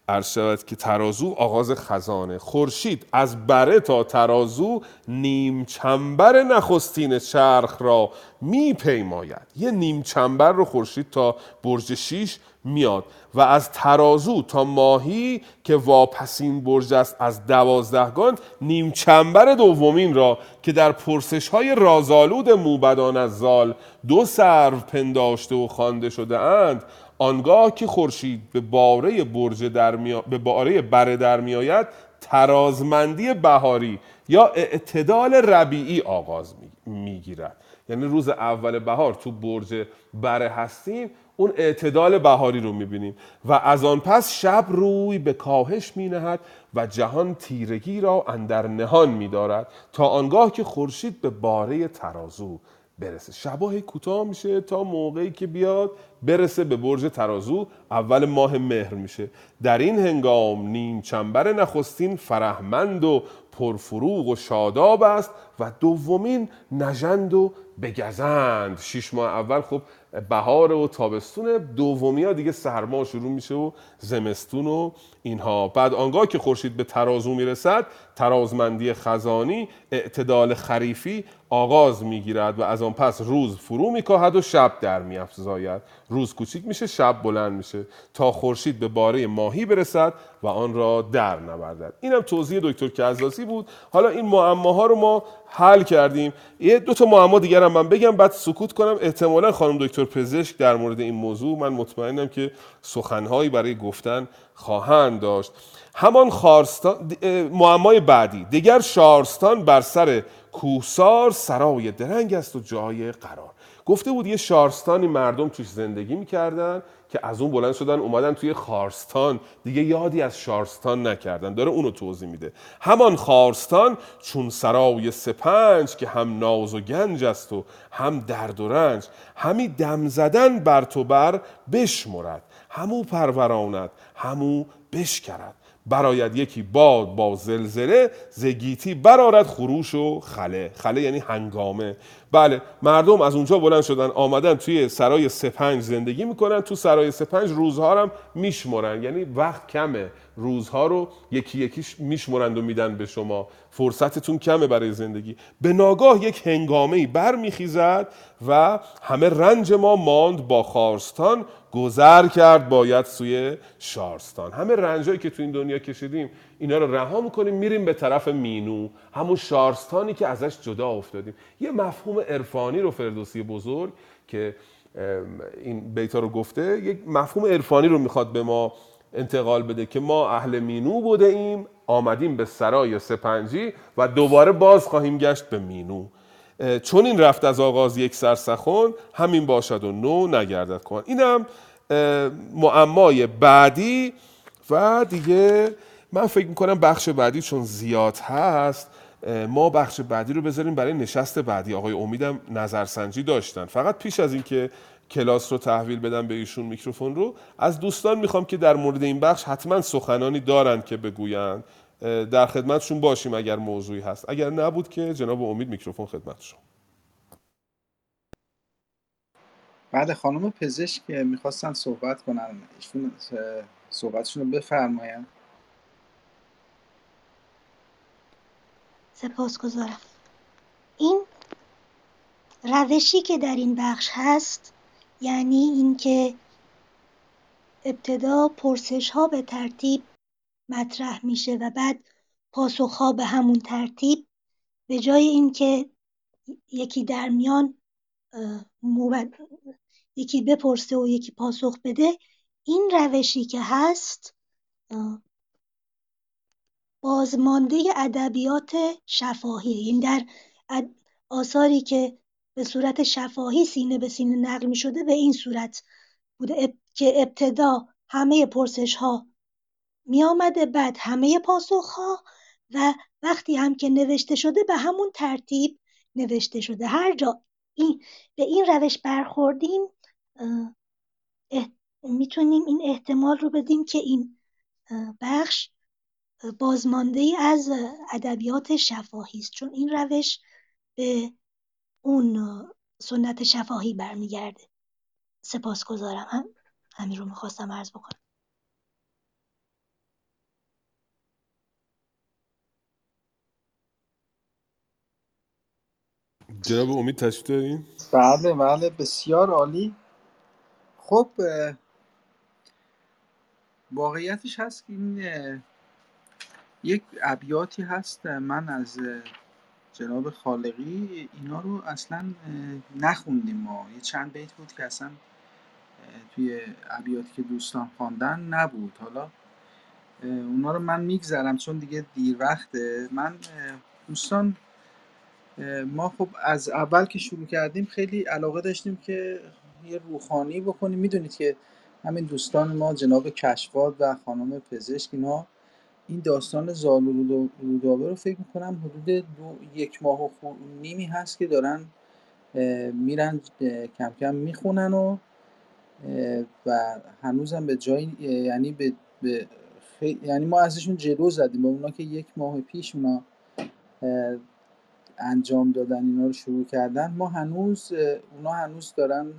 عرض شود که ترازو آغاز خزانه. خورشید از بره تا ترازو نیم چنبر نخستین چرخ را میپیماید. یه نیم چنبر رو خورشید تا برج شیش میاد و از ترازو تا ماهی که واپسین برج است از دوازدهگان نیم چنبر دومین را که در پرسش های رازآلود موبدان از زال دو سرو پنداشته و خوانده شده اند آنگاه که خورشید به باره برج در می... به باره بره در میآید ترازمندی بهاری یا اعتدال ربیعی آغاز می‌گیرد. یعنی روز اول بهار تو برج بره هستیم اون اعتدال بهاری رو می‌بینیم. و از آن پس شب روی به کاهش مینهد و جهان تیرگی را اندر نهان میدارد تا آنگاه که خورشید به باره ترازو برسه. شبا هی کوتاه میشه تا موقعی که بیاد برسه به برج ترازو. اول ماه مهر میشه. در این هنگام نیم چنبر نخستین فرهمند و پرفروغ و شاداب است و دومین نژند و بگزند. شش ماه اول خب بهار و تابستون دومی دیگه سرما شروع میشه و زمستون و اینها. بعد آنگاه که خورشید به ترازو می‌رسد ترازمندی خزانی اعتدال خریفی آغاز می‌گیرد و از آن پس روز فرو میکاهد و شب در میافزاید. روز کوچیک میشه شب بلند میشه تا خورشید به باره ماهی برسد و آن را در نوردد اینم توضیح دکتر کزاسی بود. حالا این معماها رو ما حل کردیم. یه دو تا معما دیگر هم من بگم بعد سکوت کنم. احتمالا خانم دکتر پزشک در مورد این موضوع من مطمئنم که سخنهایی برای گفتن خواهند داشت. همان خارستان معمای بعدی. دیگر شارستان بر سر کوهسار سرای درنگ است و جای قرار. گفته بود یه شارستانی مردم توش زندگی می‌کردن. که از اون بلند شدن اومدن توی خارستان. دیگه یادی از شارستان نکردن. داره اونو توضیح میده. همان خارستان چون سرای سپنج که هم ناز و گنج است و هم درد و رنج همی دم زدن بر تو بر بشمرد. همو پروراند همو بشکرد. براید یکی باد با زلزله زگیتی برارد خروش و خله. خله یعنی هنگامه. بله مردم از اونجا بلند شدن آمدن توی سرای سپنج زندگی می‌کنن. تو سرای سپنج روزها هم میشمرن. یعنی وقت کمه. روزها رو یکی یکیش میشمرند و میدن به شما. فرصتتون کمه برای زندگی. به ناگاه یک هنگامه بر میخیزد و همه رنج ما ماند با خارستان. گذر کرد باید سوی شارستان. همه رنجایی که تو این دنیا کشیدیم اینا رو رها می‌کنیم میریم به طرف مینو همون شارستانی که ازش جدا افتادیم. یه مفهوم عرفانی رو فردوسی بزرگ که این بیتا رو گفته یک مفهوم عرفانی رو می‌خواد به ما انتقال بده که ما اهل مینو بوده ایم آمدیم به سرای سپنجی و دوباره باز خواهیم گشت به مینو. چون این رفت از آغاز یک سرسخون همین باشد و نو نگردد. کن اینم معمای بعدی و دیگه من فکر می‌کنم بخش بعدی چون زیاد هست ما بخش بعدی رو بذاریم برای نشست بعدی. آقای امیدم نظرسنجی داشتن. فقط پیش از اینکه کلاس رو تحویل بدم به ایشون میکروفون رو از دوستان می‌خوام که در مورد این بخش حتما سخنانی دارند که بگویند. در خدمتشون باشیم اگر موضوعی هست. اگر نبود که جناب امید میکروفون خدمتشون بعد خانم پزشک می‌خواستن صحبت کنن. ایشون صحبتشون رو بفرماین سپاسگزارم. این روشی که در این بخش هست یعنی اینکه ابتدا پرسش ها به ترتیب مطرح میشه و بعد پاسخ ها به همون ترتیب به جای اینکه یکی در میان یکی بپرسه و یکی پاسخ بده این روشی که هست بازمانده ادبیات شفاهی. این در آثاری که به صورت شفاهی سینه به سینه نقل می شده به این صورت بوده. که ابتدا همه پرسش ها می آمده بعد همه پاسخ ها و وقتی هم که نوشته شده به همون ترتیب نوشته شده. هر جا این به این روش برخوردیم می‌تونیم این احتمال رو بدیم که این بخش بازمانده از ادبیات شفاهی است. چون این روش به اون سنت شفاهی برمیگرده. سپاسگزارم. هم همین رو می‌خواستم عرض بکنم. جناب امید تشریف دارین؟ بله بله بسیار عالی. خب واقعیتش هست که این یک ابیاتی هست من از جناب خالقی اینا رو اصلا نخوندیم ما. یه چند بیت بود که اصلا توی ابیاتی که دوستان خواندن نبود. حالا اونا رو من میگذرم چون دیگه دیر وقته. من دوستان ما خب از اول که شروع کردیم خیلی علاقه داشتیم که یه روحانی بکنیم. می‌دونید که همین دوستان ما جناب کشفاد و خانم پزشک اینا این داستان زال و رودابه رو فکر می‌کنم حدود دو یک ماه و نیمی هست که دارن میرن کم کم می‌خونن و و هنوزم به جای یعنی به, به یعنی ما ازشون جلو زدیم. با اونا که یک ماه پیش اونا انجام دادن اینا رو شروع کردن. ما هنوز اونا هنوز دارن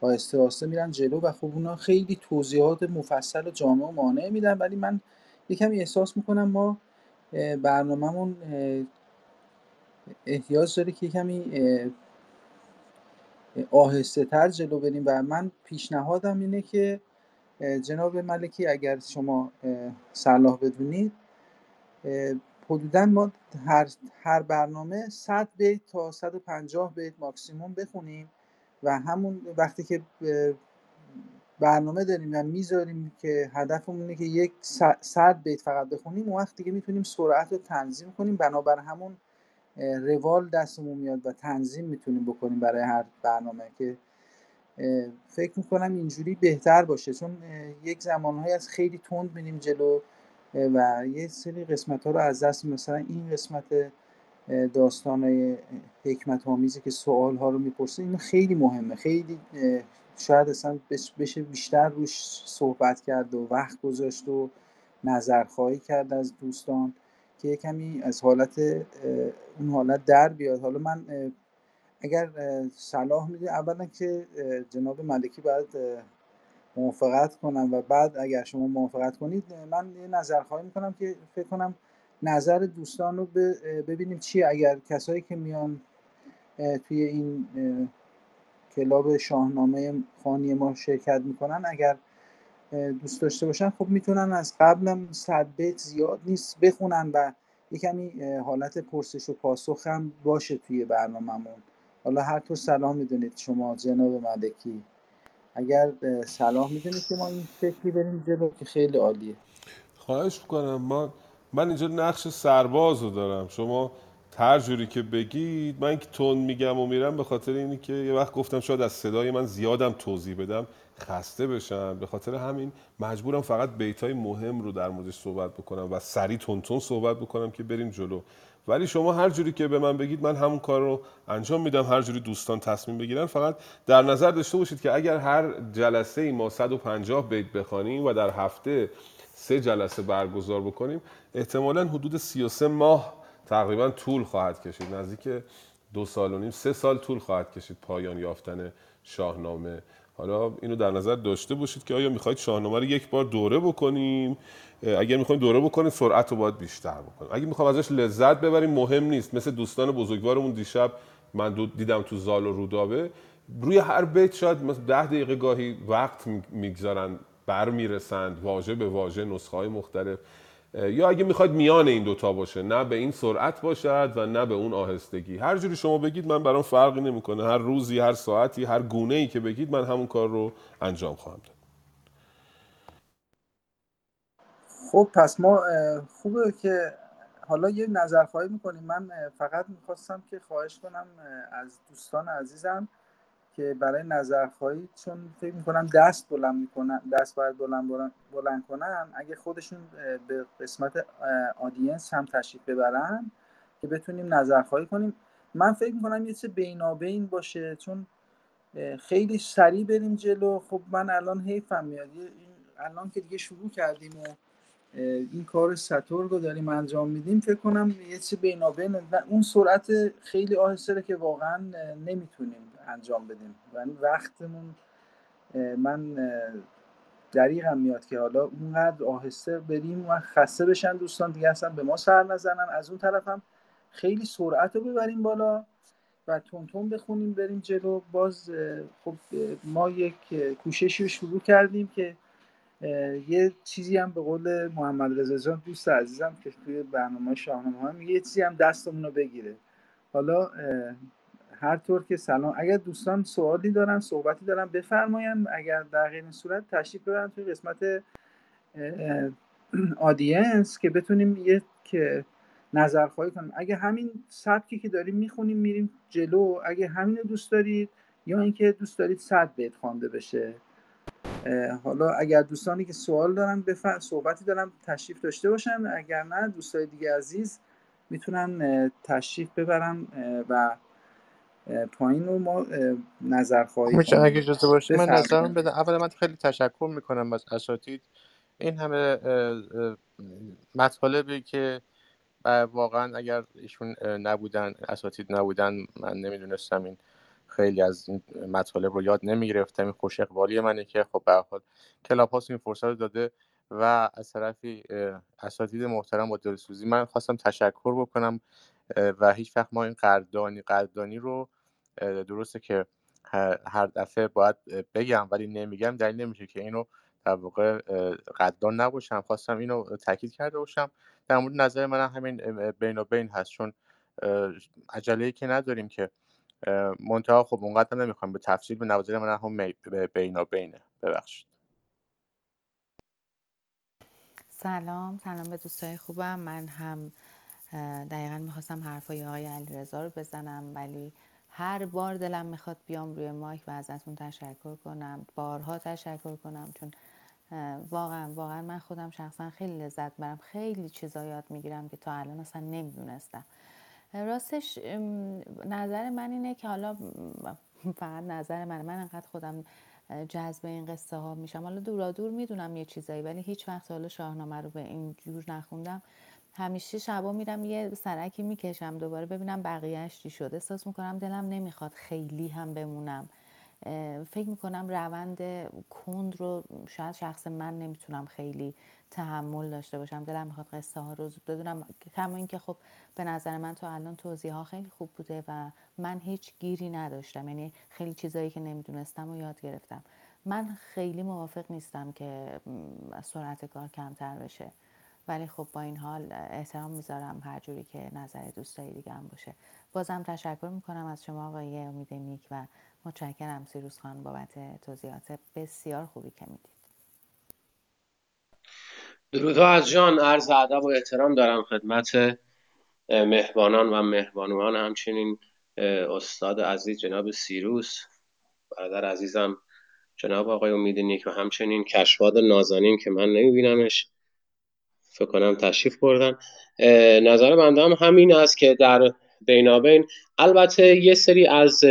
آهسته آهسته میرن جلو و خب اونا خیلی توضیحات مفصل و جامع و مانع میدن. ولی من یکمی احساس می‌کنم ما برنامهمون احتیاج داره که کمی آهسته تر جلو بریم. و من پیشنهادم اینه که جناب ملکی اگر شما صلاح بدونید حدودا ما هر, هر برنامه 100 بیت تا 150 بیت ماکسیموم بخونیم و همون وقتی که برنامه داریم و می‌ذاریم که هدفمون اینه که یک 100 بیت فقط بخونیم اون وقت دیگه می‌تونیم سرعت رو تنظیم کنیم. بنابر همون روال دستمون میاد و تنظیم می‌تونیم بکنیم برای هر برنامه که فکر می‌کنم اینجوری بهتر باشه. چون یک زمانهایی از خیلی تند میریم جلو. و یه سری قسمت ها رو از دست مثلا این قسمت داستان حکمت آمیزی که سوال ها رو می‌پرسه این خیلی مهمه. خیلی شاید اصلا بشه بیشتر روش صحبت کرد و وقت گذاشت و نظرخواهی کرد از دوستان که کمی از حالت اون حالت در بیاد. حالا من اگر صلاح میده اولا که جناب ملکی باید موافقت کنم و بعد اگر شما موافقت کنید من یه نظرخواهی می‌کنم که فکر کنم نظر دوستان رو ببینیم چی اگر کسایی که میان توی این کلاب شاهنامه خانی ما شرکت می‌کنن اگر دوست داشته باشن خب می‌تونن از قبلم صد بیت زیاد نیست بخونن و یه کمی حالت پرسش و پاسخ هم باشه توی برنامهمون. حالا هر طور سلام می‌دونید شما جناب ملکی. اگر صلاح می‌دونید که ما این فکری بریم جلو که خیلی عالیه. خواهش می‌کنم ما من اینجا نقش سرباز رو دارم. شما هر جوری که بگید من که تون میگم و میرم به خاطر اینی که یه وقت گفتم شاید از صدای من زیادم توضیح بدم خسته بشم. به خاطر همین مجبورم فقط بیتای مهم رو در موردش صحبت بکنم و سری تون تون صحبت بکنم که بریم جلو. ولی شما هر جوری که به من بگید من همون کار رو انجام میدم. هر جوری دوستان تصمیم بگیرن فقط در نظر داشته باشید که اگر هر جلسه ای ما 150 بیت بخوانیم و در هفته سه جلسه برگزار بکنیم احتمالا حدود 33 ماه تقریبا طول خواهد کشید. نزدیک دو سال و نیم سه سال طول خواهد کشید پایان یافتن شاهنامه. حالا اینو در نظر داشته باشید که آیا می‌خواید شاهنامه رو یک بار دوره بکنیم؟ اگر می‌خوایم دوره بکنیم سرعت رو باید بیشتر بکنیم. اگه می‌خوام ازش لذت ببریم مهم نیست. مثل دوستان بزرگوارمون دیشب من دیدم تو زال و رودابه. روی هر بیت شاید مثلا ده دقیقه گاهی وقت می‌گذارن بر می‌رسند واژه به واژه نسخه های مختلف یا اگه می‌خواید میان این دوتا باشه نه به این سرعت باشد و نه به اون آهستگی. هر جوری شما بگید من برام فرقی نمی‌کنه. هر روزی هر ساعتی هر گونه ای که بگید من همون کار رو انجام خواهم داد. خب پس ما خوبه که حالا یه نظرخواهی می‌کنیم. من فقط می‌خواستم که خواهش کنم از دوستان عزیزم که برای نظرخواهی چون فکر می‌کنم دست بلند می‌کنن دست باید بلند, بلند, کنن اگه خودشون به قسمت آدینس هم تشریف ببرن که بتونیم نظرخواهی کنیم. من فکر می‌کنم یه چه بینابین باشه چون خیلی سریع بریم جلو. خب من الان حیفم میاد. الان که دیگه شروع کردیم و این کار سترگ رو داریم انجام میدیم. فکر کنم یه چه بینابین اون سرعت خیلی آهسته که واقعا نمی‌تونیم انجام بدیم. و وقتمون من دریغم میاد که حالا اونقدر آهسته بریم و خسته بشن دوستان دیگه اصلا به ما سر نزنن. از اون طرف هم خیلی سرعت رو ببریم بالا و تون بخونیم بریم جلو. باز خب ما یک کوششی رو شروع کردیم که یه چیزی هم به قول محمد رضا جان دوست عزیزم که توی برنامه شاهنامه هم یه چیزی هم دستمون رو بگیره. حالا هر طور که سلام اگر دوستان سوالی دارن صحبتی دارن بفرماین اگر در غیر صورت تشریف ببرن توی قسمت آدینس که بتونیم یه که نظر خواهی کنیم. اگه همین سبکی که داریم می‌خونیم میریم جلو. اگه همین رو دوست دارید یا اینکه دوست دارید صد بیت خوانده بشه. حالا اگر دوستانی که سوال دارن بفر... صحبتی دارن تشریف داشته باشن. اگر نه دوستای دیگه عزیز می‌تونن تشریف ببرن و پایین رو ما نظر خواهی میشه اگه اجازه باشه من نظرم بدم اول من خیلی تشکر می‌کنم از اساتید. این همه مطالبی که واقعا اگر ایشون نبودن اساتید نبودن من نمی‌دونستم این خیلی از این مطالب رو یاد نمی‌گرفتم. این خوش اقبالی منه که خب به حال کلاب این فرصت رو داده و از طرفی اساتید محترم با دلسوزی من خواستم تشکر بکنم و هیچ وقت ما این قدردانی قدردانی رو درسته که هر دفعه باید بگم ولی نمیگم دلیل نمیشه که اینو در واقع قدردان نباشم. خواستم اینو تاکید کرده باشم. در مورد نظر من همین بین و بین هست. چون عجله که نداریم که منتها خب اونقدر نمی‌خوام به تفصیل به نظر من هم بین و بینه. ببخشید. سلام سلام به دوستای خوبم. من هم دقیقا می‌خواستم حرفای آقای علیرضا رو بزنم ولی هر بار دلم می‌خواد بیام روی مایک و ازتون تشکر کنم. بارها تشکر کنم چون واقعا واقعا من خودم شخصا خیلی لذت برم. خیلی چیزا یاد می‌گیرم که تا الان اصلا نمی‌دونستم. راستش نظر من اینه که حالا فقط نظر من من انقدر خودم جذب این قصه ها میشم. حالا دورا دور می‌دونم یه چیزایی ولی هیچ وقت حالا شاهنامه رو به این جور نخوندم. همیشه شبا میرم یه سرکی می‌کشم دوباره ببینم بقیهش چی شد احساس می‌کنم دلم نمی‌خواد خیلی هم بمونم. فکر می‌کنم روند کند رو شاید شخص من نمی‌تونم خیلی تحمل داشته باشم. دلم می‌خواد قصه ها رو بدونم. کما اینکه خب به نظر من تو الان توضیح ها خیلی خوب بوده و من هیچ گیری نداشتم. یعنی خیلی چیزایی که نمی‌دونستم و یاد گرفتم. من خیلی موافق نیستم که سرعت کار کمتر بشه. ولی خب با این حال احترام می‌ذارم هر جوری که نظر دوستایی دیگه هم باشه. بازم تشکر می‌کنم از شما آقای امید نیک و متشکرم سیروس خان بابت توضیحات بسیار خوبی که می‌دید. درودها از جان عرض ادب و احترام دارم خدمت مهربانان و مهربانوان همچنین استاد عزیز جناب سیروس برادر عزیزم جناب آقای امید نیک و همچنین کشواد نازانین که من نمیبینمش. فکر کنم تشریف بردن. نظر بنده هم همین است که در بینابین البته یه سری از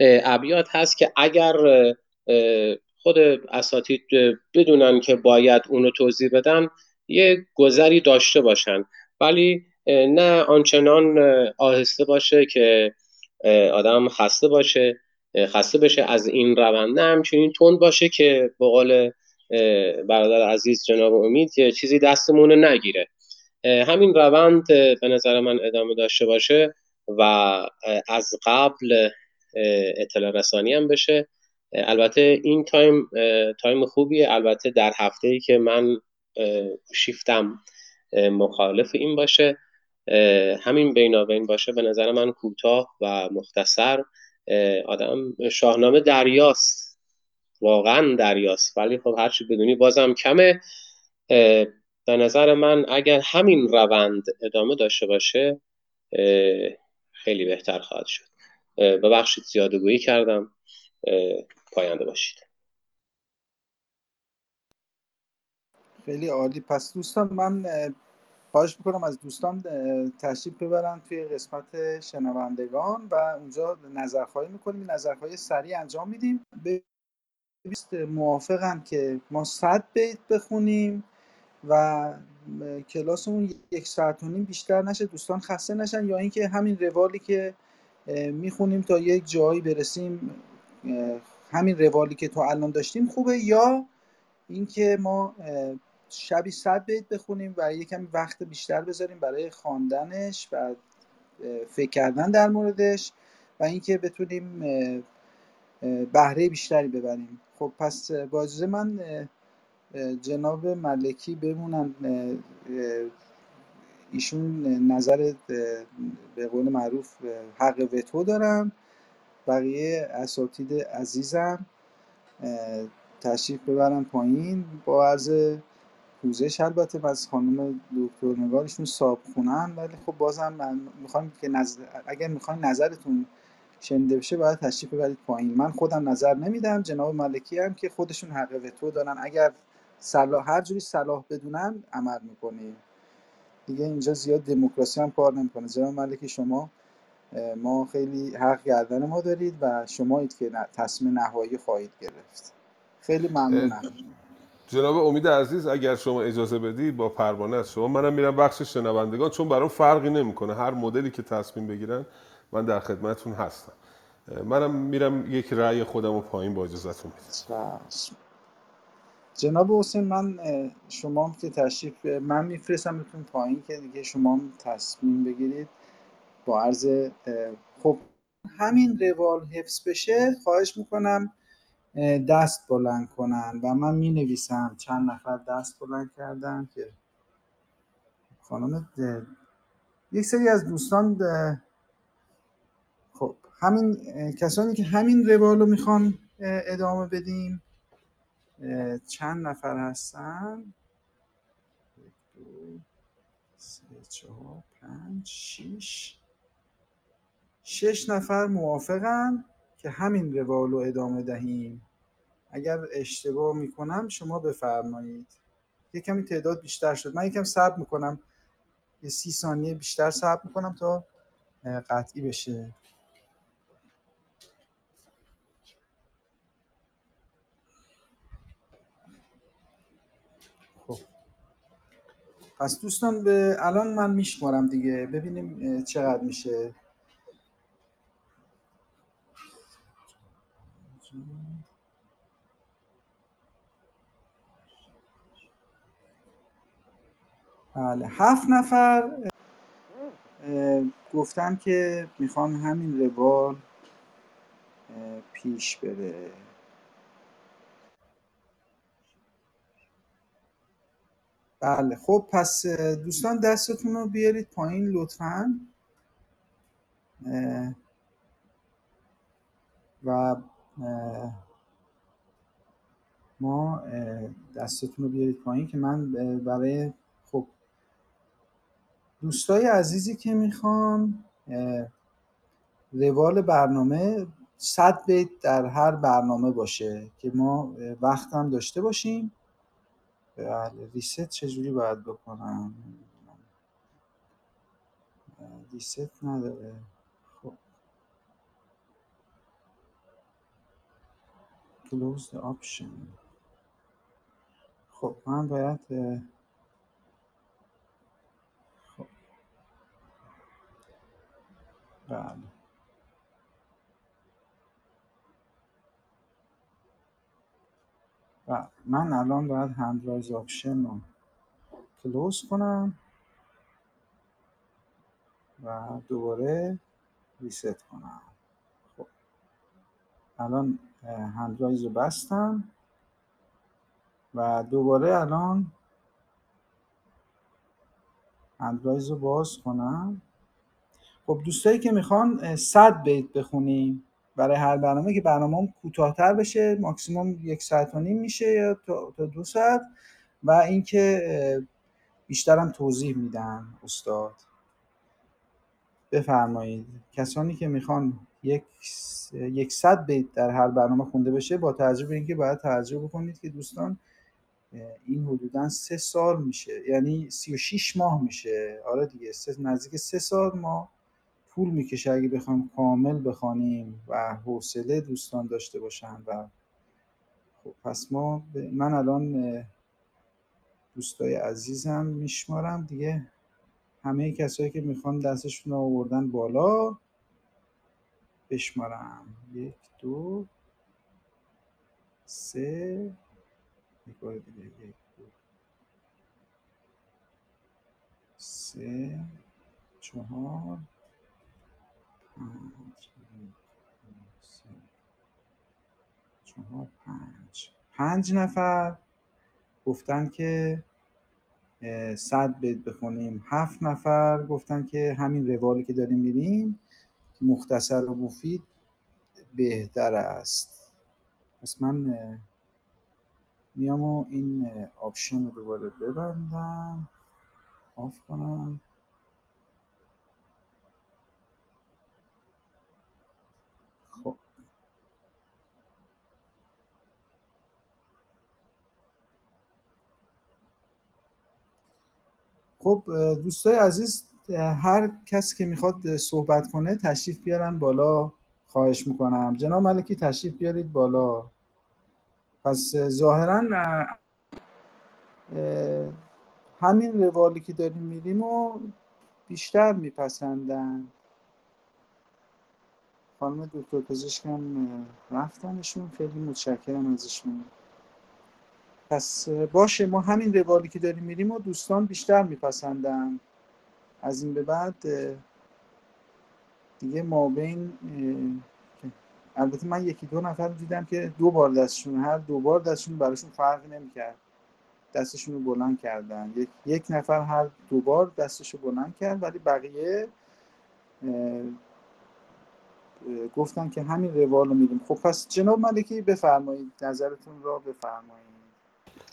ابیات هست که اگر خود اساتید بدونن که باید اونو توضیح بدن یه گذری داشته باشن. ولی نه آنچنان آهسته باشه که آدم خسته باشه خسته بشه از این روند. نه همچنین تند باشه که به قول برادر عزیز جناب امید یه چیزی دستمون نگیره. همین روند به نظر من ادامه داشته باشه و از قبل اطلاع رسانی هم بشه. البته این time time خوبیه. البته در هفته ای که من شیفتم مخالف این باشه. همین بینابین باشه. به نظر من کوتاه و مختصر. آدم شاهنامه دریاست. واقعا دریاست. ولی خب هرچی بدونی بازم کمه. به نظر من اگر همین روند ادامه داشته باشه خیلی بهتر خواهد شد. ببخشید زیاده گویی کردم پاینده باشید. خیلی عالی. پس دوستان من خواهش می‌کنم از دوستان تشریف ببرن توی قسمت شنوندگان و اونجا نظرخواهی می‌کنیم. نظرخواهی سریع انجام میدیم. موافقم که ما صد بیت بخونیم و کلاسمون یک ساعت و نیم بیشتر نشه. دوستان خسته نشن یا اینکه همین روالی که می‌خونیم تا یک جایی برسیم. همین روالی که تا الان داشتیم خوبه یا اینکه ما شبی صد بیت بخونیم و یکم وقت بیشتر بذاریم برای خواندنش و فکر کردن در موردش و اینکه بتونیم بهره بیشتری ببریم. خب پس با من جناب ملکی بمونن ایشون نظر به قول معروف حق وتو دارن. بقیه اساتید عزیزم تشریف ببرن پایین. با عرض پوزش البته از خانم دکتر نگارشون صاحب خونن. ولی خب بازم من می‌خوام که نظر... اگر می‌خواین نظرتون شنیده بشه باید تشریف ببرید پایین. من خودم نظر نمیدم. جناب ملکی هم که خودشون حق وتو دارن. اگر صلاح هر جوری صلاح بدونن عمل می‌کنیم دیگه اینجا زیاد دموکراسی هم کار نمی‌کنه. جناب ملکی شما ما خیلی حق گردن ما دارید و شمایید که تصمیم نهایی خواهید گرفت. خیلی ممنونم. جناب امید عزیز اگر شما اجازه بدی با پروانه از شما منم میرم بخش شنوندگان چون برام فرقی نمی‌کنه. هر مدلی که تصمیم بگیرن من در خدمتتون هستم. منم میرم یک رأی خودم رو پایین با اجازهتون میدم. جناب حسین من شما که تشریف من میفرستم بهتون پایین که دیگه شما تصمیم بگیرید با عرض خب همین روال حفظ بشه خواهش می‌کنم دست بلند کنن و من می نویسم چند نفر دست بلند کردن که خانم یک سری از دوستان خب همین کسانی که همین روال رو می‌خوان ادامه بدیم. چند نفر هستن؟ دو سه چهار پنج شیش. شش نفر موافقن که همین روال رو ادامه دهیم. اگر اشتباه می‌کنم شما بفرمایید. یه کمی تعداد بیشتر شد. من یکم صبر می‌کنم. یه سی ثانیه بیشتر صبر می‌کنم تا قطعی بشه. پس دوستان به الان من میشمارم دیگه. ببینیم چقدر میشه. بله هفت نفر گفتن که می‌خوان همین روال پیش بره. بله. خب پس دوستان دستتون رو بیارید پایین لطفا. و ما دستتون رو بیارید پایین که من برای خب دوستای عزیزی که می‌خوان روال برنامه صد بیت در هر برنامه باشه که ما وقت هم داشته باشیم. بله ریست چجوری باید بکنم؟ ریست نداره. خب. Option. خب من باید خب. بله. بله من الان باید hand raise option رو close کنم و دوباره ریست کنم. خب. الان هندرایز رو بستم و دوباره الان هندرایز رو باز کنم. خب دوستایی که می‌خوان 100 بیت بخونیم. برای هر برنامه که برنامه کوتاهتر بشه ماکسیموم یک ساعت و نیم میشه یا تا دو ساعت. و اینکه بیشترم توضیح میدن استاد. بفرمایید. کسانی که می‌خوان یک یکصد بیت در هر برنامه خونده بشه با توجه به اینکه باید توجه بکنید که دوستان این حدودا سه سال میشه. یعنی 36 ماه میشه. آره دیگه نزدیک سه سال ما طول می‌کشه اگه بخوام کامل بخوانیم و حوصله دوستان داشته باشن و خب پس ما من الان دوستای عزیزم میشمارم. دیگه همه کسایی که می‌خوان دستشون رو آوردن بالا بشمارم. یک دو سه یک دیگه یک دو سه چهار چهار پنج. پنج نفر گفتن که صد بیت بخونیم. هفت نفر گفتن که همین روالی که داریم میریم مختصر و مفید بهتر است. پس من میام این option رو دوباره ببندم. off کنم. خب دوستای عزیز هر کسی که می‌خواد صحبت کنه تشریف بیارن بالا. خواهش می‌کنم. جناب ملکی تشریف بیارید بالا. پس ظاهرا همین روالی که داریم میریم و بیشتر میپسندن. خانم دکتر پزشکم رفتنشون خیلی متشکرم ازشون. پس باشه ما همین روالی که داریم میریم و دوستان بیشتر میپسندن. از این به بعد دیگه ما بین البته من یکی دو نفر دیدم که دو بار دستشون هر دو بار دستشون براشون فرقی نمی‌کرد. دستشون رو بلند کردن. یک, یک نفر هر دو بار دستش رو بلند کرد ولی بقیه گفتن که همین روال رو میدیم خب پس جناب ملکی بفرمایید نظرتون را بفرمایید.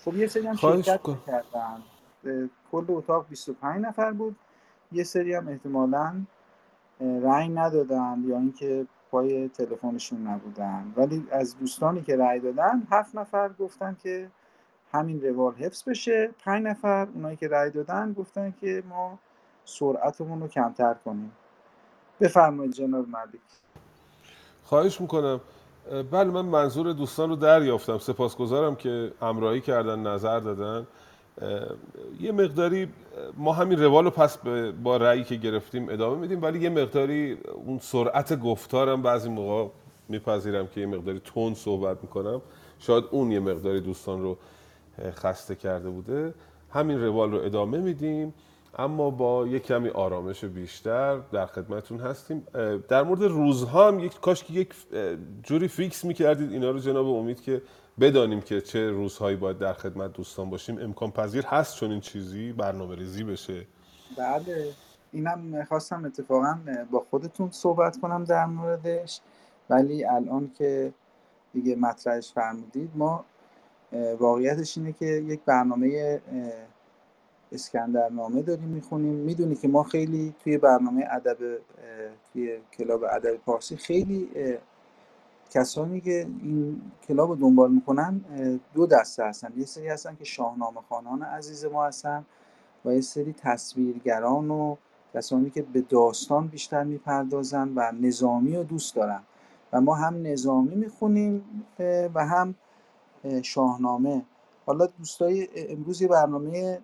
خب یه سری هم شرکت کردن کل اتاق 25 نفر بود. یه سری هم احتمالاً رأی ندادن یا اینکه پای تلفنشون نبودن. ولی از دوستانی که رأی دادن هفت نفر گفتن که همین روال حفظ بشه. پنج نفر اونایی که رأی دادن گفتن که ما سرعتمون رو کمتر کنیم. بفرمایید جناب ملک. خواهش می‌کنم. بله من منظور دوستان رو دریافتم. سپاسگزارم که همراهی کردن نظر دادن. یه مقداری ما همین روال رو پس با رأیی که گرفتیم ادامه میدیم ولی یه مقداری اون سرعت گفتارم بعضی موقع میپذیرم که یه مقداری تون صحبت می‌کنم. شاید اون یه مقداری دوستان رو خسته کرده بوده. همین روال رو ادامه میدیم. اما با یک کمی آرامش بیشتر در خدمتون هستیم. در مورد روزها هم یک کاش که یک جوری فیکس می‌کردید اینا رو جناب امید که بدانیم که چه روزهایی باید در خدمت دوستان باشیم. امکان پذیر هست چون این چیزی؟ برنامه ریزی بشه. بله. اینم خواستم اتفاقا با خودتون صحبت کنم در موردش. ولی الان که دیگه مطرحش فرمودید ما واقعیتش اینه که یک برنامه اسکندرنامه داریم می‌خونیم. می‌دونی که ما خیلی توی برنامه ادب توی کلاب ادب پارسی خیلی کسانی که این کلاب رو دنبال می‌کنن دو دسته هستن. یه سری هستن که شاهنامه خانان عزیز ما هستن و یه سری تصویرگران و کسانی که به داستان بیشتر می‌پردازن و نظامی رو دوست دارن. و ما هم نظامی می‌خونیم و هم شاهنامه. حالا دوستای امروز یه برنامه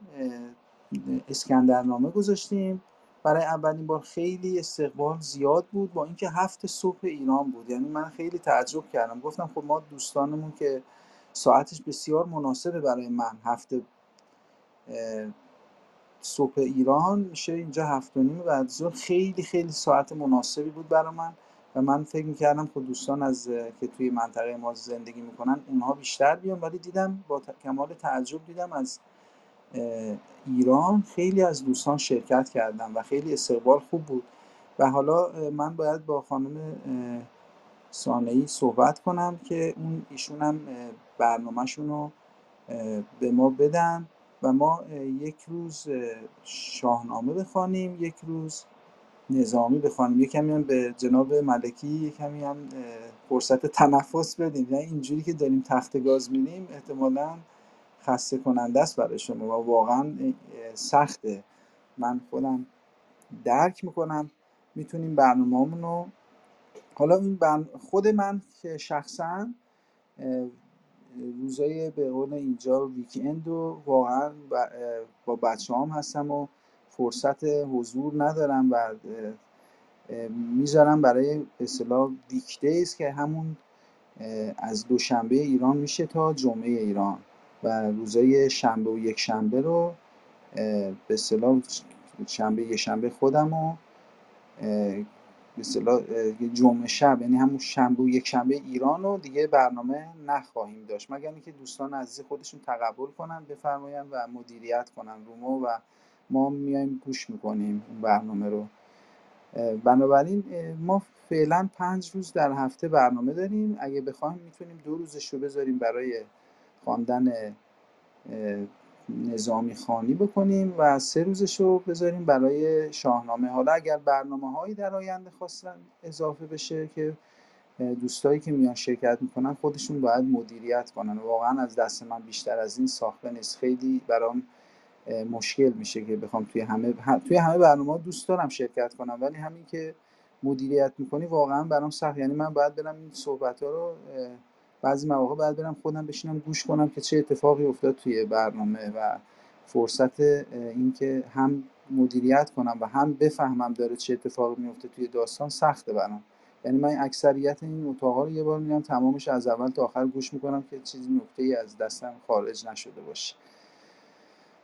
اسکندرنامه گذاشتیم. برای اولین بار خیلی استقبال زیاد بود با اینکه هفت صبح ایران بود. یعنی من خیلی تعجب کردم. گفتم خب ما دوستانمون که ساعتش بسیار مناسبه برای من هفته صبح ایران میشه اینجا هفت و نیم بعد خیلی خیلی ساعت مناسبی بود برای من. و من فکر می‌کردم خود دوستان از که توی منطقه ما زندگی می‌کنن اونها بیشتر بیان. ولی دیدم با کمال تعجب دیدم از ایران خیلی از دوستان شرکت کردن و خیلی استقبال خوب بود. و حالا من باید با خانم سانعی صحبت کنم که اون ایشون هم برنامهشون رو به ما بدن و ما یک روز شاهنامه بخوانیم یک روز نظامی بخوانیم یک کمی هم به جناب ملکی یک کمی هم فرصت تنفس بدیم. یعنی اینجوری که داریم تخت گاز میدیم احتمالاً خسته کننده است برای شما و واقعا سخته. من خودم درک می‌کنم می‌تونیم برنامه رو. حالا این خود من که شخصا روزای به قول اینجا ویکند و واقعا با بچه هم هستم و فرصت حضور ندارم و می‌ذارم برای اصطلاح ویکدیز که همون از دوشنبه ایران میشه تا جمعه ایران و روزای شنبه و یک شنبه رو به شنبه یک شنبه خودم و به اصطلاح جمعه شب یعنی همون شنبه و یک شنبه ایران رو دیگه برنامه نخواهیم داشت. مگر اینکه دوستان عزیز خودشون تقبل کنن بفرماین و مدیریت کنن رو ما و ما میایم گوش می‌کنیم اون برنامه رو. بنابراین ما فعلا پنج روز در هفته برنامه داریم. اگه بخوایم می‌تونیم دو روزش رو بذاریم برای خواندن نظامی خانی بکنیم و سه روزش رو بذاریم برای شاهنامه. حالا اگر برنامه هایی در آینده خواستن اضافه بشه که دوستایی که میان شرکت می‌کنن خودشون باید مدیریت کنن. واقعا از دست من بیشتر از این ساخته نیست. خیلی برام مشکل میشه که بخوام توی همه توی همه برنامه دوست دارم شرکت کنم ولی همین که مدیریت می‌کنی واقعا برام سخت. یعنی من باید برم این صحبت ها رو بعضی مواقع باید برم خودم بشینم گوش کنم که چه اتفاقی افتاد توی برنامه و فرصت اینکه هم مدیریت کنم و هم بفهمم داره چه اتفاقی میفته توی داستان سخته برام. یعنی من اکثریت این اتاقا رو یه بار میرم تمامش از اول تا آخر گوش می‌کنم که چیزی نکته ای از دستم خارج نشده باشه.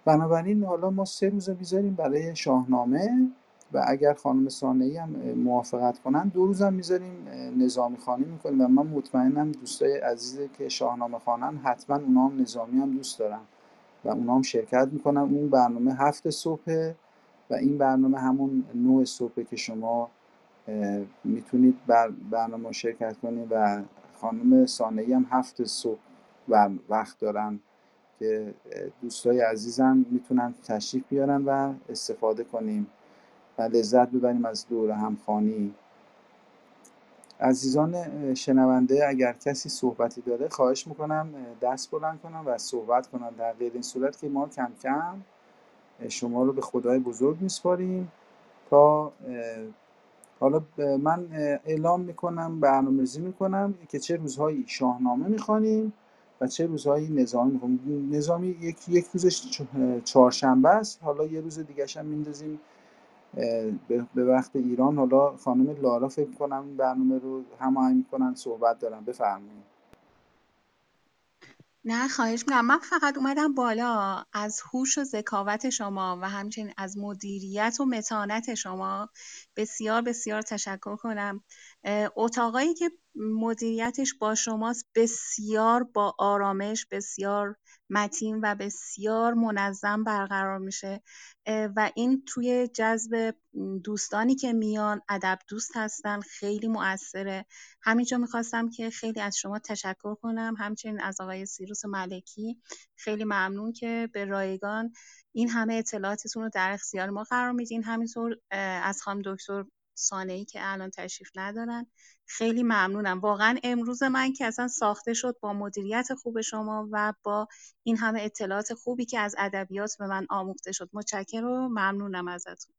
بنابراین حالا ما سه روز می‌ذاریم برای شاهنامه و اگر خانم سانعی هم موافقت کنن دو روز هم می‌ذاریم نظامی خانی می‌کنیم و من مطمئنم دوستای عزیز که شاهنامه خانن حتما اونا هم نظامی هم دوست دارن و اونا هم شرکت می‌کنن. اون برنامه هفت صبح و این برنامه همون نوع صبح که شما می‌تونید بر برنامه شرکت کنید و خانم سانعی هم هفت صبح وقت دارن که دوستای عزیزم می‌تونن تشریف بیارن و استفاده کنیم و لذت ببریم از دور همخوانی. عزیزان شنونده اگر کسی صحبتی داره خواهش می‌کنم دست بلند کنم و صحبت کنم در غیر این صورت که ما کم کم شما رو به خدای بزرگ میسپاریم تا حالا من اعلام می‌کنم برنامه‌ریزی می‌کنم که چه روزهایی شاهنامه می‌خوانیم و چه روزهایی نظامی می‌خوانیم نظامی یک یک روزش چهارشنبه است. حالا یه روز دیگه هم میندازیم به وقت ایران. حالا خانم لارا فکر کنم این برنامه رو هماهنگ می‌کنن صحبت دارن. بفرمایید. نه خواهش می‌کنم. من فقط اومدم بالا. از هوش و ذکاوت شما و همچنین از مدیریت و متانت شما بسیار بسیار تشکر کنم. اتاقایی که مدیریتش با شماست بسیار با آرامش بسیار متین و بسیار منظم برقرار میشه و این توی جذب دوستانی که میان ادب دوست هستن خیلی مؤثره. همینجا می‌خواستم که خیلی از شما تشکر کنم. همچنین از آقای سیروس ملکی خیلی ممنون که به رایگان این همه اطلاعاتتون رو در اختیار ما قرار میدین. همینطور از خانم دکتر ای که الان تشریف ندارن. خیلی ممنونم. واقعا امروز من که اصلا ساخته شد با مدیریت خوب شما و با این همه اطلاعات خوبی که از ادبیات به من آموخته شد. متشکرم و ممنونم ازتون.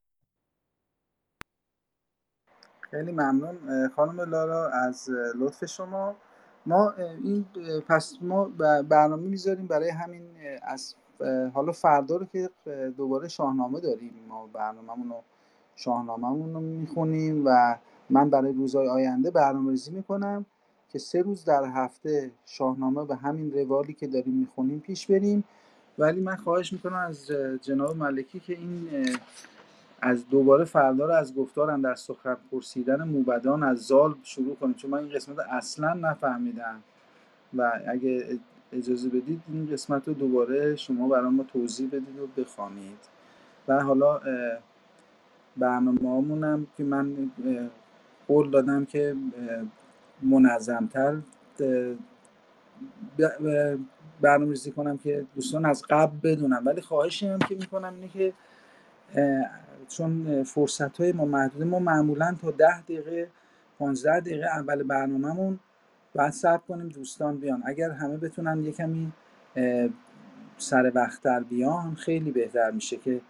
خیلی ممنون. خانم لارا از لطف شما. ما این پس ما برنامه می‌ذاریم برای همین از حالا فردا رو که دوباره شاهنامه داریم ما برنامه‌مون رو. شاهنامه‌مون رو می‌خونیم و من برای روزهای آینده برنامه ریزی می‌کنم که سه روز در هفته شاهنامه به همین روالی که داریم می‌خونیم پیش بریم. ولی من خواهش می‌کنم از جناب ملکی که این از دوباره فردا رو از گفتارم در سخن پرسیدن موبدان از زال شروع کنیم. چون من این قسمت اصلا نفهمیدم و اگه اجازه بدید این قسمت رو دوباره شما برای ما توضیح بدید و بخوانید. و حالا برنامه که من قول دادم که منظمتر برنامه ریزی کنم که دوستان از قبل بدونم ولی خواهشی هم که می‌کنم اینه که چون فرصت های ما محدوده ما معمولا تا ده دقیقه 15 دقیقه اول برنامهمون بعد صبر کنیم دوستان بیان. اگر همه بتونن یه کمی سر وقتتر بیان خیلی بهتر میشه که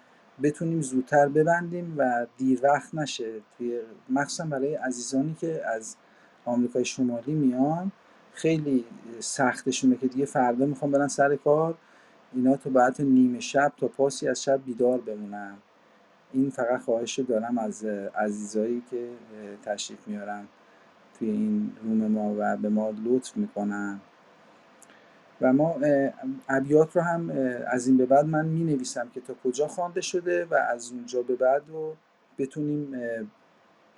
بتونیم زودتر ببندیم و دیر وقت نشه. توی مخصوصا برای عزیزانی که از آمریکای شمالی میان خیلی سختشونه که دیگه فردا می‌خوام برن سر کار. اینا تو بعد نیمه شب تا پاسی از شب بیدار بمونن. این فقط خواهش دارم از عزیزایی که تشریف میارن توی این روم ما و به ما لطف می‌کنن. و ما ابیات رو هم از این به بعد من می نویسم که تا کجا خوانده شده و از اونجا به بعد رو بتونیم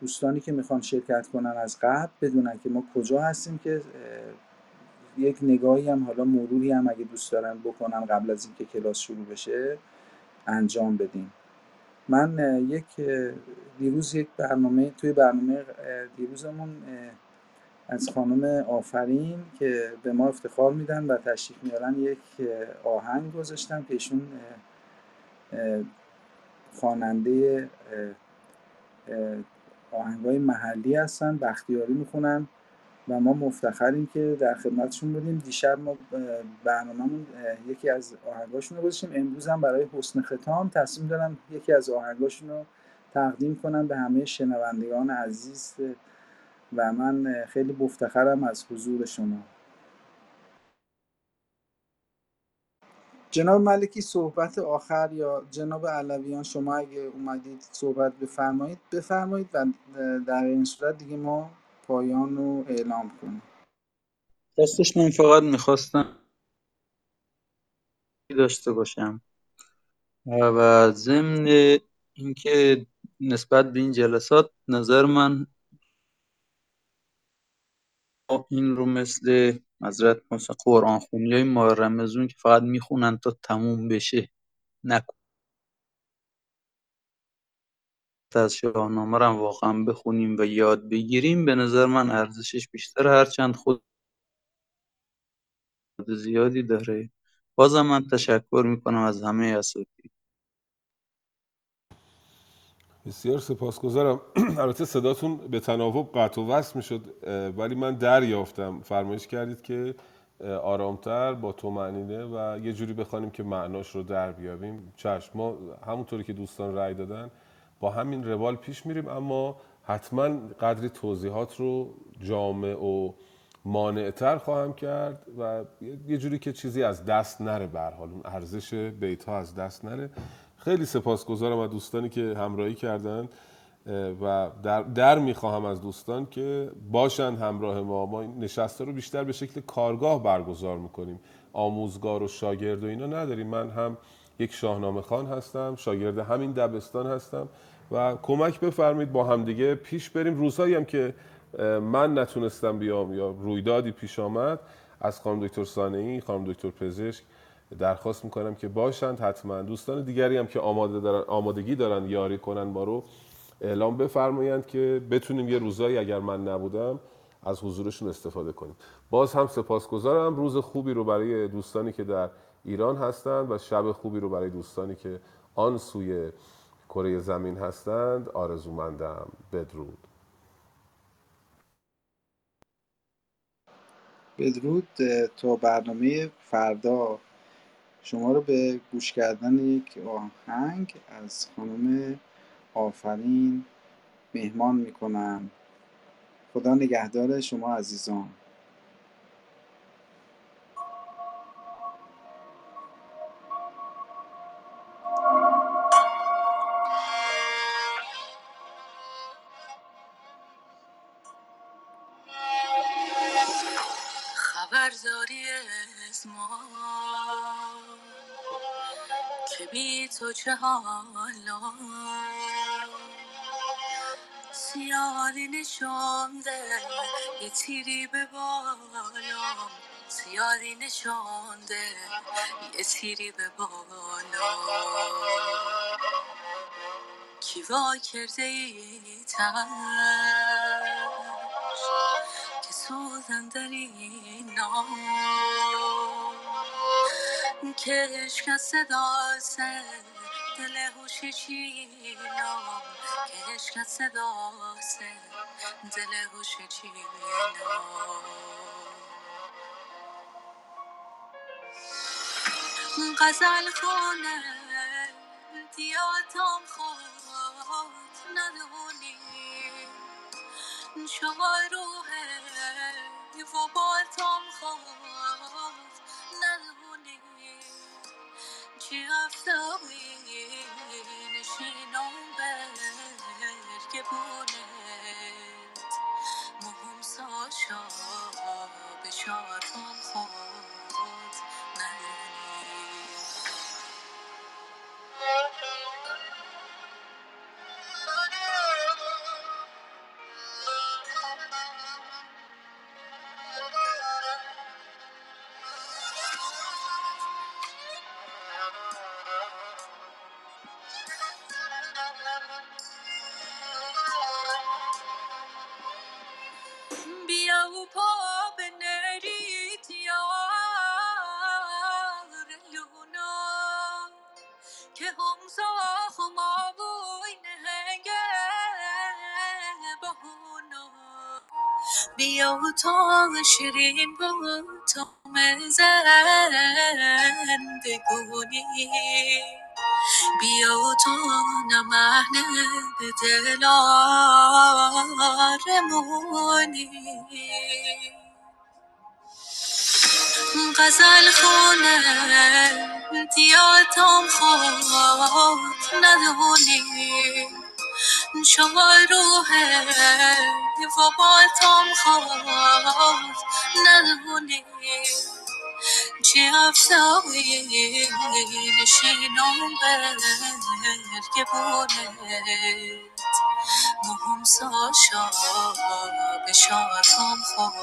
دوستانی که می‌خوان شرکت کنن از قبل بدونن که ما کجا هستیم که یک نگاهی هم حالا مروری هم اگه دوست دارن بکنن قبل از اینکه کلاس شروع بشه انجام بدیم. من یک دیروز یک برنامه توی برنامه دیروزمون از خانم آفرین که به ما افتخار میدن و تشریف میارن یک آهنگ گذاشتم که ایشون خواننده آهنگای محلی هستن بختیاری می‌خونن و ما مفتخریم که در خدمتشون بودیم. دیشب ما برنامهمون یکی از آهنگاشون رو گذاشتیم. امروز هم برای حسن ختام تصمیم دارم یکی از آهنگاشون رو تقدیم کنم به همه شنوندگان عزیز و من خیلی مفتخرم از حضور شما. جناب ملکی صحبت آخر یا جناب علویان شما اگه اومدید صحبت بفرمایید بفرمایید و در این صورت دیگه ما پایان رو اعلام کنیم. راستش من فقط می‌خواستم داشته باشم. و ضمن اینکه نسبت به این جلسات نظر من این رو مثل حضرت مثل قرآن خونی های ماه که فقط می‌خونن تا تموم بشه نکن. از شاهنامه رو واقعا بخونیم و یاد بگیریم. به نظر من ارزشش بیشتر هرچند خود زیادی داره. بازم من تشکر می‌کنم از همه اساتید. بسیار سپاسگزارم. <clears throat> البته صداتون به تناوب قطع و وصل می‌شد ولی من دریافتم. فرمایش کردید که آرامتر با تو معنینه و یه جوری بخوانیم که معناش رو در بیابیم. چشم ما همونطوری که دوستان رأی دادن با همین روال پیش میریم. اما حتما قدری توضیحات رو جامع و مانعتر خواهم کرد و یه جوری که چیزی از دست نره به حال. اون ارزش بیت ها از دست نره. خیلی سپاسگزارم از دوستانی که همراهی کردن و در, در می‌خواهم از دوستان که باشند همراه ما. ما نشسته رو بیشتر به شکل کارگاه برگزار می‌کنیم. آموزگار و شاگرد و اینا نداریم. من هم یک شاهنامه خان هستم شاگرد همین دبستان هستم و کمک بفرمایید با همدیگه پیش بریم. روزهایی هم که من نتونستم بیام یا رویدادی پیش آمد از خانم دکتر سانعی خانم دکتر پزشک درخواست می‌کنم که باشند حتما. دوستان دیگری هم که آماده دارن آمادگی دارن یاری کنن ما رو اعلام بفرمایند که بتونیم یه روزایی اگر من نبودم از حضورشون استفاده کنیم. باز هم سپاسگزارم. روز خوبی رو برای دوستانی که در ایران هستند و شب خوبی رو برای دوستانی که آن سوی کره زمین هستند. آرزومندم بدرود. بدرود. تا برنامه فردا. شما رو به گوش کردن یک آهنگ از خانم آفرین مهمان می‌کنم. خدا نگهدار شما عزیزان. چه حالا؟ سیادی نشانده یه تیری به بالا. زیادی نشانده یه تیری به بالا. کی وا کرده ای که سوزن در این که از صدا دل هوشی چینا که عشق از صدا سه دل هوشی چینا غزل خونه دیاتم خود ندونی. چهار روحه و بالتم خود ندونی. چی افتادی نشینم برگ بونت مهم ساشا به شاتم خود شیرین بود تا زندگونی بیا و تا نمهنه به دلارمونی. غزل خونه دیاتم خود ندونی. شما روحه و بالتم خود ندونی چی افسایی نشینم برگ بونت مهم ساشا به شاتم خود